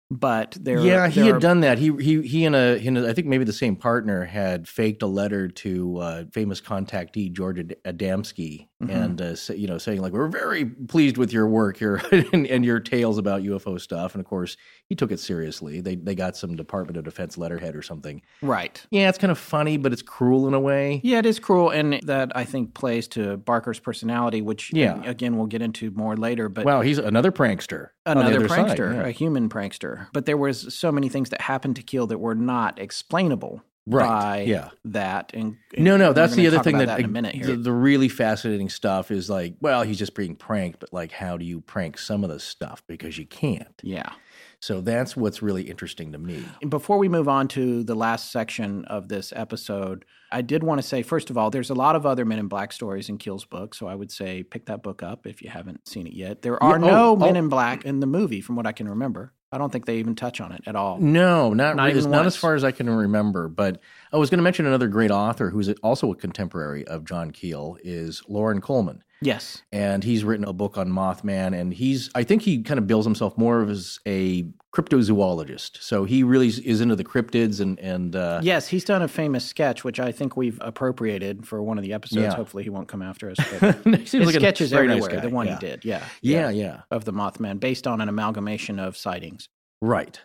but there yeah, he had are- done that. He he he and a, he and a I think maybe the same partner had faked a letter to uh, famous contactee George Adamski, Mhm. and uh, say, you know saying like we're very pleased with your work here and, and your tales about UFO stuff. And of course, he took it seriously. They they got some Department of Defense letterhead or something. right. Yeah, it's kind of funny, but it's cruel in a way. Yeah, it is cruel, and that I think plays to Barker's personality, which Yeah. again we'll get into more later. But wow, he's another prankster. another other side, prankster, yeah. a human prankster. But there was so many things that happened to Keel that were not explainable Right, by yeah. that. And No, no, that's the other thing about that, in a minute here. The, the really fascinating stuff is like, well, he's just being pranked, but like, how do you prank some of this stuff because you can't? yeah. So that's what's really interesting to me. And before we move on to the last section of this episode, I did want to say, first of all, there's a lot of other Men in Black stories in Keel's book. So I would say pick that book up if you haven't seen it yet. There are Yeah, oh, no oh. Men oh. in Black in the movie, from what I can remember. I don't think they even touch on it at all. No, not, Not really. not as far as I can remember. But I was going to mention another great author who's also a contemporary of John Keel is Loren Coleman. Yes. and he's written a book on Mothman, and he's I think he kind of bills himself more of as a cryptozoologist. So he really is into the cryptids and and uh, Yes, he's done a famous sketch, which I think we've appropriated for one of the episodes. Yeah. Hopefully, he won't come after us. But seems his like very nice everywhere. guy. the one yeah. he did, yeah, Yeah, yeah, of the Mothman, based on an amalgamation of sightings. right.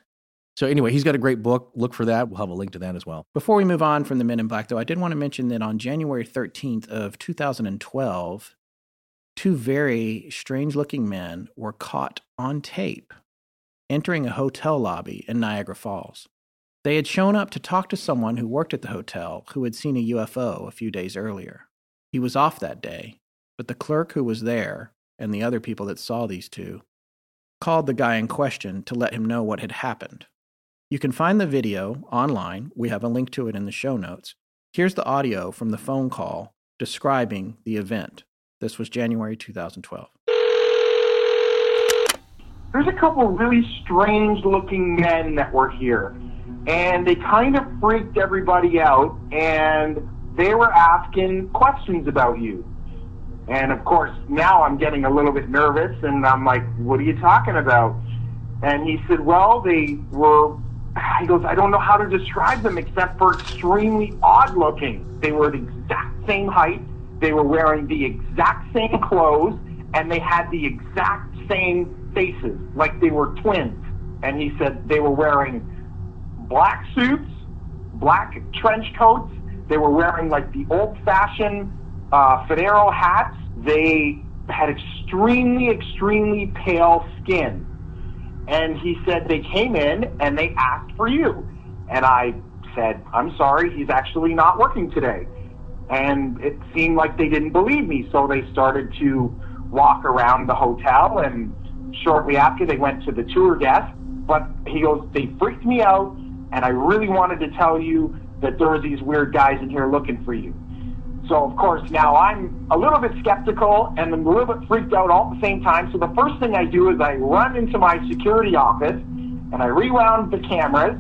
So anyway, he's got a great book. Look for that. We'll have a link to that as well. Before we move on from the Men in Black, though, I did want to mention that on January 13th of 2012, two very strange-looking men were caught on tape entering a hotel lobby in Niagara Falls. They had shown up to talk to someone who worked at the hotel who had seen a UFO a few days earlier. He was off that day, but the clerk who was there and the other people that saw these two called the guy in question to let him know what had happened. You can find the video online. We have a link to it in the show notes. Here's the audio from the phone call describing the event. This was January 2012. there's a couple really strange looking men that were here and they kind of freaked everybody out and they were asking questions about you and of course now i'm getting a little bit nervous and i'm like what are you talking about and he said well they were he goes i don't know how to describe them except for extremely odd looking they were the exact same height they were wearing the exact same clothes and they had the exact same faces, like they were twins. And he said they were wearing black suits, black trench coats. They were wearing like the old fashioned uh, fedora hats. They had extremely, extremely pale skin. And he said they came in and they asked for you. And I said, I'm sorry, he's actually not working today. And it seemed like they didn't believe me, so they started to walk around the hotel. And shortly after, they went to the tour desk. But he goes, they freaked me out, and I really wanted to tell you that there were these weird guys in here looking for you. So, of course, now I'm a little bit skeptical and I'm a little bit freaked out all at the same time. So, the first thing I do is I run into my security office and I rewound the cameras.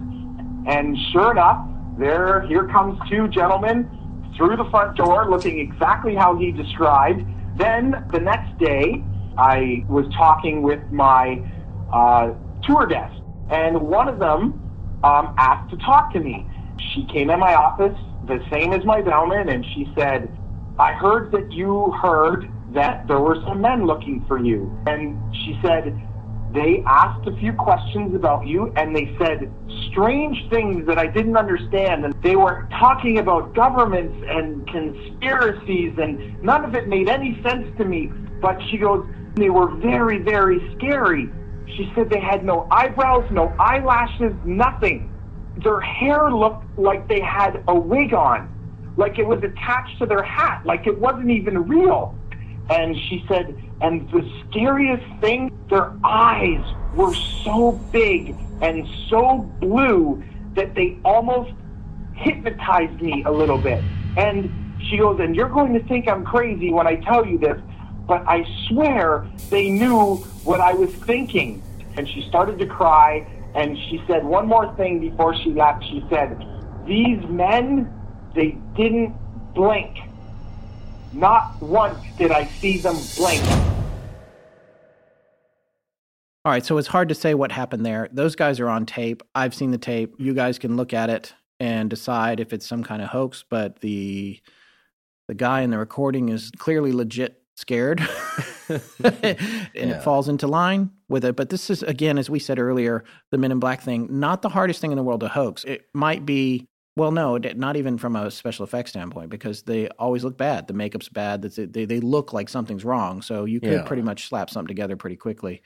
And sure enough, there, here comes two gentlemen through the front door looking exactly how he described. Then the next day, I was talking with my uh, tour desk, and one of them um, asked to talk to me. She came in my office, the same as my bellman, and she said, I heard that you heard that there were some men looking for you. And she said, they asked a few questions about you and they said strange things that I didn't understand. And they were talking about governments and conspiracies, and none of it made any sense to me. But she goes, they were very, very scary. She said they had no eyebrows, no eyelashes, nothing. Their hair looked like they had a wig on, like it was attached to their hat, like it wasn't even real. And she said, and the scariest thing, their eyes were so big and so blue that they almost hypnotized me a little bit. And she goes, and you're going to think I'm crazy when I tell you this, but I swear they knew what I was thinking. And she started to cry, and she said one more thing before she left. She said, These men, they didn't blink. Not once did I see them blink. All right, so it's hard to say what happened there. Those guys are on tape. I've seen the tape. You guys can look at it and decide if it's some kind of hoax, but the the guy in the recording is clearly legit scared. and Yeah. it falls into line with it. But this is again, as we said earlier, the Men in Black thing, not the hardest thing in the world to hoax. It might be well, no, not even from a special effects standpoint, because they always look bad. The makeup's bad. They they look like something's wrong. So you could Yeah. pretty much slap something together pretty quickly.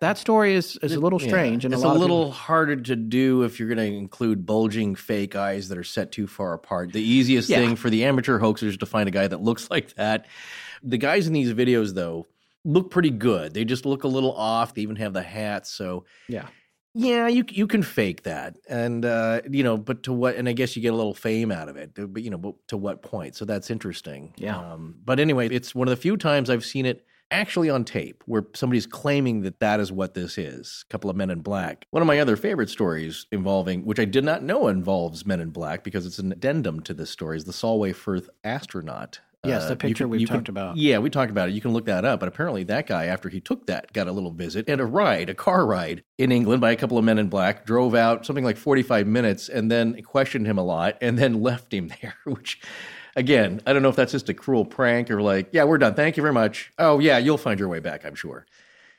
That story is, is a little Yeah. strange, and it's a, a, little people- harder to do if you're going to include bulging fake eyes that are set too far apart. The easiest Yeah. thing for the amateur hoaxers to find a guy that looks like that. The guys in these videos, though, look pretty good. They just look a little off. They even have the hats, so yeah. yeah, you you can fake that, and uh, you know, but to what? And I guess you get a little fame out of it, but you know, but to what point? So that's interesting. Yeah. Um, but anyway, it's one of the few times I've seen it actually on tape where somebody's claiming that that is what this is a couple of men in black one of my other favorite stories involving which i did not know involves men in black because it's an addendum to this story is the solway firth astronaut Yes, Uh, the picture can- we've you can- talked about. yeah we talked about it you can look that up but apparently that guy after he took that got a little visit and a ride a car ride in england by a couple of men in black drove out something like 45 minutes and then questioned him a lot and then left him there which again i don't know if that's just a cruel prank or like yeah we're done thank you very much oh yeah you'll find your way back i'm sure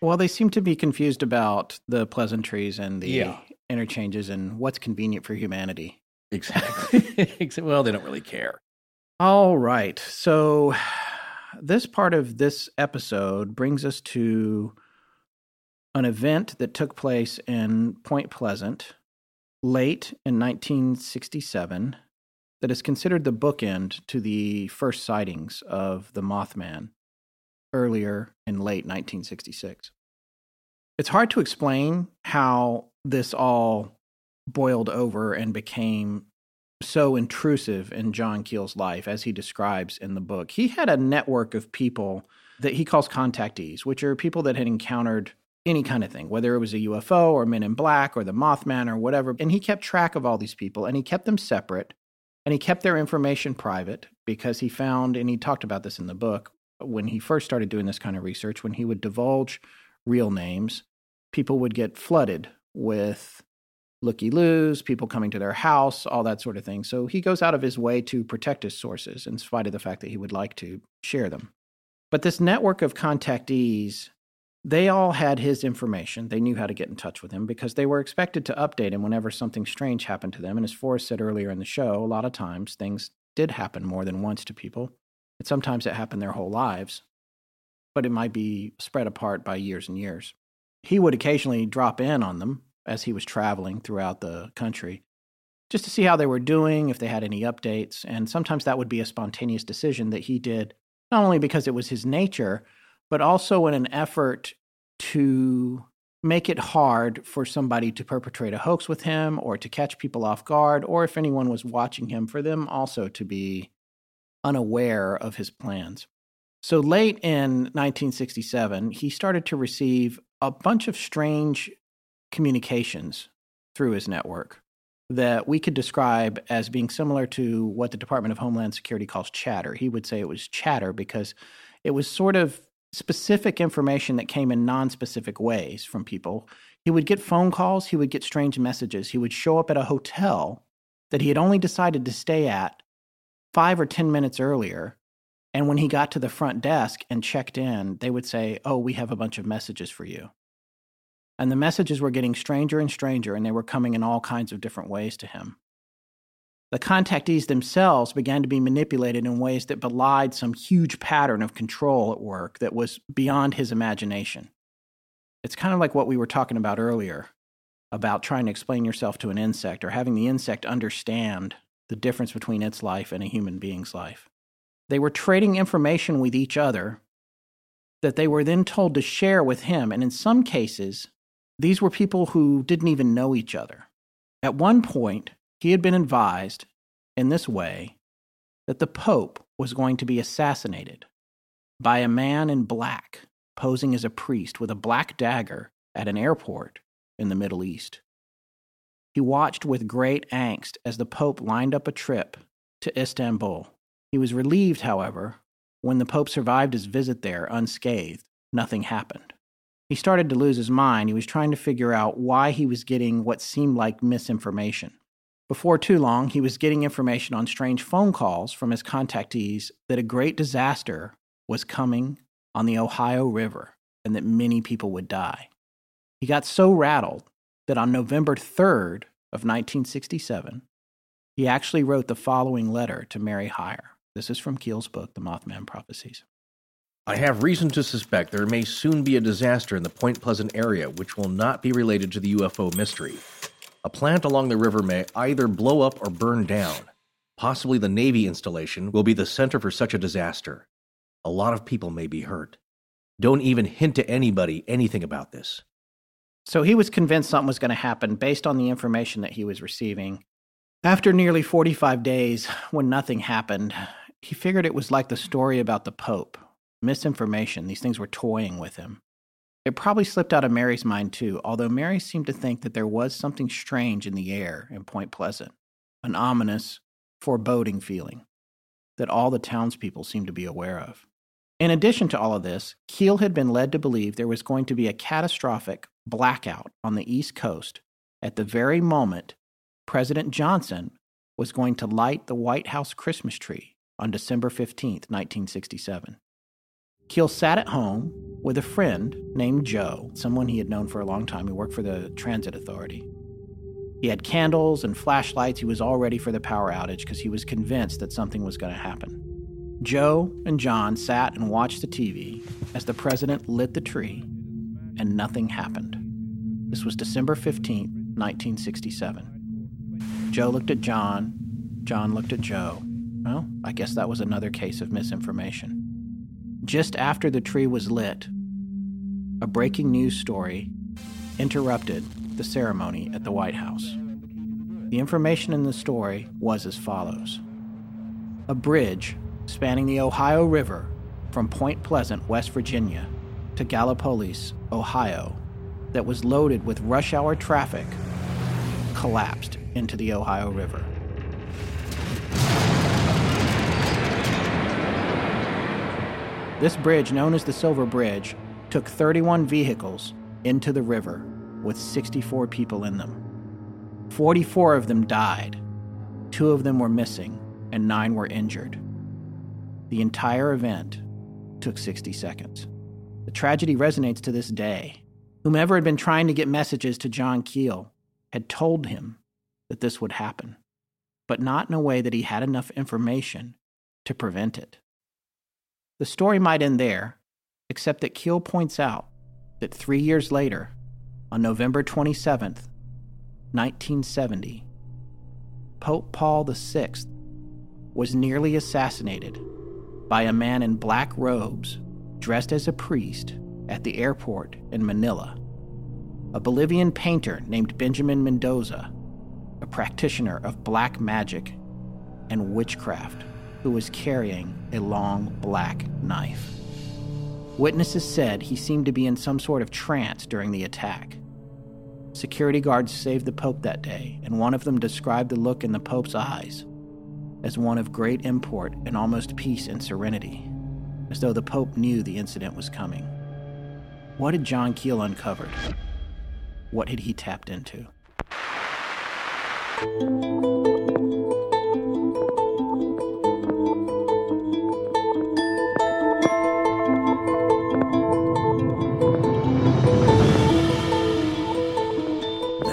Well, they seem to be confused about the pleasantries and the Yeah. interchanges and what's convenient for humanity. exactly well they don't really care All right. So, this part of this episode brings us to an event that took place in Point Pleasant late in 1967 that is considered the bookend to the first sightings of the Mothman earlier in late 1966. It's hard to explain how this all boiled over and became so intrusive in John Keel's life as he describes in the book. He had a network of people that he calls contactees, which are people that had encountered any kind of thing, whether it was a UFO or Men in Black or the Mothman or whatever. And he kept track of all these people and he kept them separate and he kept their information private because he found, and he talked about this in the book, when he first started doing this kind of research, when he would divulge real names, people would get flooded with looky loos, people coming to their house, all that sort of thing. So he goes out of his way to protect his sources in spite of the fact that he would like to share them. But this network of contactees, they all had his information. They knew how to get in touch with him because they were expected to update him whenever something strange happened to them. And as Forrest said earlier in the show, a lot of times things did happen more than once to people. And sometimes it happened their whole lives, but it might be spread apart by years and years. He would occasionally drop in on them as he was traveling throughout the country just to see how they were doing, if they had any updates. And sometimes that would be a spontaneous decision that he did, not only because it was his nature, but also in an effort to make it hard for somebody to perpetrate a hoax with him or to catch people off guard, or if anyone was watching him, for them also to be unaware of his plans. So late in 1967, he started to receive a bunch of strange communications through his network that we could describe as being similar to what the Department of Homeland Security calls chatter. He would say it was chatter because it was sort of specific information that came in non-specific ways from people. He would get phone calls, he would get strange messages. He would show up at a hotel that he had only decided to stay at 5 or 10 minutes earlier. And when he got to the front desk and checked in, they would say, "Oh, we have a bunch of messages for you." And the messages were getting stranger and stranger, and they were coming in all kinds of different ways to him. The contactees themselves began to be manipulated in ways that belied some huge pattern of control at work that was beyond his imagination. It's kind of like what we were talking about earlier about trying to explain yourself to an insect or having the insect understand the difference between its life and a human being's life. They were trading information with each other that they were then told to share with him, and in some cases, these were people who didn't even know each other. At one point, he had been advised in this way that the Pope was going to be assassinated by a man in black posing as a priest with a black dagger at an airport in the Middle East. He watched with great angst as the Pope lined up a trip to Istanbul. He was relieved, however, when the Pope survived his visit there unscathed. Nothing happened. He started to lose his mind. He was trying to figure out why he was getting what seemed like misinformation. Before too long, he was getting information on strange phone calls from his contactees that a great disaster was coming on the Ohio River and that many people would die. He got so rattled that on November 3rd of 1967, he actually wrote the following letter to Mary Hyre. This is from Keel's book, The Mothman Prophecies. I have reason to suspect there may soon be a disaster in the Point Pleasant area which will not be related to the UFO mystery. A plant along the river may either blow up or burn down. Possibly the Navy installation will be the center for such a disaster. A lot of people may be hurt. Don't even hint to anybody anything about this. So he was convinced something was going to happen based on the information that he was receiving. After nearly 45 days, when nothing happened, he figured it was like the story about the Pope, misinformation. These things were toying with him. It probably slipped out of Mary's mind too, although Mary seemed to think that there was something strange in the air in Point Pleasant, an ominous, foreboding feeling that all the townspeople seemed to be aware of. In addition to all of this, Keel had been led to believe there was going to be a catastrophic blackout on the East Coast at the very moment President Johnson was going to light the White House Christmas tree on December 15, 1967. Keel sat at home with a friend named Joe, someone he had known for a long time. He worked for the Transit Authority. He had candles and flashlights. He was all ready for the power outage because he was convinced that something was going to happen. Joe and John sat and watched the TV as the president lit the tree, and nothing happened. This was December 15, 1967. Joe looked at John. John looked at Joe. Well, I guess that was another case of misinformation. Just after the tree was lit, a breaking news story interrupted the ceremony at the White House. The information in the story was as follows A bridge spanning the Ohio River from Point Pleasant, West Virginia, to Gallipolis, Ohio, that was loaded with rush hour traffic collapsed into the Ohio River. This bridge, known as the Silver Bridge, took 31 vehicles into the river with 64 people in them. 44 of them died, two of them were missing, and nine were injured. The entire event took 60 seconds. The tragedy resonates to this day. Whomever had been trying to get messages to John Keel had told him that this would happen, but not in a way that he had enough information to prevent it. The story might end there, except that Keel points out that three years later, on November 27th, 1970, Pope Paul VI was nearly assassinated by a man in black robes dressed as a priest at the airport in Manila. A Bolivian painter named Benjamin Mendoza, a practitioner of black magic and witchcraft who was carrying a long black knife. Witnesses said he seemed to be in some sort of trance during the attack. Security guards saved the Pope that day, and one of them described the look in the Pope's eyes as one of great import and almost peace and serenity, as though the Pope knew the incident was coming. What had John Keel uncovered? What had he tapped into?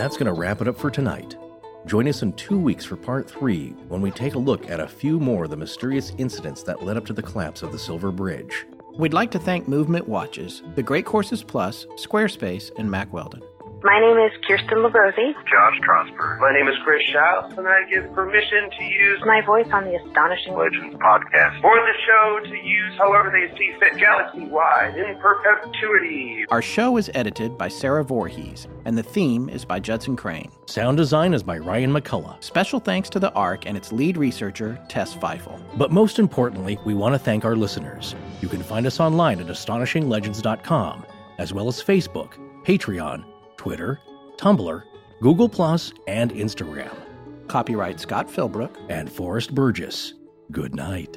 That's going to wrap it up for tonight. Join us in two weeks for part three when we take a look at a few more of the mysterious incidents that led up to the collapse of the Silver Bridge. We'd like to thank Movement Watches, The Great Courses Plus, Squarespace, and Mack Weldon. My name is Kirsten Labrosi. Josh Trosper, My name is Chris Schaus, and I give permission to use My voice on the astonishing Legends Podcast. for the show to use however they see fit galaxy wide in perpetuity. Our show is edited by Sarah Voorhees, and the theme is by Judson Crane. Sound design is by Ryan McCullough. Special thanks to the ARC and its lead researcher, Tess Feifel. But most importantly, we want to thank our listeners. You can find us online at astonishinglegends.com, as well as Facebook, Patreon, Twitter, Tumblr, Google, and Instagram. Copyright Scott Philbrook. And Forrest Burgess. Good night.